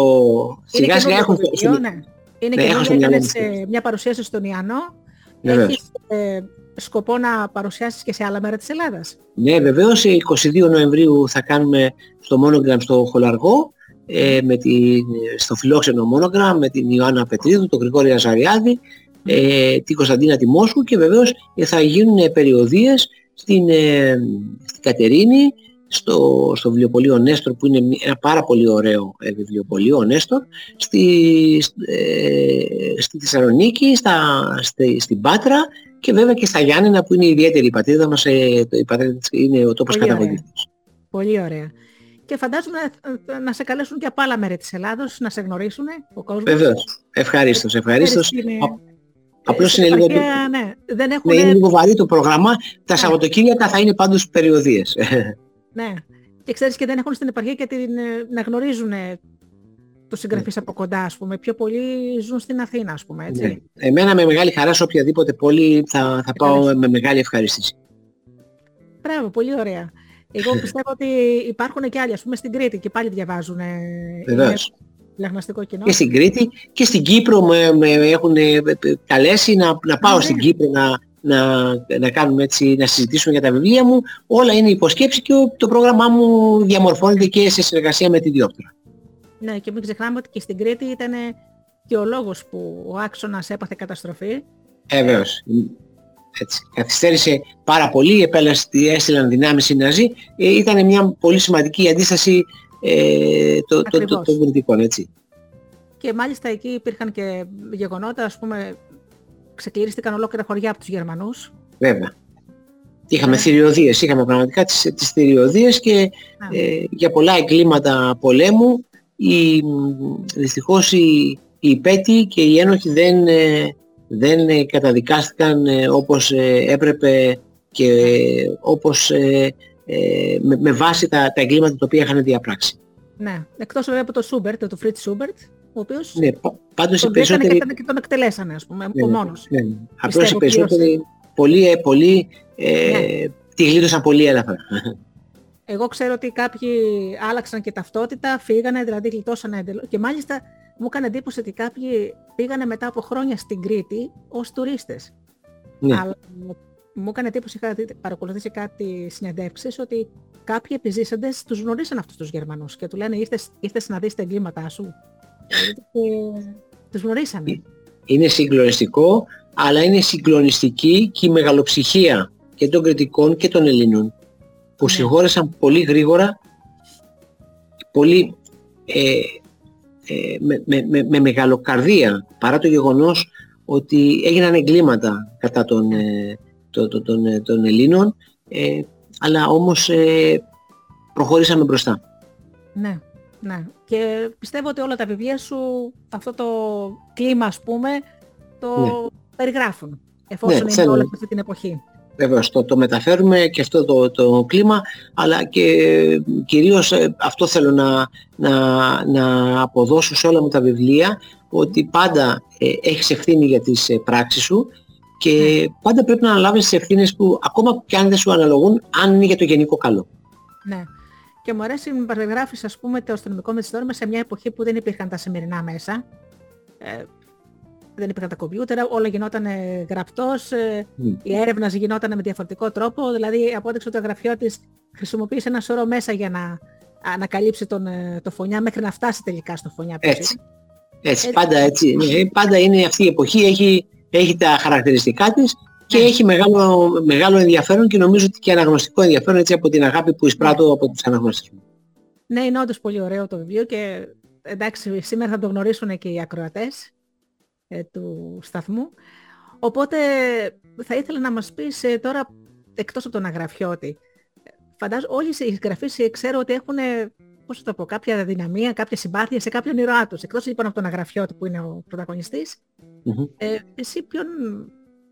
Είναι σιγά σιγά. καινούριο Έχω, το βιβλίο, ναι. Είναι Ναι, έχω καινούριο, στο μυαλό έκανες, μου. ε, μια παρουσίαση στον Ιαννό. Βεβαίως. Έχεις ε, σκοπό να παρουσιάσεις και σε άλλα μέρη της Ελλάδας. Ναι, βεβαίως, ε, 22 Νοεμβρίου θα κάνουμε στο Monogram στο Χολαργό, ε, με την, στο φιλόξενο Monogram, με την Ιωάννα Πετρίδου, τον Γρηγόρη Αζαριάδη, ε, την Κωνσταντίνα Τιμόσκου και βεβαίως ε, θα γίνουν ε, περιοδίες στην, ε, στην Κατερίνη, στο, στο βιβλιοπωλείο Νέστορ που είναι μια- ένα πάρα πολύ ωραίο ε, βιβλιοπωλείο Νέστορ, στη, ε, στη Θεσσαλονίκη, στα, στη, στην Πάτρα και βέβαια και στα Γιάννενα που είναι η ιδιαίτερη η πατρίδα μας, ε, το- η πατρίδα της είναι ο τόπος Πολύ καταγωγής. ωραία. Πολύ ωραία. Και φαντάζομαι ε, να σε καλέσουν και από άλλα μέρη της Ελλάδος, να σε γνωρίσουν ο κόσμος. Βεβαίως. Ευχαρίστως, ευχαρίστως. Είναι- Α- Απλώς στην είναι λίγο, επαρχία, ναι, δεν έχουν... ναι, είναι λίγο βαρύ το πρόγραμμα. Τα Σαββατοκύριακα θα είναι πάντως περιοδίες. Ναι. Και ξέρεις και δεν έχουν στην επαρχία και την, ε, να γνωρίζουν ε, τους συγγραφείς από κοντά, ας πούμε. Πιο πολλοί ζουν στην Αθήνα, ας πούμε, έτσι. Ναι. Εμένα με μεγάλη χαρά σε οποιαδήποτε πόλη θα, θα πάω με μεγάλη ευχαρίστηση. Μπράβο, πολύ ωραία. Εγώ πιστεύω ότι υπάρχουν και άλλοι, ας πούμε, στην Κρήτη και πάλι διαβάζουν ε, Βεβαίως. είναι λαγναστικό κοινό. Και στην Κρήτη και στην Κύπρο με, με έχουν ε, καλέσει να, να πάω ναι. στην Κύπρο να, να, να, κάνουμε έτσι, να συζητήσουμε για τα βιβλία μου. Όλα είναι υποσκέψη και ο- το πρόγραμμά μου διαμορφώνεται και σε συνεργασία με τη Διόπτρα. Ναι, και μην ξεχνάμε ότι και στην Κρήτη ήταν και ο λόγος που ο άξονας έπαθε καταστροφή. Ε, βέβαιως. Έτσι. Καθυστέρησε πάρα πολύ, επέλασε, έστειλαν δυνάμεις οι Ναζί. Ε, ήταν μια πολύ σημαντική αντίσταση ε, το, το, το, Ακριβώς. των κριτικών, έτσι. Και μάλιστα εκεί υπήρχαν και γεγονότα, ας πούμε, ξεκληρίστηκαν ολόκληρα χωριά από τους Γερμανούς. Βέβαια. Είχαμε Ναι. θηριωδίες, είχαμε πραγματικά τις, τις θηριωδίες και Ναι. ε, για πολλά εγκλήματα πολέμου η, δυστυχώς οι, οι υπαίτιοι και οι ένοχοι δεν, ε, δεν ε, καταδικάστηκαν ε, όπως ε, έπρεπε και ε, όπως ε, ε, με, με βάση τα, τα εγκλήματα τα οποία είχαν διαπράξει. Ναι, εκτός βέβαια από τον Σούμπερτ, τον Φριτς Σούμπερτ, ο οποίος Ναι, πα- πάντως οι τον βρήκανε περισσότεροι... και, τον, και τον εκτελέσανε, ας πούμε, Ναι, ο ναι, μόνος. ναι, ναι. Απλώς οι Πιστεύω περισσότεροι πολύ, ε, πολύ ε, Ναι. τη γλίτωσαν πολύ έλαφρα. Εγώ ξέρω ότι κάποιοι άλλαξαν και ταυτότητα, φύγανε, δηλαδή γλιτώσανε εντελώς. Και μάλιστα μου έκανε εντύπωση ότι κάποιοι πήγανε μετά από χρόνια στην Κρήτη ως τουρίστες. Ναι. Αλλά μου έκανε εντύπωση, είχα δει- παρακολουθήσει κάτι συνεντεύξεις, ότι κάποιοι επιζήσαντες τους γνωρίσαν αυτούς τους Γερμανούς και του λένε ήρθες, ήρθες να δεις τα εγκλήματά σου. Και τους γνωρίσανε. είναι συγκλονιστικό, αλλά είναι συγκλονιστική και η μεγαλοψυχία και των κριτικών και των Ελλήνων που Ναι. συγχώρεσαν πολύ γρήγορα, πολύ ε, ε, με, με, με, με μεγαλοκαρδία παρά το γεγονός ότι έγιναν εγκλήματα κατά των, ε, το- το- των, ε, των Ελλήνων ε, αλλά όμως ε, προχωρήσαμε μπροστά. Ναι, ναι. Και πιστεύω ότι όλα τα βιβλία σου αυτό το κλίμα, ας πούμε, το Ναι. περιγράφουν. Εφόσον Ναι, είναι θέλω. όλα σε αυτή την εποχή. Βεβαίως το, το μεταφέρουμε και αυτό το, το κλίμα, αλλά και κυρίως ε, αυτό θέλω να, να, να αποδώσω σε όλα μου τα βιβλία, ότι πάντα ε, έχεις ευθύνη για τις ε, πράξεις σου και πάντα πρέπει να αναλάβεις τις ευθύνες που ακόμα και αν δεν σου αναλογούν, αν είναι για το γενικό καλό. Ναι. Και μου αρέσει να περιγράφεις, ας πούμε, το αστυνομικό μυθιστόρημα σε μια εποχή που δεν υπήρχαν τα σημερινά μέσα. ε, δεν υπήρχαν τα κομπιούτερ, όλα γινόταν γραπτός, ε, Μμ. η έρευνα γινόταν με διαφορετικό τρόπο, δηλαδή απόδειξε ότι ο γραφειώτης χρησιμοποίησε ένα σωρό μέσα για να ανακαλύψει τον, ε, το φωνιά μέχρι να φτάσει τελικά στο φωνιά. ποιος Έτσι. είναι. Έτσι, Έτσι. πάντα έτσι. ναι, πάντα είναι αυτή η εποχή, έχει, έχει τα χαρακτηριστικά της και Ναι. έχει μεγάλο, μεγάλο ενδιαφέρον και νομίζω ότι και αναγνωστικό ενδιαφέρον έτσι από την αγάπη που εισπράττω από τους αναγνωστές μου. Ναι, είναι όντως πολύ ωραίο το βιβλίο και εντάξει, σήμερα θα το γνωρίσουν και οι ακροατές ε, του σταθμού. Οπότε θα ήθελα να μας πεις ε, τώρα, εκτός από τον αγραφιώτη, φαντάζομαι όλοι οι συγγραφείς ε, ξέρω ότι έχουν, ε, πώς θα το πω, κάποια δυναμία, κάποια συμπάθεια σε κάποιον ήρωά τους. Εκτός λοιπόν από τον αγραφιώτη που είναι ο πρωταγωνιστής, Μμμ. ε, εσύ ποιον,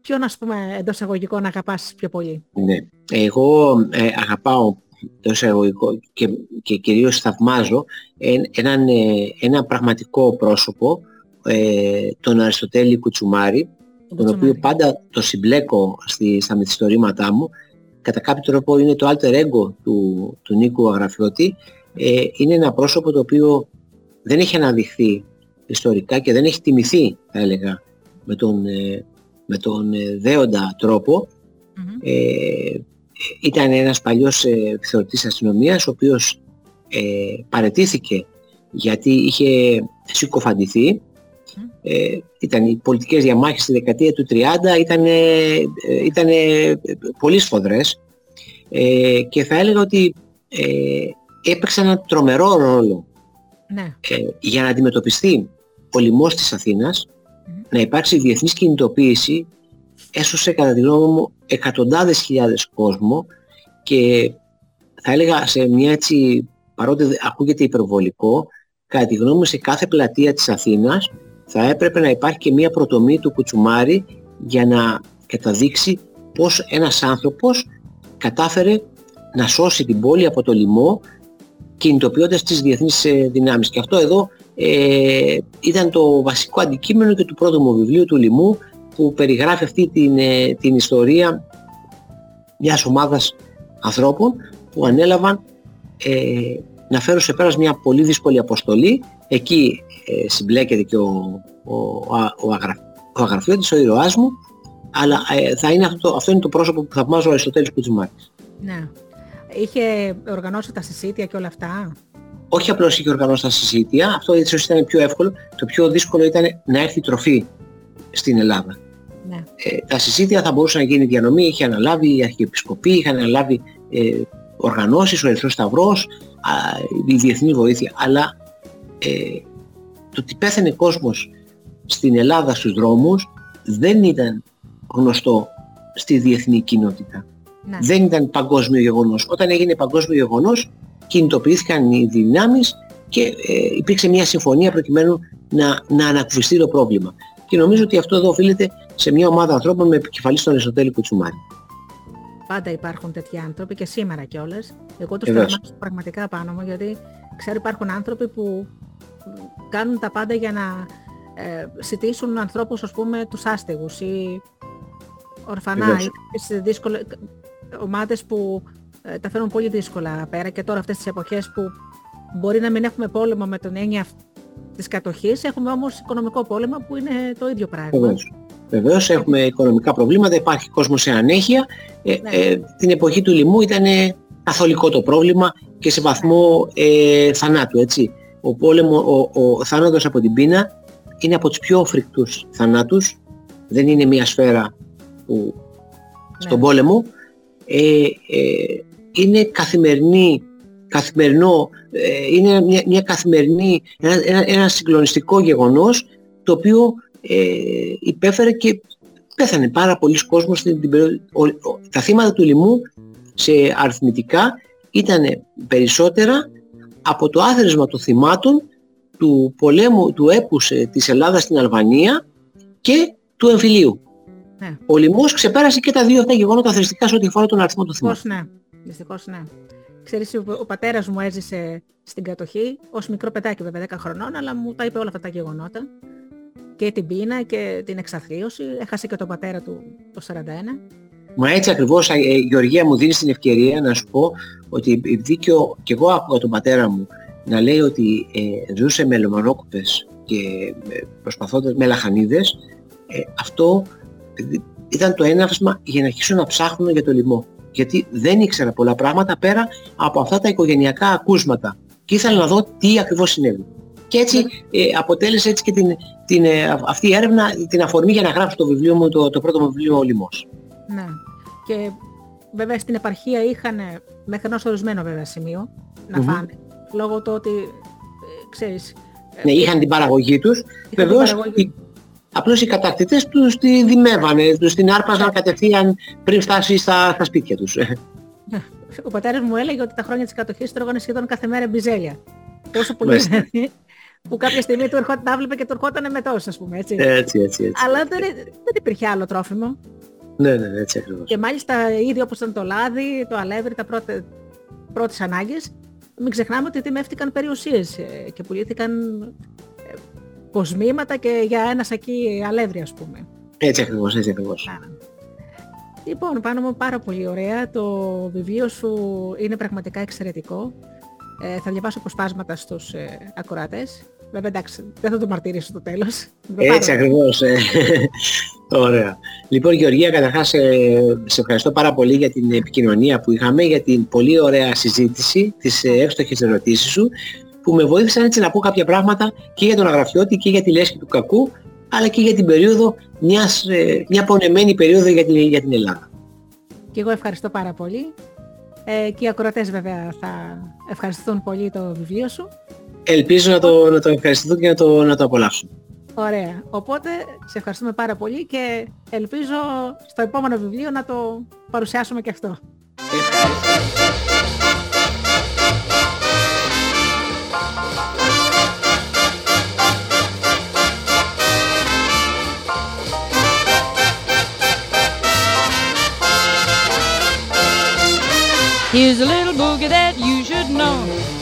ποιον ας πούμε εντός εισαγωγικών αγαπάς πιο πολύ; Ναι. Εγώ ε, αγαπάω το εισαγωγικό και, και κυρίως θαυμάζω εν- έναν, ε, ένα πραγματικό πρόσωπο, ε, τον Αριστοτέλη Κουτσουμάρη, Τον τον οποίο Κουτσουμάρη. πάντα το συμπλέκω στη, στα μυθιστορήματά μου. Κατά κάποιο τρόπο είναι το alter ego του, του Νίκου Αγραφιώτη. Ε, είναι ένα πρόσωπο το οποίο δεν έχει αναδειχθεί ιστορικά και δεν έχει τιμηθεί, θα έλεγα, με τον, ε, με τον ε, δέοντα τρόπο. Μμμ. Ε, ήταν ένας παλιός ε, θεωρητής αστυνομίας, ο οποίος ε, παρετήθηκε γιατί είχε συκοφαντηθεί. Ε, ήταν οι πολιτικές διαμάχες στη δεκαετία του 30, ήταν, ήταν πολύ σφοδρές ε, και θα έλεγα ότι ε, έπαιξε ένα τρομερό ρόλο Ναι, ε, για να αντιμετωπιστεί ο λοιμός της Αθήνας, Μμμ. Να υπάρξει διεθνής κινητοποίηση, έσωσε κατά τη γνώμη μου εκατοντάδες χιλιάδες κόσμο και θα έλεγα σε μια έτσι, παρότι δε- ακούγεται υπερβολικό, κατά τη γνώμη μου σε κάθε πλατεία της Αθήνας θα έπρεπε να υπάρχει και μια προτομή του Κουτσουμάρη για να καταδείξει πως ένας άνθρωπος κατάφερε να σώσει την πόλη από το λοιμό κινητοποιώντας τις διεθνείς ε, δυνάμεις. Και αυτό εδώ ε, ήταν το βασικό αντικείμενο και του πρώτου μου βιβλίου του Λιμού που περιγράφει αυτή την, ε, την ιστορία μιας ομάδας ανθρώπων που ανέλαβαν ε, να φέρουν σε πέρας μια πολύ δύσκολη αποστολή. Εκεί ε, συμπλέκεται και ο, ο, ο, α- ο, αγρα, ο αγραφιώτης, ο ήρωάς μου, αλλά ε, θα είναι αυτό, αυτό είναι το πρόσωπο που θαυμάζω ο Αριστοτέλης Κουτσουμάκης. ναι. Είχε οργανώσει τα συσίτια και όλα αυτά; Όχι απλώς είχε οργανώσει τα συζήτια, αυτό ίσως ήταν πιο εύκολο, το πιο δύσκολο ήταν να έρθει τροφή στην Ελλάδα. Ναι. Ε, τα συζήτια θα μπορούσε να γίνει διανομή, είχε αναλάβει η Αρχιεπισκοπή, είχε αναλάβει ε, οργανώσεις, ο Ερυθρός Σταυρός, α, η διεθνή βοήθεια, αλλά ε, το ότι πέθανε κόσμος στην Ελλάδα στους δρόμους δεν ήταν γνωστό στη διεθνή κοινότητα Ναι. δεν ήταν παγκόσμιο γεγονός. Όταν έγινε παγκόσμιο γεγονός, κινητοποιήθηκαν οι δυνάμεις και ε, υπήρξε μια συμφωνία προκειμένου να, να ανακουφιστεί το πρόβλημα. Και νομίζω ότι αυτό εδώ οφείλεται σε μια ομάδα ανθρώπων με επικεφαλής στον Αριστοτέλη Κουτσουμάρη. Πάντα υπάρχουν τέτοιοι άνθρωποι και σήμερα κιόλας. Εγώ τους Βεβαίως. θαυμάζω πραγματικά πάνω μου γιατί ξέρω υπάρχουν άνθρωποι που μ, κάνουν τα πάντα για να ε, σητήσουν ανθρώπους ας πούμε τους άστεγους ή ορφανά Βεβαίως. ή σε δύσκολες ομάδες που ε, τα φέρνουν πολύ δύσκολα πέρα και τώρα αυτές τις εποχές που μπορεί να μην έχουμε πόλεμο με τον έννοια αυ- της κατοχής, έχουμε όμως οικονομικό πόλεμο που είναι το ίδιο πράγμα. Βεβαίως. Βεβαίως έχουμε οικονομικά προβλήματα, υπάρχει κόσμος σε ανέχεια. Ε, Ναι. ε, την εποχή του λοιμού ήταν ε, καθολικό το πρόβλημα και σε βαθμό ε, θανάτου, έτσι. Ο, πόλεμο, ο, ο θάνατος από την πείνα είναι από τους πιο φρικτούς θανάτους. Δεν είναι μια σφαίρα που στον Ναι. πόλεμο. Ε, ε, είναι καθημερινή, καθημερινό, ε, είναι μια, μια καθημερινή, ένα, ένα, ένα συγκλονιστικό γεγονός το οποίο ε, υπέφερε και πέθανε πάρα πολλοί κόσμος στην την περίοδο. Ο- ο- τα θύματα του λοιμού σε αριθμητικά ήταν περισσότερα από το άθροισμα των θυμάτων του πολέμου, του έπους ε, της Ελλάδας στην Αλβανία και του εμφυλίου. Ναι. Ο λοιμός ξεπέρασε και τα δύο αυτά γεγονότα θρηστικά σε ό,τι αφορά τον αριθμό των θυμάτων. Δυστυχώς ναι. Δυστυχώς ναι. Ξέρεις, ο, ο πατέρας μου έζησε στην κατοχή, ως μικρό παιδάκι βέβαια 10 χρονών, αλλά μου τα είπε όλα αυτά τα γεγονότα. Και την πείνα και την εξαθλίωση. Έχασε και τον πατέρα του το 41. Μα έτσι ακριβώς, ε, ε, Γεωργία, μου δίνεις την ευκαιρία να σου πω ότι επειδή και, ο- και εγώ άκουγα τον πατέρα μου να λέει ότι ε, ζούσε με λομανόκουπες και ε, προσπαθώντας με λαχανίδες, ε, αυτό ήταν το έναυσμα για να αρχίσουν να ψάχνουν για το λοιμό. Γιατί δεν ήξερα πολλά πράγματα πέρα από αυτά τα οικογενειακά ακούσματα. Και ήθελα να δω τι ακριβώς συνέβη. Και έτσι ε, αποτέλεσε έτσι και την, την, ε, αυτή η έρευνα την αφορμή για να γράψω το βιβλίο μου, το, το πρώτο μου βιβλίο «Ο Λοιμός». Ναι. Και βέβαια στην επαρχία είχαν μέχρι ενός ορισμένο βέβαια σημείο να Μμμ. φάνε. Λόγω του ότι, ε, ξέρεις... ε, Ναι, είχαν την παραγωγή τους. την Βεβαίως, παραγωγή. Οι- απλώς οι κατακτητές τους τη δημεύανε, τους την άρπαζαν κατευθείαν πριν φτάσει στα, στα σπίτια τους. Ο πατέρας μου έλεγε ότι τα χρόνια της κατοχής τρώγανε σχεδόν κάθε μέρα μπιζέλια. Τόσο πολύ Μάλιστα. δηλαδή, που κάποια στιγμή του ερχόταν, τα βλέπε και του ερχόταν μετός, ας πούμε, έτσι. έτσι, έτσι, έτσι. Αλλά δεν, δεν υπήρχε άλλο τρόφιμο. Ναι, ναι, ναι, έτσι ακριβώς. Και μάλιστα ήδη όπως ήταν το λάδι, το αλεύρι, τα πρώτα, πρώτες ανάγκες, μην ξεχνάμε ότι δημεύτηκαν περιουσίες ε, και πουλήθηκαν ε, κοσμήματα και για ένα σακί αλεύρι ας πούμε. Έτσι ακριβώς, έτσι ακριβώς. Άρα. Λοιπόν, πάνω μου πάρα πολύ ωραία. Το βιβλίο σου είναι πραγματικά εξαιρετικό. Ε, θα διαβάσω αποσπάσματα στους ε, ακροατές. Βέβαια εντάξει, δεν θα το μαρτυρήσω στο τέλος. Θα το Έτσι πάρω. ακριβώς. ε. Ωραία. Λοιπόν, Γεωργία, καταρχάς ε, σε ευχαριστώ πάρα πολύ για την επικοινωνία που είχαμε, για την πολύ ωραία συζήτηση, τις ε, εύστοχες ερωτήσεις σου, που με βοήθησαν έτσι να πω κάποια πράγματα και για τον αγραφιώτη και για τη λέσχη του κακού, αλλά και για την περίοδο, μιας, ε, μια πονεμένη περίοδο για την, για την Ελλάδα. Και εγώ ευχαριστώ πάρα πολύ. Ε, και οι ακροατές βέβαια θα ευχαριστηθούν πολύ το βιβλίο σου. Ελπίζω να το, να το ευχαριστηθούν και να το, να το απολαύσουν. Ωραία. Οπότε σε ευχαριστούμε πάρα πολύ και ελπίζω στο επόμενο βιβλίο να το παρουσιάσουμε και αυτό. Here's a little boogie that you should know.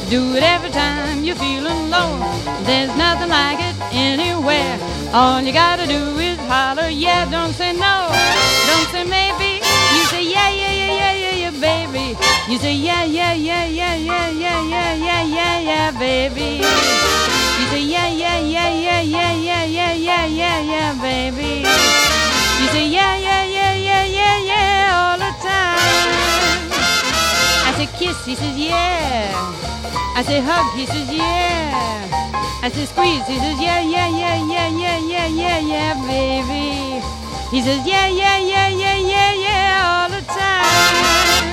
Do it every time you're feeling low. There's nothing like it anywhere. All you gotta do is holler, yeah. Don't say no, don't say maybe. You say yeah, yeah, yeah, yeah, yeah, yeah, baby. You say yeah, yeah, yeah, yeah, yeah, yeah, yeah, yeah, yeah, yeah, baby. You say yeah, yeah, yeah, yeah, yeah, yeah, yeah, yeah, yeah, yeah, baby. You say yeah, kiss, he says yeah. I say hug, he says yeah. I say squeeze, he says yeah, yeah, yeah, yeah, yeah, yeah, yeah, yeah, baby. He says yeah, yeah, yeah, yeah, yeah, yeah, all the time.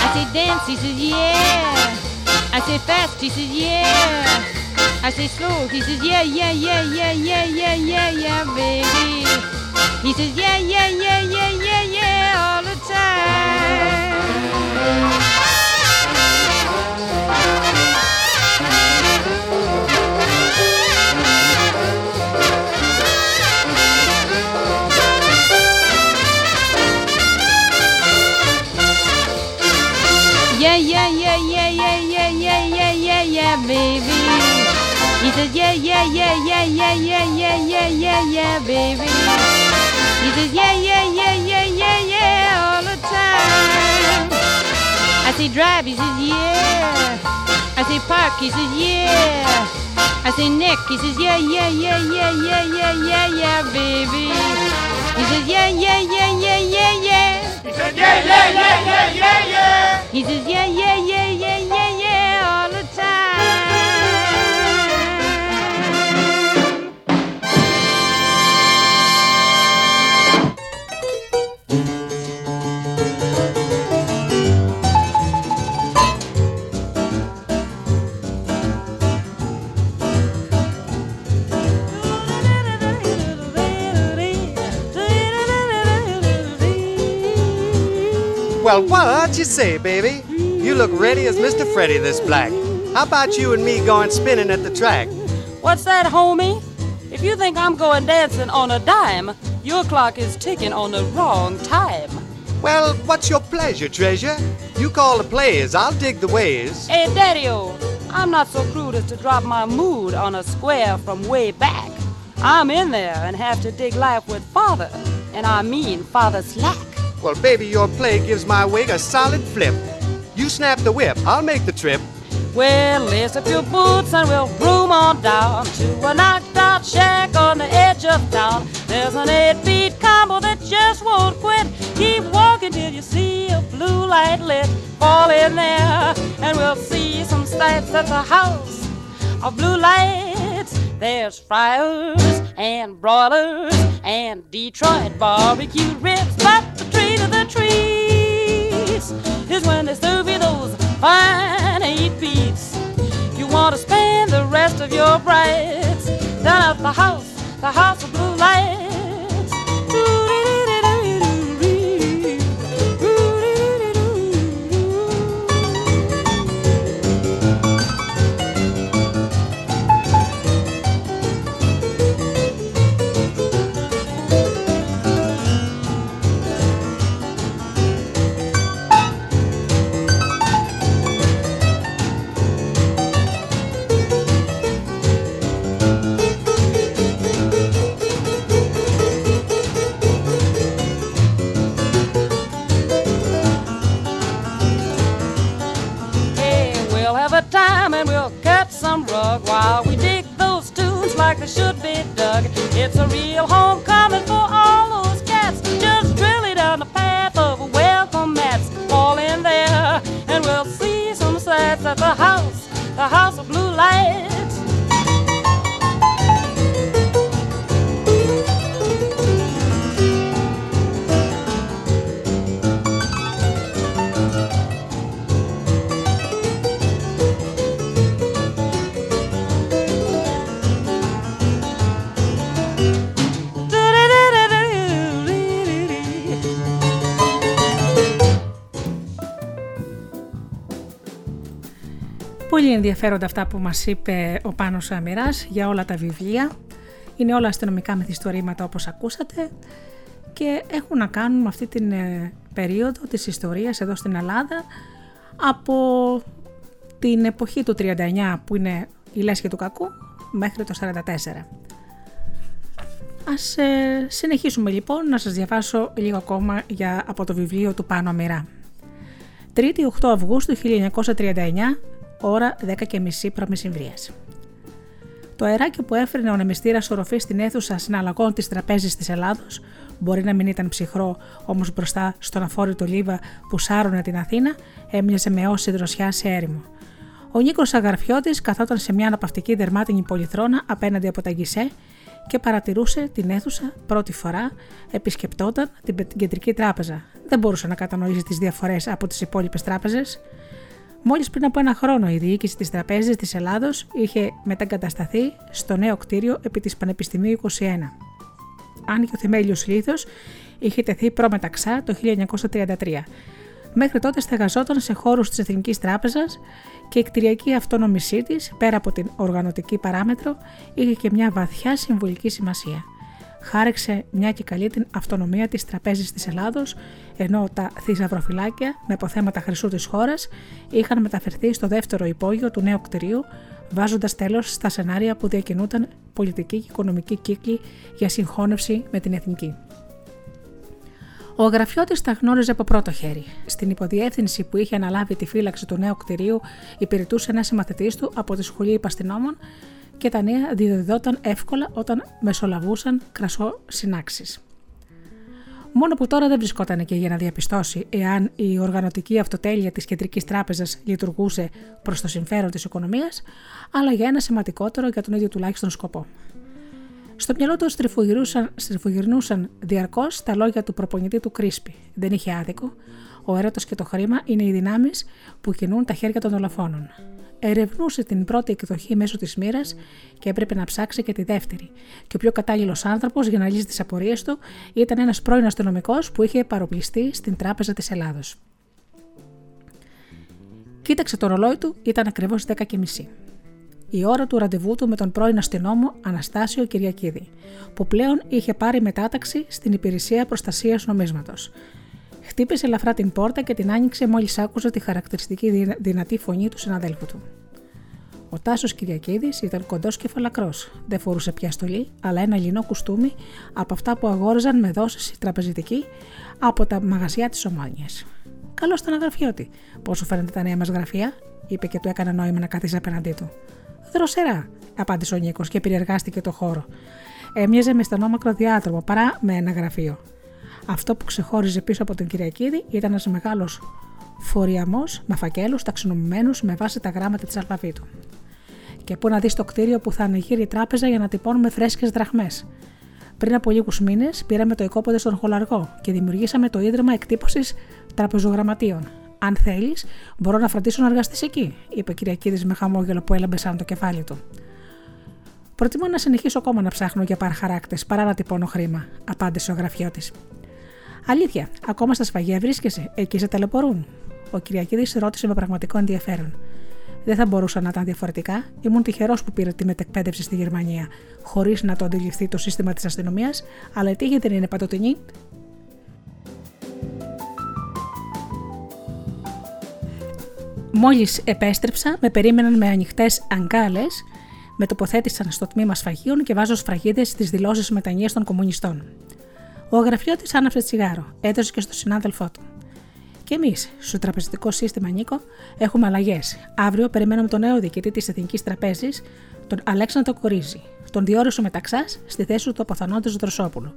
I say dance, he says yeah. I say fast, he says yeah. I say slow, he says yeah, yeah, yeah, yeah, yeah, yeah, yeah, yeah, baby. He says yeah, yeah, yeah, yeah, yeah, yeah, all the time. Baby. He says, yeah, yeah, yeah, yeah, yeah, yeah, yeah, yeah, yeah, yeah, baby. He says, yeah, yeah, yeah, yeah, yeah, yeah, all the time. I say drive, he says, yeah. I say park, he says, yeah. I say Nick, he says, yeah, yeah, yeah, yeah, yeah, yeah, yeah, yeah, baby. He says, yeah, yeah, yeah, yeah, yeah, yeah. He said, yeah, yeah, yeah, yeah, yeah, yeah. He says, yeah, yeah, yeah, yeah, yeah, yeah, Well, what you say, baby? You look ready as Mr. Freddy this black. How about you and me going spinning at the track? What's that, homie? If you think I'm going dancing on a dime, your clock is ticking on the wrong time. Well, what's your pleasure, treasure? You call the plays, I'll dig the ways. Hey, Daddy-O, I'm not so crude as to drop my mood on a square from way back. I'm in there and have to dig life with father, and I mean father slack. Well, baby, your play gives my wig a solid flip. You snap the whip, I'll make the trip. Well, lace up your boots and we'll broom on down to a knocked out shack on the edge of town. There's an eight feet combo that just won't quit. Keep walking till you see a blue light lit. Fall in there and we'll see some sights at the house of blue lights. There's fryers and broilers and Detroit barbecue ribs, but trees is when they serve you those fine eight beats. You want to spend the rest of your brights down at the house, the house of blue lights. Rug while we dig those tunes like they should be dug. It's a real homecoming for all those cats. Just really down the path of welcome mats. Fall in there and we'll see some sights at the house, the house of blue lights. Πολύ ενδιαφέροντα αυτά που μας είπε ο Πάνος Αμυράς για όλα τα βιβλία. Είναι όλα αστυνομικά μυθιστορήματα όπως ακούσατε και έχουν να κάνουν με αυτή την ε, περίοδο της ιστορίας εδώ στην Ελλάδα από την εποχή του 39 που είναι η λέσχη του κακού μέχρι το 44. Ας ε, συνεχίσουμε λοιπόν να σας διαβάσω λίγο ακόμα για, από το βιβλίο του Πάνο Αμυρά. 3η 8 Αυγούστου 1939, ώρα 10.30 π.μ. Το αεράκι που έφερνε ο νεμιστήρας οροφή στην αίθουσα συναλλαγών της Τραπέζης της Ελλάδος μπορεί να μην ήταν ψυχρό, όμως μπροστά στον αφόρητο λίβα που σάρωνε την Αθήνα, έμοιαζε με όση δροσιά σε έρημο. Ο Νίκος Αγαρφιώτης καθόταν σε μια αναπαυτική δερμάτινη πολυθρόνα απέναντι από τα γκισέ και παρατηρούσε την αίθουσα πρώτη φορά, επισκεπτόταν την κεντρική τράπεζα. Δεν μπορούσε να κατανοήσει τις διαφορές από τις υπόλοιπες τράπεζες. Μόλις πριν από ένα χρόνο η διοίκηση της Τραπέζης της Ελλάδος είχε μεταγκατασταθεί στο νέο κτίριο επί της Πανεπιστημίου 21. Αν και ο θεμέλιος λίθος είχε τεθεί προμεταξά το 1933. Μέχρι τότε στεγαζόταν σε χώρους της Εθνικής Τράπεζας και η κτηριακή αυτονομησή της, πέρα από την οργανωτική παράμετρο, είχε και μια βαθιά συμβολική σημασία. Χάρεξε μια και καλή την αυτονομία της τραπέζης της Ελλάδος, ενώ τα θησαυροφυλάκια με αποθέματα χρυσού της χώρας είχαν μεταφερθεί στο δεύτερο υπόγειο του νέου κτηρίου, βάζοντας τέλος στα σενάρια που διακινούταν πολιτική και οικονομική κύκλη για συγχώνευση με την εθνική. Ο γραφιώτης τα γνώριζε από πρώτο χέρι. Στην υποδιεύθυνση που είχε αναλάβει τη φύλαξη του νέου κτηρίου, υπηρετούσε ένα συμμαθητής του από τη Σχολή Υπαστηνόμων και τα νέα διδοδόταν εύκολα όταν μεσολαβούσαν κρασό συνάξεις. Μόνο που τώρα δεν βρισκόταν εκεί για να διαπιστώσει εάν η οργανωτική αυτοτέλεια της Κεντρικής Τράπεζας λειτουργούσε προς το συμφέρον της οικονομίας, αλλά για ένα σημαντικότερο για τον ίδιο τουλάχιστον σκοπό. Στο μυαλό του στριφογυρνούσαν διαρκώς τα λόγια του προπονητή του Κρίσπη. Δεν είχε άδικο. Ο έρωτο και το χρήμα είναι οι δυνάμεις που κινούν τα χέρια των δολοφόνων. Ερευνούσε την πρώτη εκδοχή μέσω της μοίρας και έπρεπε να ψάξει και τη δεύτερη. Και ο πιο κατάλληλος άνθρωπος για να λύσει τις απορίες του ήταν ένας πρώην αστυνομικός που είχε παροπλιστεί στην Τράπεζα της Ελλάδος. Κοίταξε το ρολόι του, ήταν ακριβώς 10.30 η ώρα του ραντεβού του με τον πρώην αστυνόμο Αναστάσιο Κυριακίδη, που πλέον είχε πάρει μετάταξη στην υπηρεσία προστασίας νομίσματος. Χτύπησε ελαφρά την πόρτα και την άνοιξε μόλις άκουσε τη χαρακτηριστική δυνατή φωνή του συναδέλφου του. Ο Τάσος Κυριακίδης ήταν κοντός και φαλακρό. Δεν φορούσε πια στολή, αλλά ένα λινό κουστούμι από αυτά που αγόραζαν με δόσεις τραπεζιτικοί από τα μαγαζιά της Ομόνιας. Καλώς τον αγραφιώτη. Πόσο φαίνεται τα νέα μας γραφεία, είπε και του έκανε νόημα να καθίσει απέναντί του. Δροσερά, απάντησε ο Νίκος και περιεργάστηκε το χώρο. Έμοιαζε με στενόμακρο διάδρομο παρά με ένα γραφείο. Αυτό που ξεχώριζε πίσω από τον Κυριακίδη ήταν ένας μεγάλος φοριαμός με φακέλους ταξινομημένους με βάση τα γράμματα της αλφαβήτου. Και πού να δεις το κτίριο που θα ανοιγεί η τράπεζα για να τυπώνουμε φρέσκες δραχμές. Πριν από λίγους μήνες πήραμε το οικόποδε στον Χολαργό και δημιουργήσαμε το ίδρυμα εκτύπωσης τραπεζογραμματίων. Αν θέλεις, μπορώ να φροντίσω να εργαστείς εκεί, είπε ο Κυριακίδης με χαμόγελο που έλαμπε σαν το κεφάλι του. Προτιμώ να συνεχίσω ακόμα να ψάχνω για παραχαράκτες παρά να τυπώνω χρήμα, απάντησε ο γραφιώτης. Αλήθεια, ακόμα στα σφαγεία βρίσκεσαι, εκεί σε ταλαιπωρούν. Ο Κυριακίδης ρώτησε με πραγματικό ενδιαφέρον. Δεν θα μπορούσα να ήταν διαφορετικά. Ήμουν τυχερός που πήρα τη μετεκπαίδευση στη Γερμανία, χωρίς να το αντιληφθεί το σύστημα της αστυνομίας, αλλά η τύχη δεν είναι παντοτινή. Μόλις επέστρεψα, με περίμεναν με ανοιχτές αγκάλες, με τοποθέτησαν στο τμήμα σφαγίων και βάζω σφραγίδες στις δηλώσεις μετανία των κομμουνιστών. Ο γραφιώτη άναψε τσιγάρο, έδωσε και στο συνάδελφό του. Και εμείς, στο τραπεζικό σύστημα Νίκο, έχουμε αλλαγές. Αύριο περιμένουμε τον νέο διοικητή της Εθνικής Τραπέζης, τον Αλέξανδρο Κορίζη. Τον διόρισε ο Μεταξάς στη θέση του αποθανόντο Δροσόπουλου.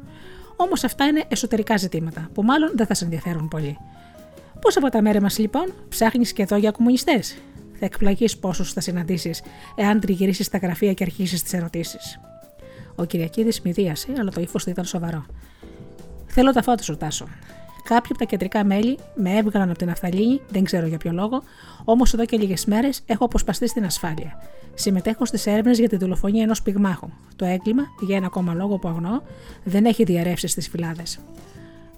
Όμως αυτά είναι εσωτερικά ζητήματα, που μάλλον δεν θα σε ενδιαφέρουν πολύ. Πώς από τα μέρη μας λοιπόν, ψάχνεις και εδώ για κομμουνιστές; Θα εκπλαγείς πόσους θα συναντήσεις, εάν τριγυρίσεις τα γραφεία και αρχίσεις τις ερωτήσεις. Ο Κυριακίδης μηδίασε, αλλά το ύφος του ήταν σοβαρό. Θέλω τα φώτα σου, Τάσο. Κάποιοι από τα κεντρικά μέλη με έβγαλαν από την Αφθαλήνη, δεν ξέρω για ποιο λόγο, όμως εδώ και λίγες μέρες έχω αποσπαστεί στην ασφάλεια. Συμμετέχω στις έρευνες για τη δολοφονία ενός πυγμάχου. Το έγκλημα, για ένα ακόμα λόγο που αγνώ, δεν έχει διαρρεύσει στις φυλάδες.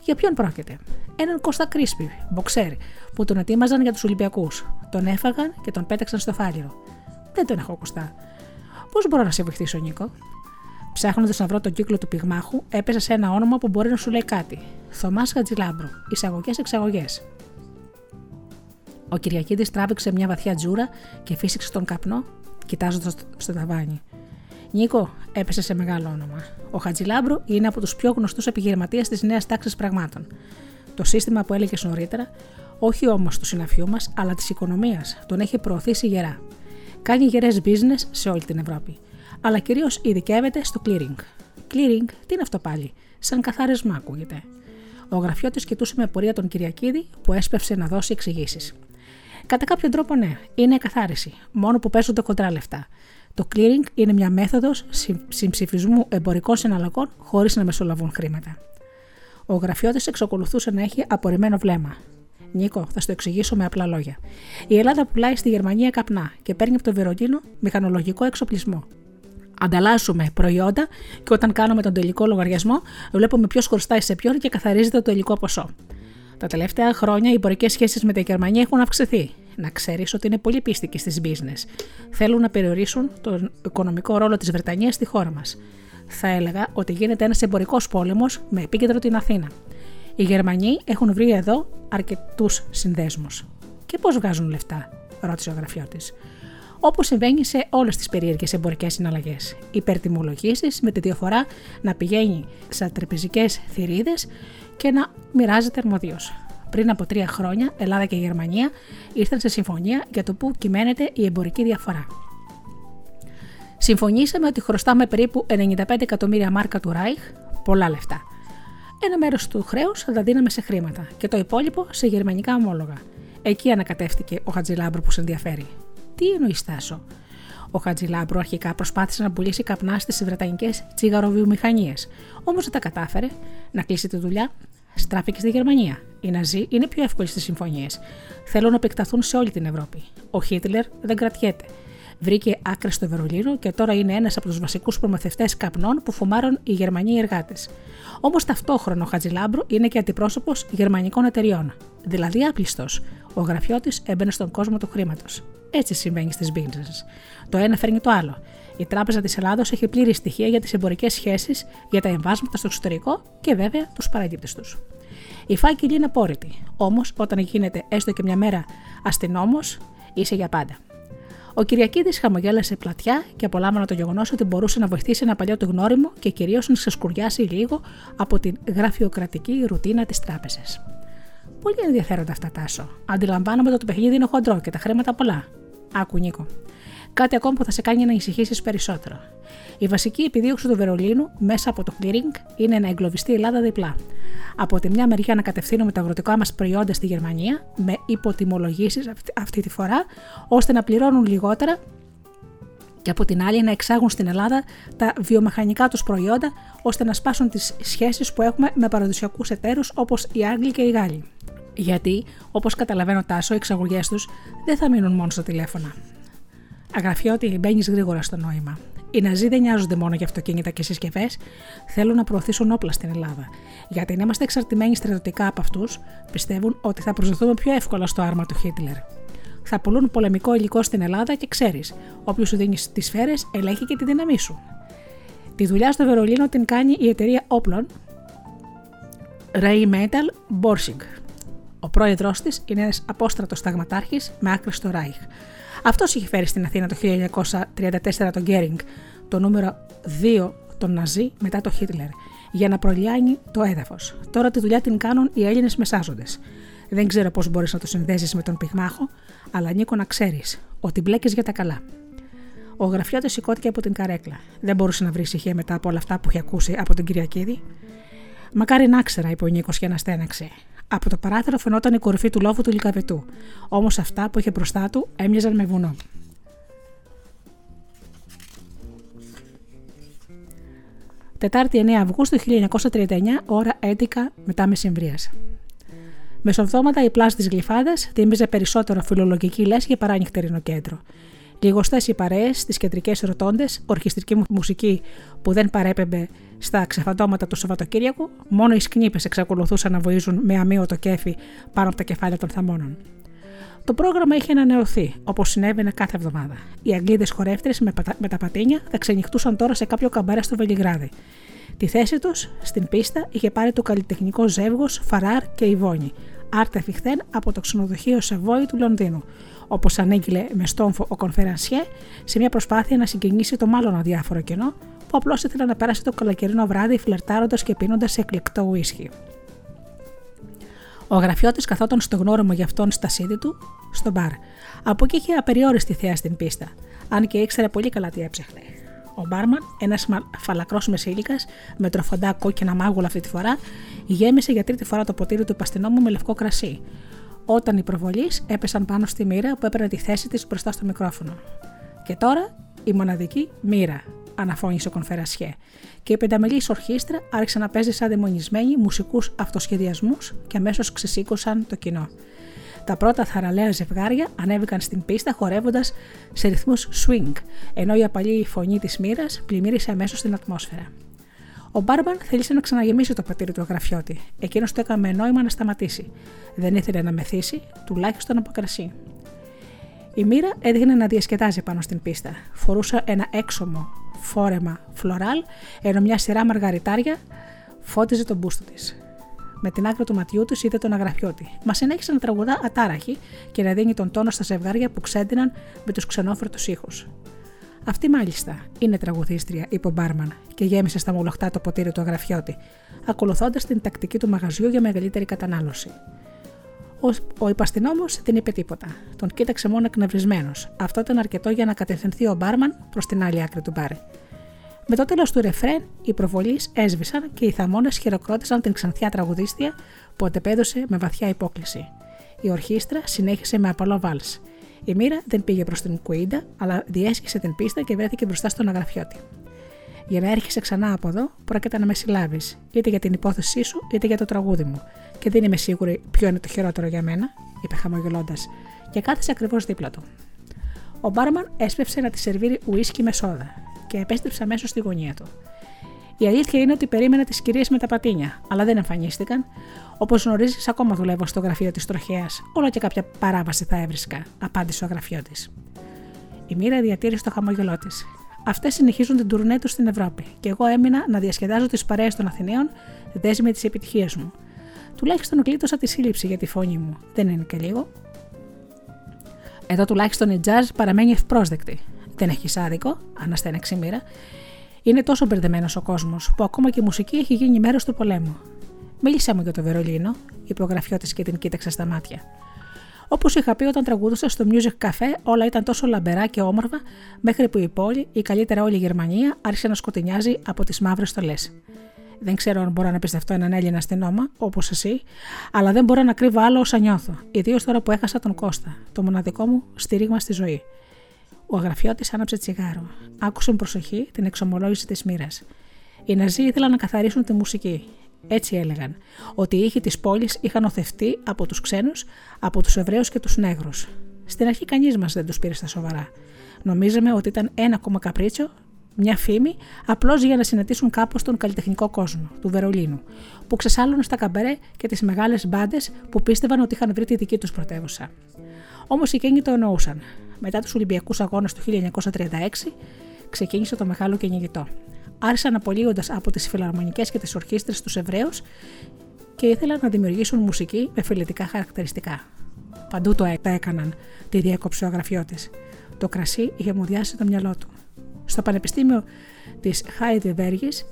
Για ποιον πρόκειται; Έναν Κώστα Κρίσπι, μποξέρ, που τον ετοίμαζαν για τους Ολυμπιακούς. Τον έφαγαν και τον πέταξαν στο φάλιρο. Δεν τον έχω Κωστά. Πώς μπορώ να σε βοηθήσω, Νίκο; Ψάχνοντας να βρω τον κύκλο του πυγμάχου, έπεσα σε ένα όνομα που μπορεί να σου λέει κάτι. Θωμάς Χατζηλάμπρου. Εισαγωγέ-εξαγωγέ. Ο Κυριακίδης τράβηξε μια βαθιά τζούρα και φύσηξε τον καπνό, κοιτάζοντας στο ταβάνι. Νίκο, έπεσε σε μεγάλο όνομα. Ο Χατζηλάμπρου είναι από τους πιο γνωστούς επιχειρηματίες της νέας τάξης πραγμάτων. Το σύστημα που έλεγες νωρίτερα, όχι όμως του συναφιού μας, αλλά της οικονομίας, τον έχει προωθήσει γερά. Κάνει γερές business σε όλη την Ευρώπη αλλά κυρίως ειδικεύεται στο clearing. Clearing, τι είναι αυτό πάλι, σαν καθάρισμα ακούγεται. Ο γραφιώτη κοιτούσε με πορεία τον Κυριακίδη που έσπευσε να δώσει εξηγήσεις. Κατά κάποιο τρόπο, ναι, είναι εκαθάριση, μόνο που παίζονται κοντρά λεφτά. Το clearing είναι μια μέθοδος συμψηφισμού εμπορικών συναλλαγών χωρίς να μεσολαβούν χρήματα. Ο γραφιώτη εξακολουθούσε να έχει απορριμμένο βλέμμα. Νίκο, θα στο εξηγήσω με απλά λόγια. Η Ελλάδα πουλάει στη Γερμανία καπνά και παίρνει από το Βερολίνο μηχανολογικό εξοπλισμό ανταλλάσσουμε προϊόντα και όταν κάνουμε τον τελικό λογαριασμό, βλέπουμε ποιος χρωστάει σε ποιον και καθαρίζεται το τελικό ποσό. Τα τελευταία χρόνια οι εμπορικέ σχέσεις με τη Γερμανία έχουν αυξηθεί. Να ξέρεις ότι είναι πολύ πίστικοι στις business. Θέλουν να περιορίσουν τον οικονομικό ρόλο της Βρετανίας στη χώρα μας. Θα έλεγα ότι γίνεται ένας εμπορικός πόλεμος με επίκεντρο την Αθήνα. Οι Γερμανοί έχουν βρει εδώ αρκετούς συνδέσμους. Και πώς βγάζουν λεφτά, ρώτησε ο γραφιώτης όπως συμβαίνει σε όλες τις περίεργες εμπορικές συναλλαγές. Υπερτιμολογήσεις με τη διαφορά να πηγαίνει σε τραπεζικές θηρίδες και να μοιράζεται αρμοδίως. Πριν από τρία χρόνια, Ελλάδα και Γερμανία ήρθαν σε συμφωνία για το πού κυμαίνεται η εμπορική διαφορά. Συμφωνήσαμε ότι χρωστάμε περίπου 95 εκατομμύρια μάρκα του Ράιχ, πολλά λεφτά. Ένα μέρος του χρέους θα τα δίναμε σε χρήματα και το υπόλοιπο σε γερμανικά ομόλογα. Εκεί ανακατεύτηκε ο Χατζηλάμπρου που σε ενδιαφέρει. Τι εννοείς, Τάσο. Ο Χατζηλάμπρου αρχικά προσπάθησε να πουλήσει καπνά στις βρετανικές τσιγαροβιομηχανίες. Όμως δεν τα κατάφερε να κλείσει τη δουλειά. Στράφηκε στη Γερμανία. Οι Ναζί είναι πιο εύκολοι στις συμφωνίες. Θέλουν να επεκταθούν σε όλη την Ευρώπη. Ο Χίτλερ δεν κρατιέται. Βρήκε άκρη στο Βερολίνο και τώρα είναι ένας από τους βασικούς προμηθευτές καπνών που φουμάρουν οι Γερμανοί εργάτες. Όμως ταυτόχρονα ο Χατζηλάμπρου είναι και αντιπρόσωπος γερμανικών εταιριών. Δηλαδή άπλιστος. Ο γραφιώτη έμπαινε στον κόσμο του χρήματος. Έτσι συμβαίνει στις business. Το ένα φέρνει το άλλο. Η Τράπεζα της Ελλάδος έχει πλήρη στοιχεία για τις εμπορικές σχέσεις, για τα εμβάσματα στο εξωτερικό και βέβαια τους παραγγείλτε τους. Η φάκελη είναι απόρριτη. Όμως, όταν γίνεται έστω και μια μέρα αστυνόμος, είσαι για πάντα. Ο Κυριακίδης χαμογέλασε πλατιά και απολάμβανε το γεγονός ότι μπορούσε να βοηθήσει ένα παλιό του γνώριμο και κυρίως να ξεσκουριάσει λίγο από την γραφειοκρατική ρουτίνα της τράπεζας. Πολύ ενδιαφέροντα αυτά, Τάσο. Αντιλαμβάνομαι ότι το παιχνίδι είναι χοντρό και τα χρήματα πολλά. Άκου, Νίκο. Κάτι ακόμα που θα σε κάνει να ησυχήσει περισσότερο. Η βασική επιδίωξη του Βερολίνου μέσα από το clearing είναι να εγκλωβιστεί η Ελλάδα διπλά. Από τη μια μεριά να κατευθύνουμε τα αγροτικά μας προϊόντα στη Γερμανία με υποτιμολογήσεις αυτή τη φορά, ώστε να πληρώνουν λιγότερα και από την άλλη να εξάγουν στην Ελλάδα τα βιομηχανικά τους προϊόντα ώστε να σπάσουν τις σχέσεις που έχουμε με παραδοσιακούς εταίρους όπως οι Άγγλοι και οι Γάλλοι. Γιατί, όπως καταλαβαίνω τάσο, οι εξαγωγές τους δεν θα μείνουν μόνο στα τηλέφωνα. Αγραφιότι μπαίνεις γρήγορα στο νόημα. Οι Ναζί δεν νοιάζονται μόνο για αυτοκίνητα και συσκευές, θέλουν να προωθήσουν όπλα στην Ελλάδα. Γιατί αν είμαστε εξαρτημένοι στρατιωτικά από αυτούς, πιστεύουν ότι θα προσδοθούμε πιο εύκολα στο άρμα του Χίτλερ. Θα πουλούν πολεμικό υλικό στην Ελλάδα και ξέρεις, όποιος σου δίνει τις σφαίρες, ελέγχει και τη δύναμή σου. Τη δουλειά στο Βερολίνο την κάνει η εταιρεία όπλων Ray Metal Borsig. Ο πρόεδρός της είναι ένας απόστρατος σταγματάρχης με άκρη στο Ράιχ. Αυτός είχε φέρει στην Αθήνα το 1934 τον Γκέρινγκ, το νούμερο 2 τον Ναζί μετά το Χίτλερ, για να προλιάνει το έδαφος. Τώρα τη δουλειά την κάνουν οι Έλληνες μεσάζοντες. Δεν ξέρω πώς μπορείς να το συνδέσεις με τον πυγμάχο, αλλά Νίκο να ξέρεις ότι μπλέκεις για τα καλά. Ο γραφιώτη σηκώθηκε από την καρέκλα. Δεν μπορούσε να βρει ησυχία μετά από όλα αυτά που είχε ακούσει από την Κυριακίδη. Μακάρι να ξέρα, είπε ο Νίκος και αναστέναξε. Από το παράθυρο φαινόταν η κορυφή του λόφου του λικαβετού, όμως αυτά που είχε μπροστά του έμοιαζαν με βουνό. Τετάρτη 9 Αυγούστου 1939, ώρα 11 μετά μεσημβρίας. Μεσοβδόματα η πλάση της Γλυφάδας τίμιζε περισσότερο φιλολογική λέσχη παρά νυχτερινό κέντρο. Λιγοστές οι παρέες, τις κεντρικές ρωτώντες, ορχιστρική μουσική που δεν παρέπεμπε στα ξεφαντώματα του Σαββατοκύριακου, μόνο οι σκνήπε εξακολουθούσαν να βοίζουν με αμύωτο κέφι πάνω από τα κεφάλια των θαμώνων. Το πρόγραμμα είχε ανανεωθεί, όπως συνέβαινε κάθε εβδομάδα. Οι Αγγλίδες χορεύτρες με, με τα πατίνια θα ξενυχτούσαν τώρα σε κάποιο καμπάρε στο Βελιγράδι. Τη θέση τους στην πίστα είχε πάρει το καλλιτεχνικό ζεύγος Φαράρ και Ιβόνη, άρτε φιχθέν από το ξενοδοχείο Σεβόη του Λονδίνου, όπως ανήγγειλε με στόμφο ο Κονφερανσιέ σε μια προσπάθεια να συγκινήσει το μάλλον αδιάφορο κενό που απλώς ήθελε να πέρασε το καλοκαιρινό βράδυ φλερτάροντας και πίνοντας εκλεκτό ουίσχυ. Ο γραφιώτη καθόταν στο γνώριμο για αυτόν στα σίδη του, στο μπαρ. Από εκεί είχε απεριόριστη θέα στην πίστα, αν και ήξερε πολύ καλά τι έψαχνε. Ο μπάρμαν, ένας φαλακρός μεσήλικας, με τροφοντά κόκκινα μάγουλα αυτή τη φορά, γέμισε για τρίτη φορά το ποτήρι του παστινόμου με λευκό κρασί, όταν οι προβολείς έπεσαν πάνω στη μοίρα που έπαιρνε τη θέση της μπροστά στο μικρόφωνο. Και τώρα η μοναδική μοίρα, αναφώνησε ο Κονφερασιέ, και η πενταμελής ορχήστρα άρχισε να παίζει σαν δαιμονισμένοι μουσικούς αυτοσχεδιασμούς και αμέσως ξεσήκωσαν το κοινό. Τα πρώτα θαραλέα ζευγάρια ανέβηκαν στην πίστα χορεύοντας σε ρυθμούς swing, ενώ η απαλή φωνή της μοίρας πλημμύρισε αμέσως στην ατμόσφαιρα. Ο Μπάρμπαν θέλησε να ξαναγεμίσει το πατήρι του αγραφιώτη. Εκείνος το έκαμε νόημα να σταματήσει. Δεν ήθελε να μεθύσει, τουλάχιστον από κρασί. Η μοίρα έδειχνε να διασκεδάζει πάνω στην πίστα. Φορούσε ένα έξωμο φόρεμα φλωράλ, ενώ μια σειρά μαργαριτάρια φώτιζε τον μπούστο της. Με την άκρη του ματιού του είδε τον αγραφιώτη. Μα συνέχισε να τραγουδά ατάραχη και να δίνει τον τόνο στα ζευγάρια που ξέντυναν με τους ξενόφερτου ήχους. Αυτή μάλιστα είναι τραγουδίστρια, είπε ο Μπάρμαν και γέμισε στα μολοχτά το ποτήρι του αγραφιώτη, ακολουθώντας την τακτική του μαγαζιού για μεγαλύτερη κατανάλωση. Ο, ο υπαστηνόμο δεν είπε τίποτα. Τον κοίταξε μόνο εκνευρισμένος. Αυτό ήταν αρκετό για να κατευθυνθεί ο μπάρμαν προς την άλλη άκρη του μπάρ. Με το τέλος του ρεφρέν, οι προβολείς έσβησαν και οι θαμώνες χειροκρότησαν την ξανθιά τραγουδίστρια που αντεπέδωσε με βαθιά υπόκληση. Η ορχήστρα συνέχισε με απαλό βάλς. Η μοίρα δεν πήγε προς την Κουίντα, αλλά διέσχισε την πίστα και βρέθηκε μπροστά στον αγραφιώτη. Για να έρχεσαι ξανά από εδώ, πρόκειται να με συλλάβεις, είτε για την υπόθεσή σου, είτε για το τραγούδι μου. Και δεν είμαι σίγουρη ποιο είναι το χειρότερο για μένα, είπε χαμογελώντας, και κάθισε ακριβώς δίπλα του. Ο μπάρμαν έσπευσε να τη σερβίρει ουίσκι με σόδα και επέστρεψε αμέσως στη γωνία του. Η αλήθεια είναι ότι περίμενα τις κυρίες με τα πατίνια, αλλά δεν εμφανίστηκαν. Όπως γνωρίζεις, ακόμα δουλεύω στο γραφείο της τροχέας. Όλο και κάποια παράβαση θα έβρισκα, απάντησε ο γραφείο τη. Η μοίρα διατήρησε το χαμόγελό της. Αυτές συνεχίζουν την τουρνέ τους στην Ευρώπη και εγώ έμεινα να διασκεδάζω τις παρέες των Αθηναίων, δέσμη της επιτυχίας μου. Τουλάχιστον γλίτωσα τη σύλληψη για τη φωνή μου. Δεν είναι και λίγο. Εδώ τουλάχιστον η τζαζ παραμένει ευπρόσδεκτη. Δεν έχεις άδικο, αναστέναξε η μοίρα. Είναι τόσο μπερδεμένος ο κόσμος, που ακόμα και η μουσική έχει γίνει μέρος του πολέμου. Μίλησέ μου για το Βερολίνο, είπε ο γραφιώτη και την κοίταξε στα μάτια. Όπως είχα πει όταν τραγουδούσα στο Music Cafe, όλα ήταν τόσο λαμπερά και όμορφα, μέχρι που η πόλη, η καλύτερα όλη η Γερμανία, άρχισε να σκοτεινιάζει από τις μαύρες στολές. Δεν ξέρω αν μπορώ να πιστευτώ έναν Έλληνα αστυνόμα, όπως εσύ, αλλά δεν μπορώ να κρύβω άλλο όσα νιώθω, ιδίως τώρα που έχασα τον Κώστα, το μοναδικό μου στηρίγμα στη ζωή. Ο αγραφιώτη άναψε τσιγάρο. Άκουσε με προσοχή την εξομολόγηση της μοίρας. Οι Ναζί ήθελαν να καθαρίσουν τη μουσική. Έτσι έλεγαν, ότι οι ήχοι της πόλης είχαν οθευτεί από τους ξένους, από τους Εβραίους και τους Νέγρους. Στην αρχή κανείς μας δεν τους πήρε στα σοβαρά. Νομίζαμε ότι ήταν ένα ακόμα καπρίτσιο, μια φήμη, απλώς για να συναντήσουν κάπως τον καλλιτεχνικό κόσμο του Βερολίνου, που ξεσάλωνε στα καμπερέ και τις μεγάλες μπάντες που πίστευαν ότι είχαν βρει τη δική τους πρωτεύουσα. Όμως εκείνοι το εννοούσαν. Μετά τους Ολυμπιακούς Αγώνες του 1936, ξεκίνησε το μεγάλο κυνηγητό άρχισαν απολύοντας από τις φιλαρμονικές και τις ορχήστρες τους Εβραίους και ήθελαν να δημιουργήσουν μουσική με φιλετικά χαρακτηριστικά. Παντού το έκαναν, τη διέκοψε ο αγραφιώτη. Το κρασί είχε μουδιάσει το μυαλό του. Στο Πανεπιστήμιο της Χάιντεβέργης,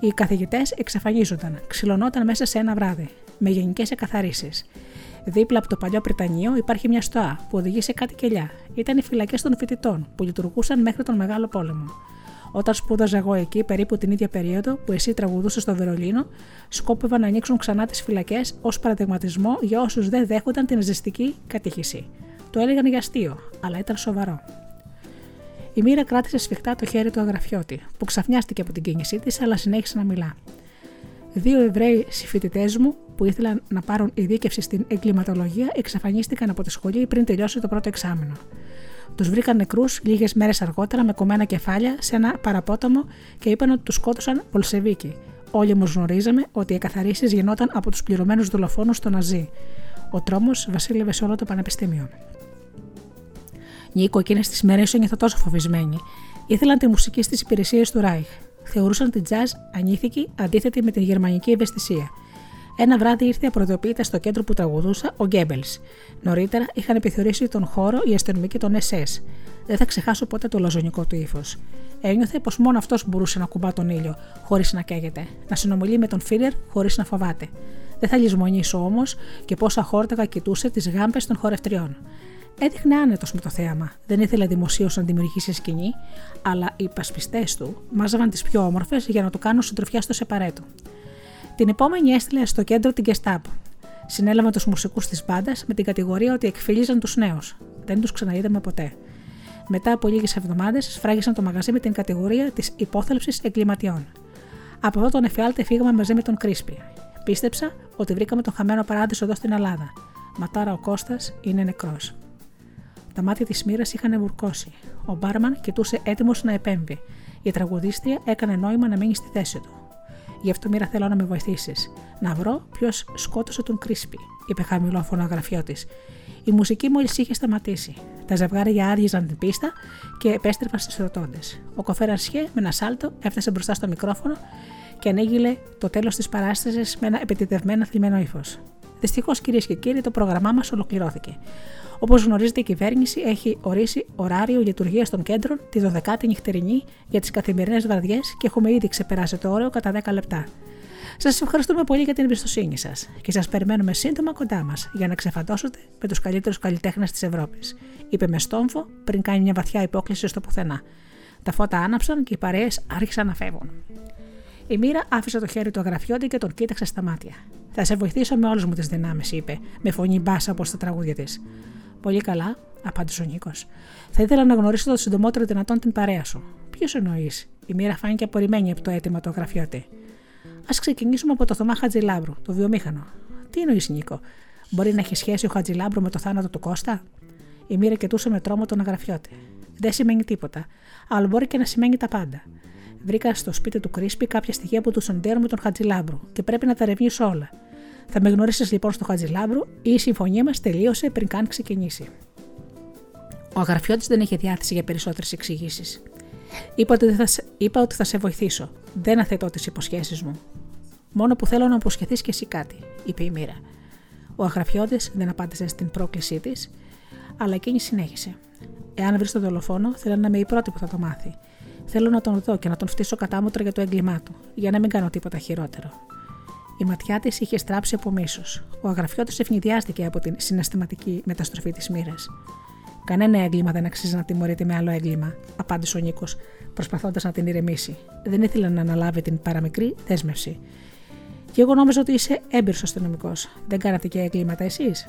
οι καθηγητές εξαφανίζονταν, ξυλωνόταν μέσα σε ένα βράδυ, με γενικές εκαθαρίσεις. Δίπλα από το παλιό Πριτανείο υπάρχει μια στοά που οδηγεί σε κάτι κελιά. Ήταν οι φυλακές των φοιτητών που λειτουργούσαν μέχρι τον Μεγάλο Πόλεμο. Όταν σπούδαζα εγώ εκεί, περίπου την ίδια περίοδο που εσύ τραγουδούσες στο Βερολίνο, σκόπευαν να ανοίξουν ξανά τις φυλακές ως παραδειγματισμό για όσους δεν δέχονταν την ζεστική κατήχηση. Το έλεγαν για αστείο, αλλά ήταν σοβαρό. Η μοίρα κράτησε σφιχτά το χέρι του αγραφιώτη, που ξαφνιάστηκε από την κίνησή της, αλλά συνέχισε να μιλά. Δύο Εβραίοι συμφοιτητές μου, που ήθελαν να πάρουν ειδίκευση στην εγκληματολογία, εξαφανίστηκαν από τη σχολή πριν τελειώσει το πρώτο εξάμεινο. Τους βρήκαν νεκρούς λίγες μέρες αργότερα με κομμένα κεφάλια σε ένα παραπόταμο και είπαν ότι τους σκότωσαν Πολσεβίκοι. Όλοι όμως γνωρίζαμε ότι οι εκαθαρίσεις γινόταν από τους πληρωμένους δολοφόνους στο Ναζί. Ο τρόμος βασίλευε σε όλο το πανεπιστήμιο. Νίκο, εκείνες τις μέρες ένιωθα τόσο φοβισμένη. Ήθελαν τη μουσική στις υπηρεσίες του Ράιχ. Θεωρούσαν την jazz ανήθικη αντίθετη με την γερμανική ευαισθησία. Ένα βράδυ ήρθε απροειδοποιητά στο κέντρο που τραγουδούσα ο Γκέμπελς. Νωρίτερα είχαν επιθεωρήσει τον χώρο οι αστυνομικοί των SS. Δεν θα ξεχάσω ποτέ το λαζονικό του ύφος. Ένιωθε πως μόνο αυτός μπορούσε να κουμπά τον ήλιο, χωρίς να καίγεται, να συνομιλεί με τον Φίρερ χωρίς να φοβάται. Δεν θα λησμονήσω όμως και πόσα χόρταγα κοιτούσε τις γάμπες των χορευτριών. Έδειχνε άνετος με το θέαμα. Δεν ήθελε δημοσίως να δημιουργήσει σκηνή, αλλά οι υπασπιστέ του μάζαβαν τις πιο όμορφες για να του κάνουν συντροφιά στο σεπαρέτο. Την επόμενη έστειλε στο κέντρο την Gestapo. Συνέλαβε τους μουσικούς της μπάντας με την κατηγορία ότι εκφύλιζαν τους νέους. Δεν τους ξαναείδαμε ποτέ. Μετά από λίγες εβδομάδες, σφράγισαν το μαγαζί με την κατηγορία της υπόθελψη εγκληματιών. Από εδώ τον εφιάλτη φύγαμε μαζί με τον Κρίσπι. Πίστεψα ότι βρήκαμε τον χαμένο παράδεισο εδώ στην Ελλάδα. Μα τώρα ο Κώστας είναι νεκρός. Τα μάτια της μοίρας είχαν βουρκώσει. Ο μπάρμαν κοιτούσε έτοιμος να επέμβει. Η τραγουδίστρια έκανε νόημα να μείνει στη θέση του. Γι' αυτό μοίρα θέλω να με βοηθήσεις. Να βρω ποιος σκότωσε τον Κρίσπι, είπε χαμηλόφωνο αγραφιό της. Η μουσική μόλις είχε σταματήσει. Τα ζευγάρια άργιζαν την πίστα και επέστρεφαν στις ρωτώντες. Ο κοφέρας Σιέ με ένα σάλτο έφτασε μπροστά στο μικρόφωνο και ανήγγειλε το τέλος της παράστασης με ένα επιτεδευμένο θλιμμένο ύφος. Δυστυχώς, κυρίες και κύριοι, το πρόγραμμά μας ολοκληρώθηκε. Όπως γνωρίζετε, η κυβέρνηση έχει ορίσει ωράριο λειτουργίας των κέντρων τη 12η νυχτερινή για τις καθημερινές βραδιές και έχουμε ήδη ξεπεράσει το όριο κατά 10 λεπτά. Σας ευχαριστούμε πολύ για την εμπιστοσύνη σας και σας περιμένουμε σύντομα κοντά μας για να ξεφαντώσετε με τους καλύτερους καλλιτέχνες της Ευρώπης, είπε με στόμφο πριν κάνει μια βαθιά υπόκληση στο πουθενά. Τα φώτα άναψαν και οι παρέες άρχισαν να φεύγουν. Η μοίρα άφησε το χέρι του αγραφιόντι και τον κοίταξε στα μάτια. Θα σε βοηθήσω με όλε μου τις δυνάμεις, είπε, με φωνή μπάσα όπως τα τραγούδια της. Πολύ καλά, απάντησε ο Νίκος. Θα ήθελα να γνωρίσω το συντομότερο δυνατόν την παρέα σου. Ποιος εννοείς, η μοίρα φάνηκε απορριμμένη από το αίτημα του γραφιώτη. Α ξεκινήσουμε από το Θωμά Χατζηλάμπρου, το βιομήχανο. Τι εννοείς, Νίκο, Μπορεί να έχει σχέση ο Χατζηλάμπρου με το θάνατο του Κώστα; Η μοίρα κοιτούσε με τρόμο τον αγραφιώτη. Δεν σημαίνει τίποτα, αλλά μπορεί και να σημαίνει τα πάντα. Βρήκα στο σπίτι του Κρίσπη κάποια στοιχεία που του σοντέρουν με τον Χατζηλάμπρου και πρέπει να τα ρευνήσω όλα. Θα με γνωρίσει λοιπόν στο Χατζηλάμπρου ή η συμφωνία μας τελείωσε πριν καν ξεκινήσει. Ο αγραφιώτης δεν είχε διάθεση για περισσότερες εξηγήσεις. Είπα, ότι θα, είπα ότι θα σε βοηθήσω. Δεν αθετώ τις υποσχέσεις μου. Μόνο που θέλω να υποσχεθεί κι εσύ κάτι, είπε η μοίρα. Ο αγραφιώτης δεν απάντησε στην πρόκλησή της, αλλά εκείνη συνέχισε. Εάν βρεις τον δολοφόνο, θέλω να είμαι η πρώτη που θα το μάθει. Θέλω να τον δω και να τον φτύσω κατάμοτρα για το έγκλημά του, για να μην κάνω τίποτα χειρότερο. Η ματιά της είχε στράψει από μίσος. Ο αγραφιώτης ευνηδιάστηκε από την συναισθηματική μεταστροφή της μοίρας. Κανένα έγκλημα δεν αξίζει να τιμωρείται με άλλο έγκλημα, απάντησε ο Νίκος, προσπαθώντας να την ηρεμήσει. Δεν ήθελε να αναλάβει την παραμικρή δέσμευση. Και εγώ νόμιζα ότι είσαι έμπειρος αστυνομικός. Δεν κάνατε και έγκληματα εσείς.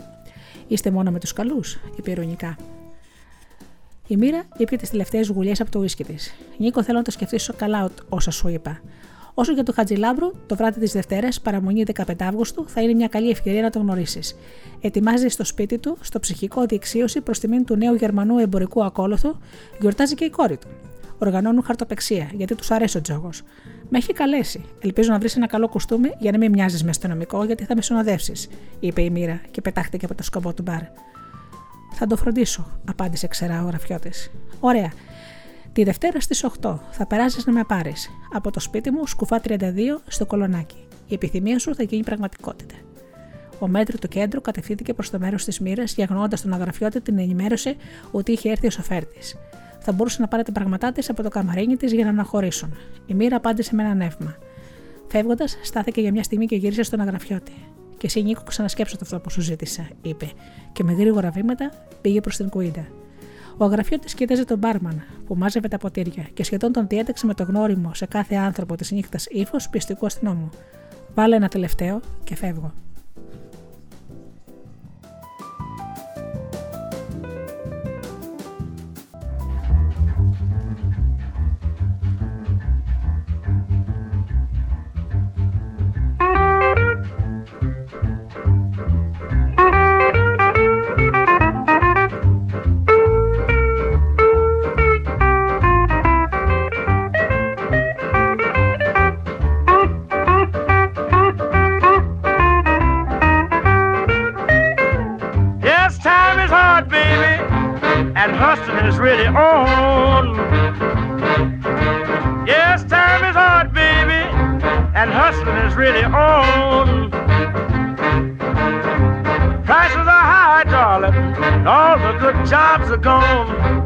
Είστε μόνο με τους καλούς, είπε ειρωνικά. Η μοίρα είπε τις τελευταίες γουλιές από το ουίσκι της. Νίκο, θέλω να το σκεφτεί καλά όσα σου είπα. Όσο για το Χατζηλάμπρου, το βράδυ της Δευτέρας, παραμονή 15 Αύγουστου, θα είναι μια καλή ευκαιρία να τον γνωρίσεις. Ετοιμάζει στο σπίτι του, στο ψυχικό διεξίωση προς τιμήν του νέου Γερμανού εμπορικού ακόλουθου, γιορτάζει και η κόρη του. Οργανώνουν χαρτοπεξία, γιατί τους αρέσει ο τζόγος. Με έχει καλέσει. Ελπίζω να βρεις ένα καλό κουστούμι για να μην μοιάζεις με αστυνομικό, γιατί θα με συνοδεύσεις, είπε η μοίρα και πετάχτηκε από το σκοπό του μπαρ. Θα το φροντίσω, απάντησε ξερά ο γραφιώτης. Ωραία. Τη Δευτέρα στις 8 θα περάσεις να με πάρεις. Από το σπίτι μου, σκουφά 32 στο κολονάκι. Η επιθυμία σου θα γίνει πραγματικότητα. Ο μέτρο του κέντρου κατευθύνθηκε προς το μέρος της μοίρας, διαγνώνοντα τον αγραφιώτη την ενημέρωση ότι είχε έρθει ο σοφέρτη. Θα μπορούσε να πάρει τα πράγματά της από το καμαρίνι της για να αναχωρήσουν. Η μοίρα απάντησε με ένα νεύμα. Φεύγοντας, στάθηκε για μια στιγμή και γύρισε στον αγραφιώτη. Και εσύ, Νίκο, ξανασκέψω το αυτό που σου ζήτησα, είπε, και με γρήγορα βήματα πήγε προς την κουίντα. Ο αγραφιώτη κοίταζε τον μπάρμαν που μάζευε τα ποτήρια και σχεδόν τον διέταξε με το γνώριμο σε κάθε άνθρωπο της νύχτας ύφος πιστικού αστυνόμου. Βάλε ένα τελευταίο και φεύγω. Is really on. Prices are high, darling, all the good jobs are gone.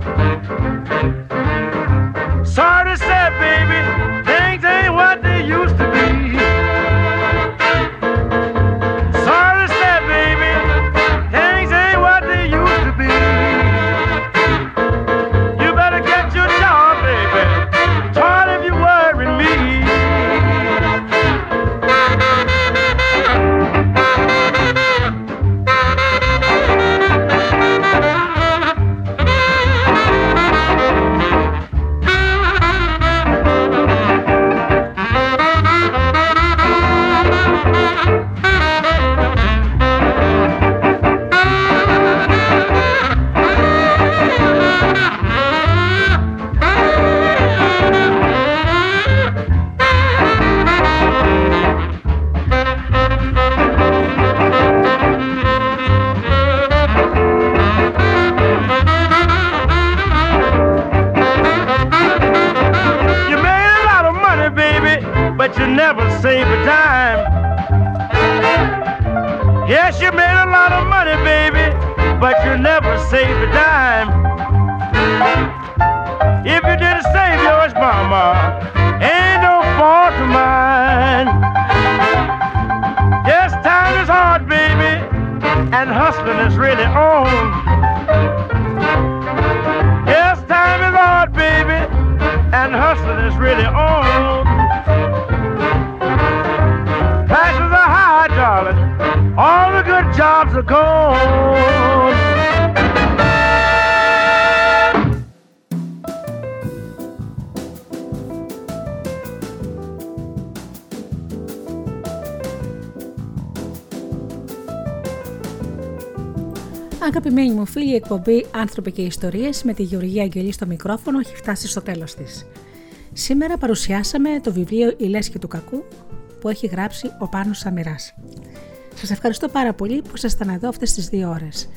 Εκπομπή Άνθρωποι και Ιστορίες με τη Γεωργία Αγγελή στο μικρόφωνο έχει φτάσει στο τέλος της. Σήμερα παρουσιάσαμε το βιβλίο Η Λέσχη του Κακού που έχει γράψει ο Πάνος Σαμυράς. Σας ευχαριστώ πάρα πολύ που ήσασταν εδώ αυτές τις δύο ώρες.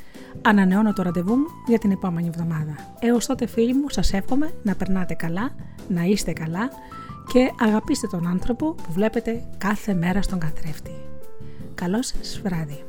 Ανανεώνω το ραντεβού μου για την επόμενη εβδομάδα. Έως τότε φίλοι μου σας εύχομαι να περνάτε καλά, να είστε καλά και αγαπήστε τον άνθρωπο που βλέπετε κάθε μέρα στον καθρέφτη. Καλό σας βράδυ.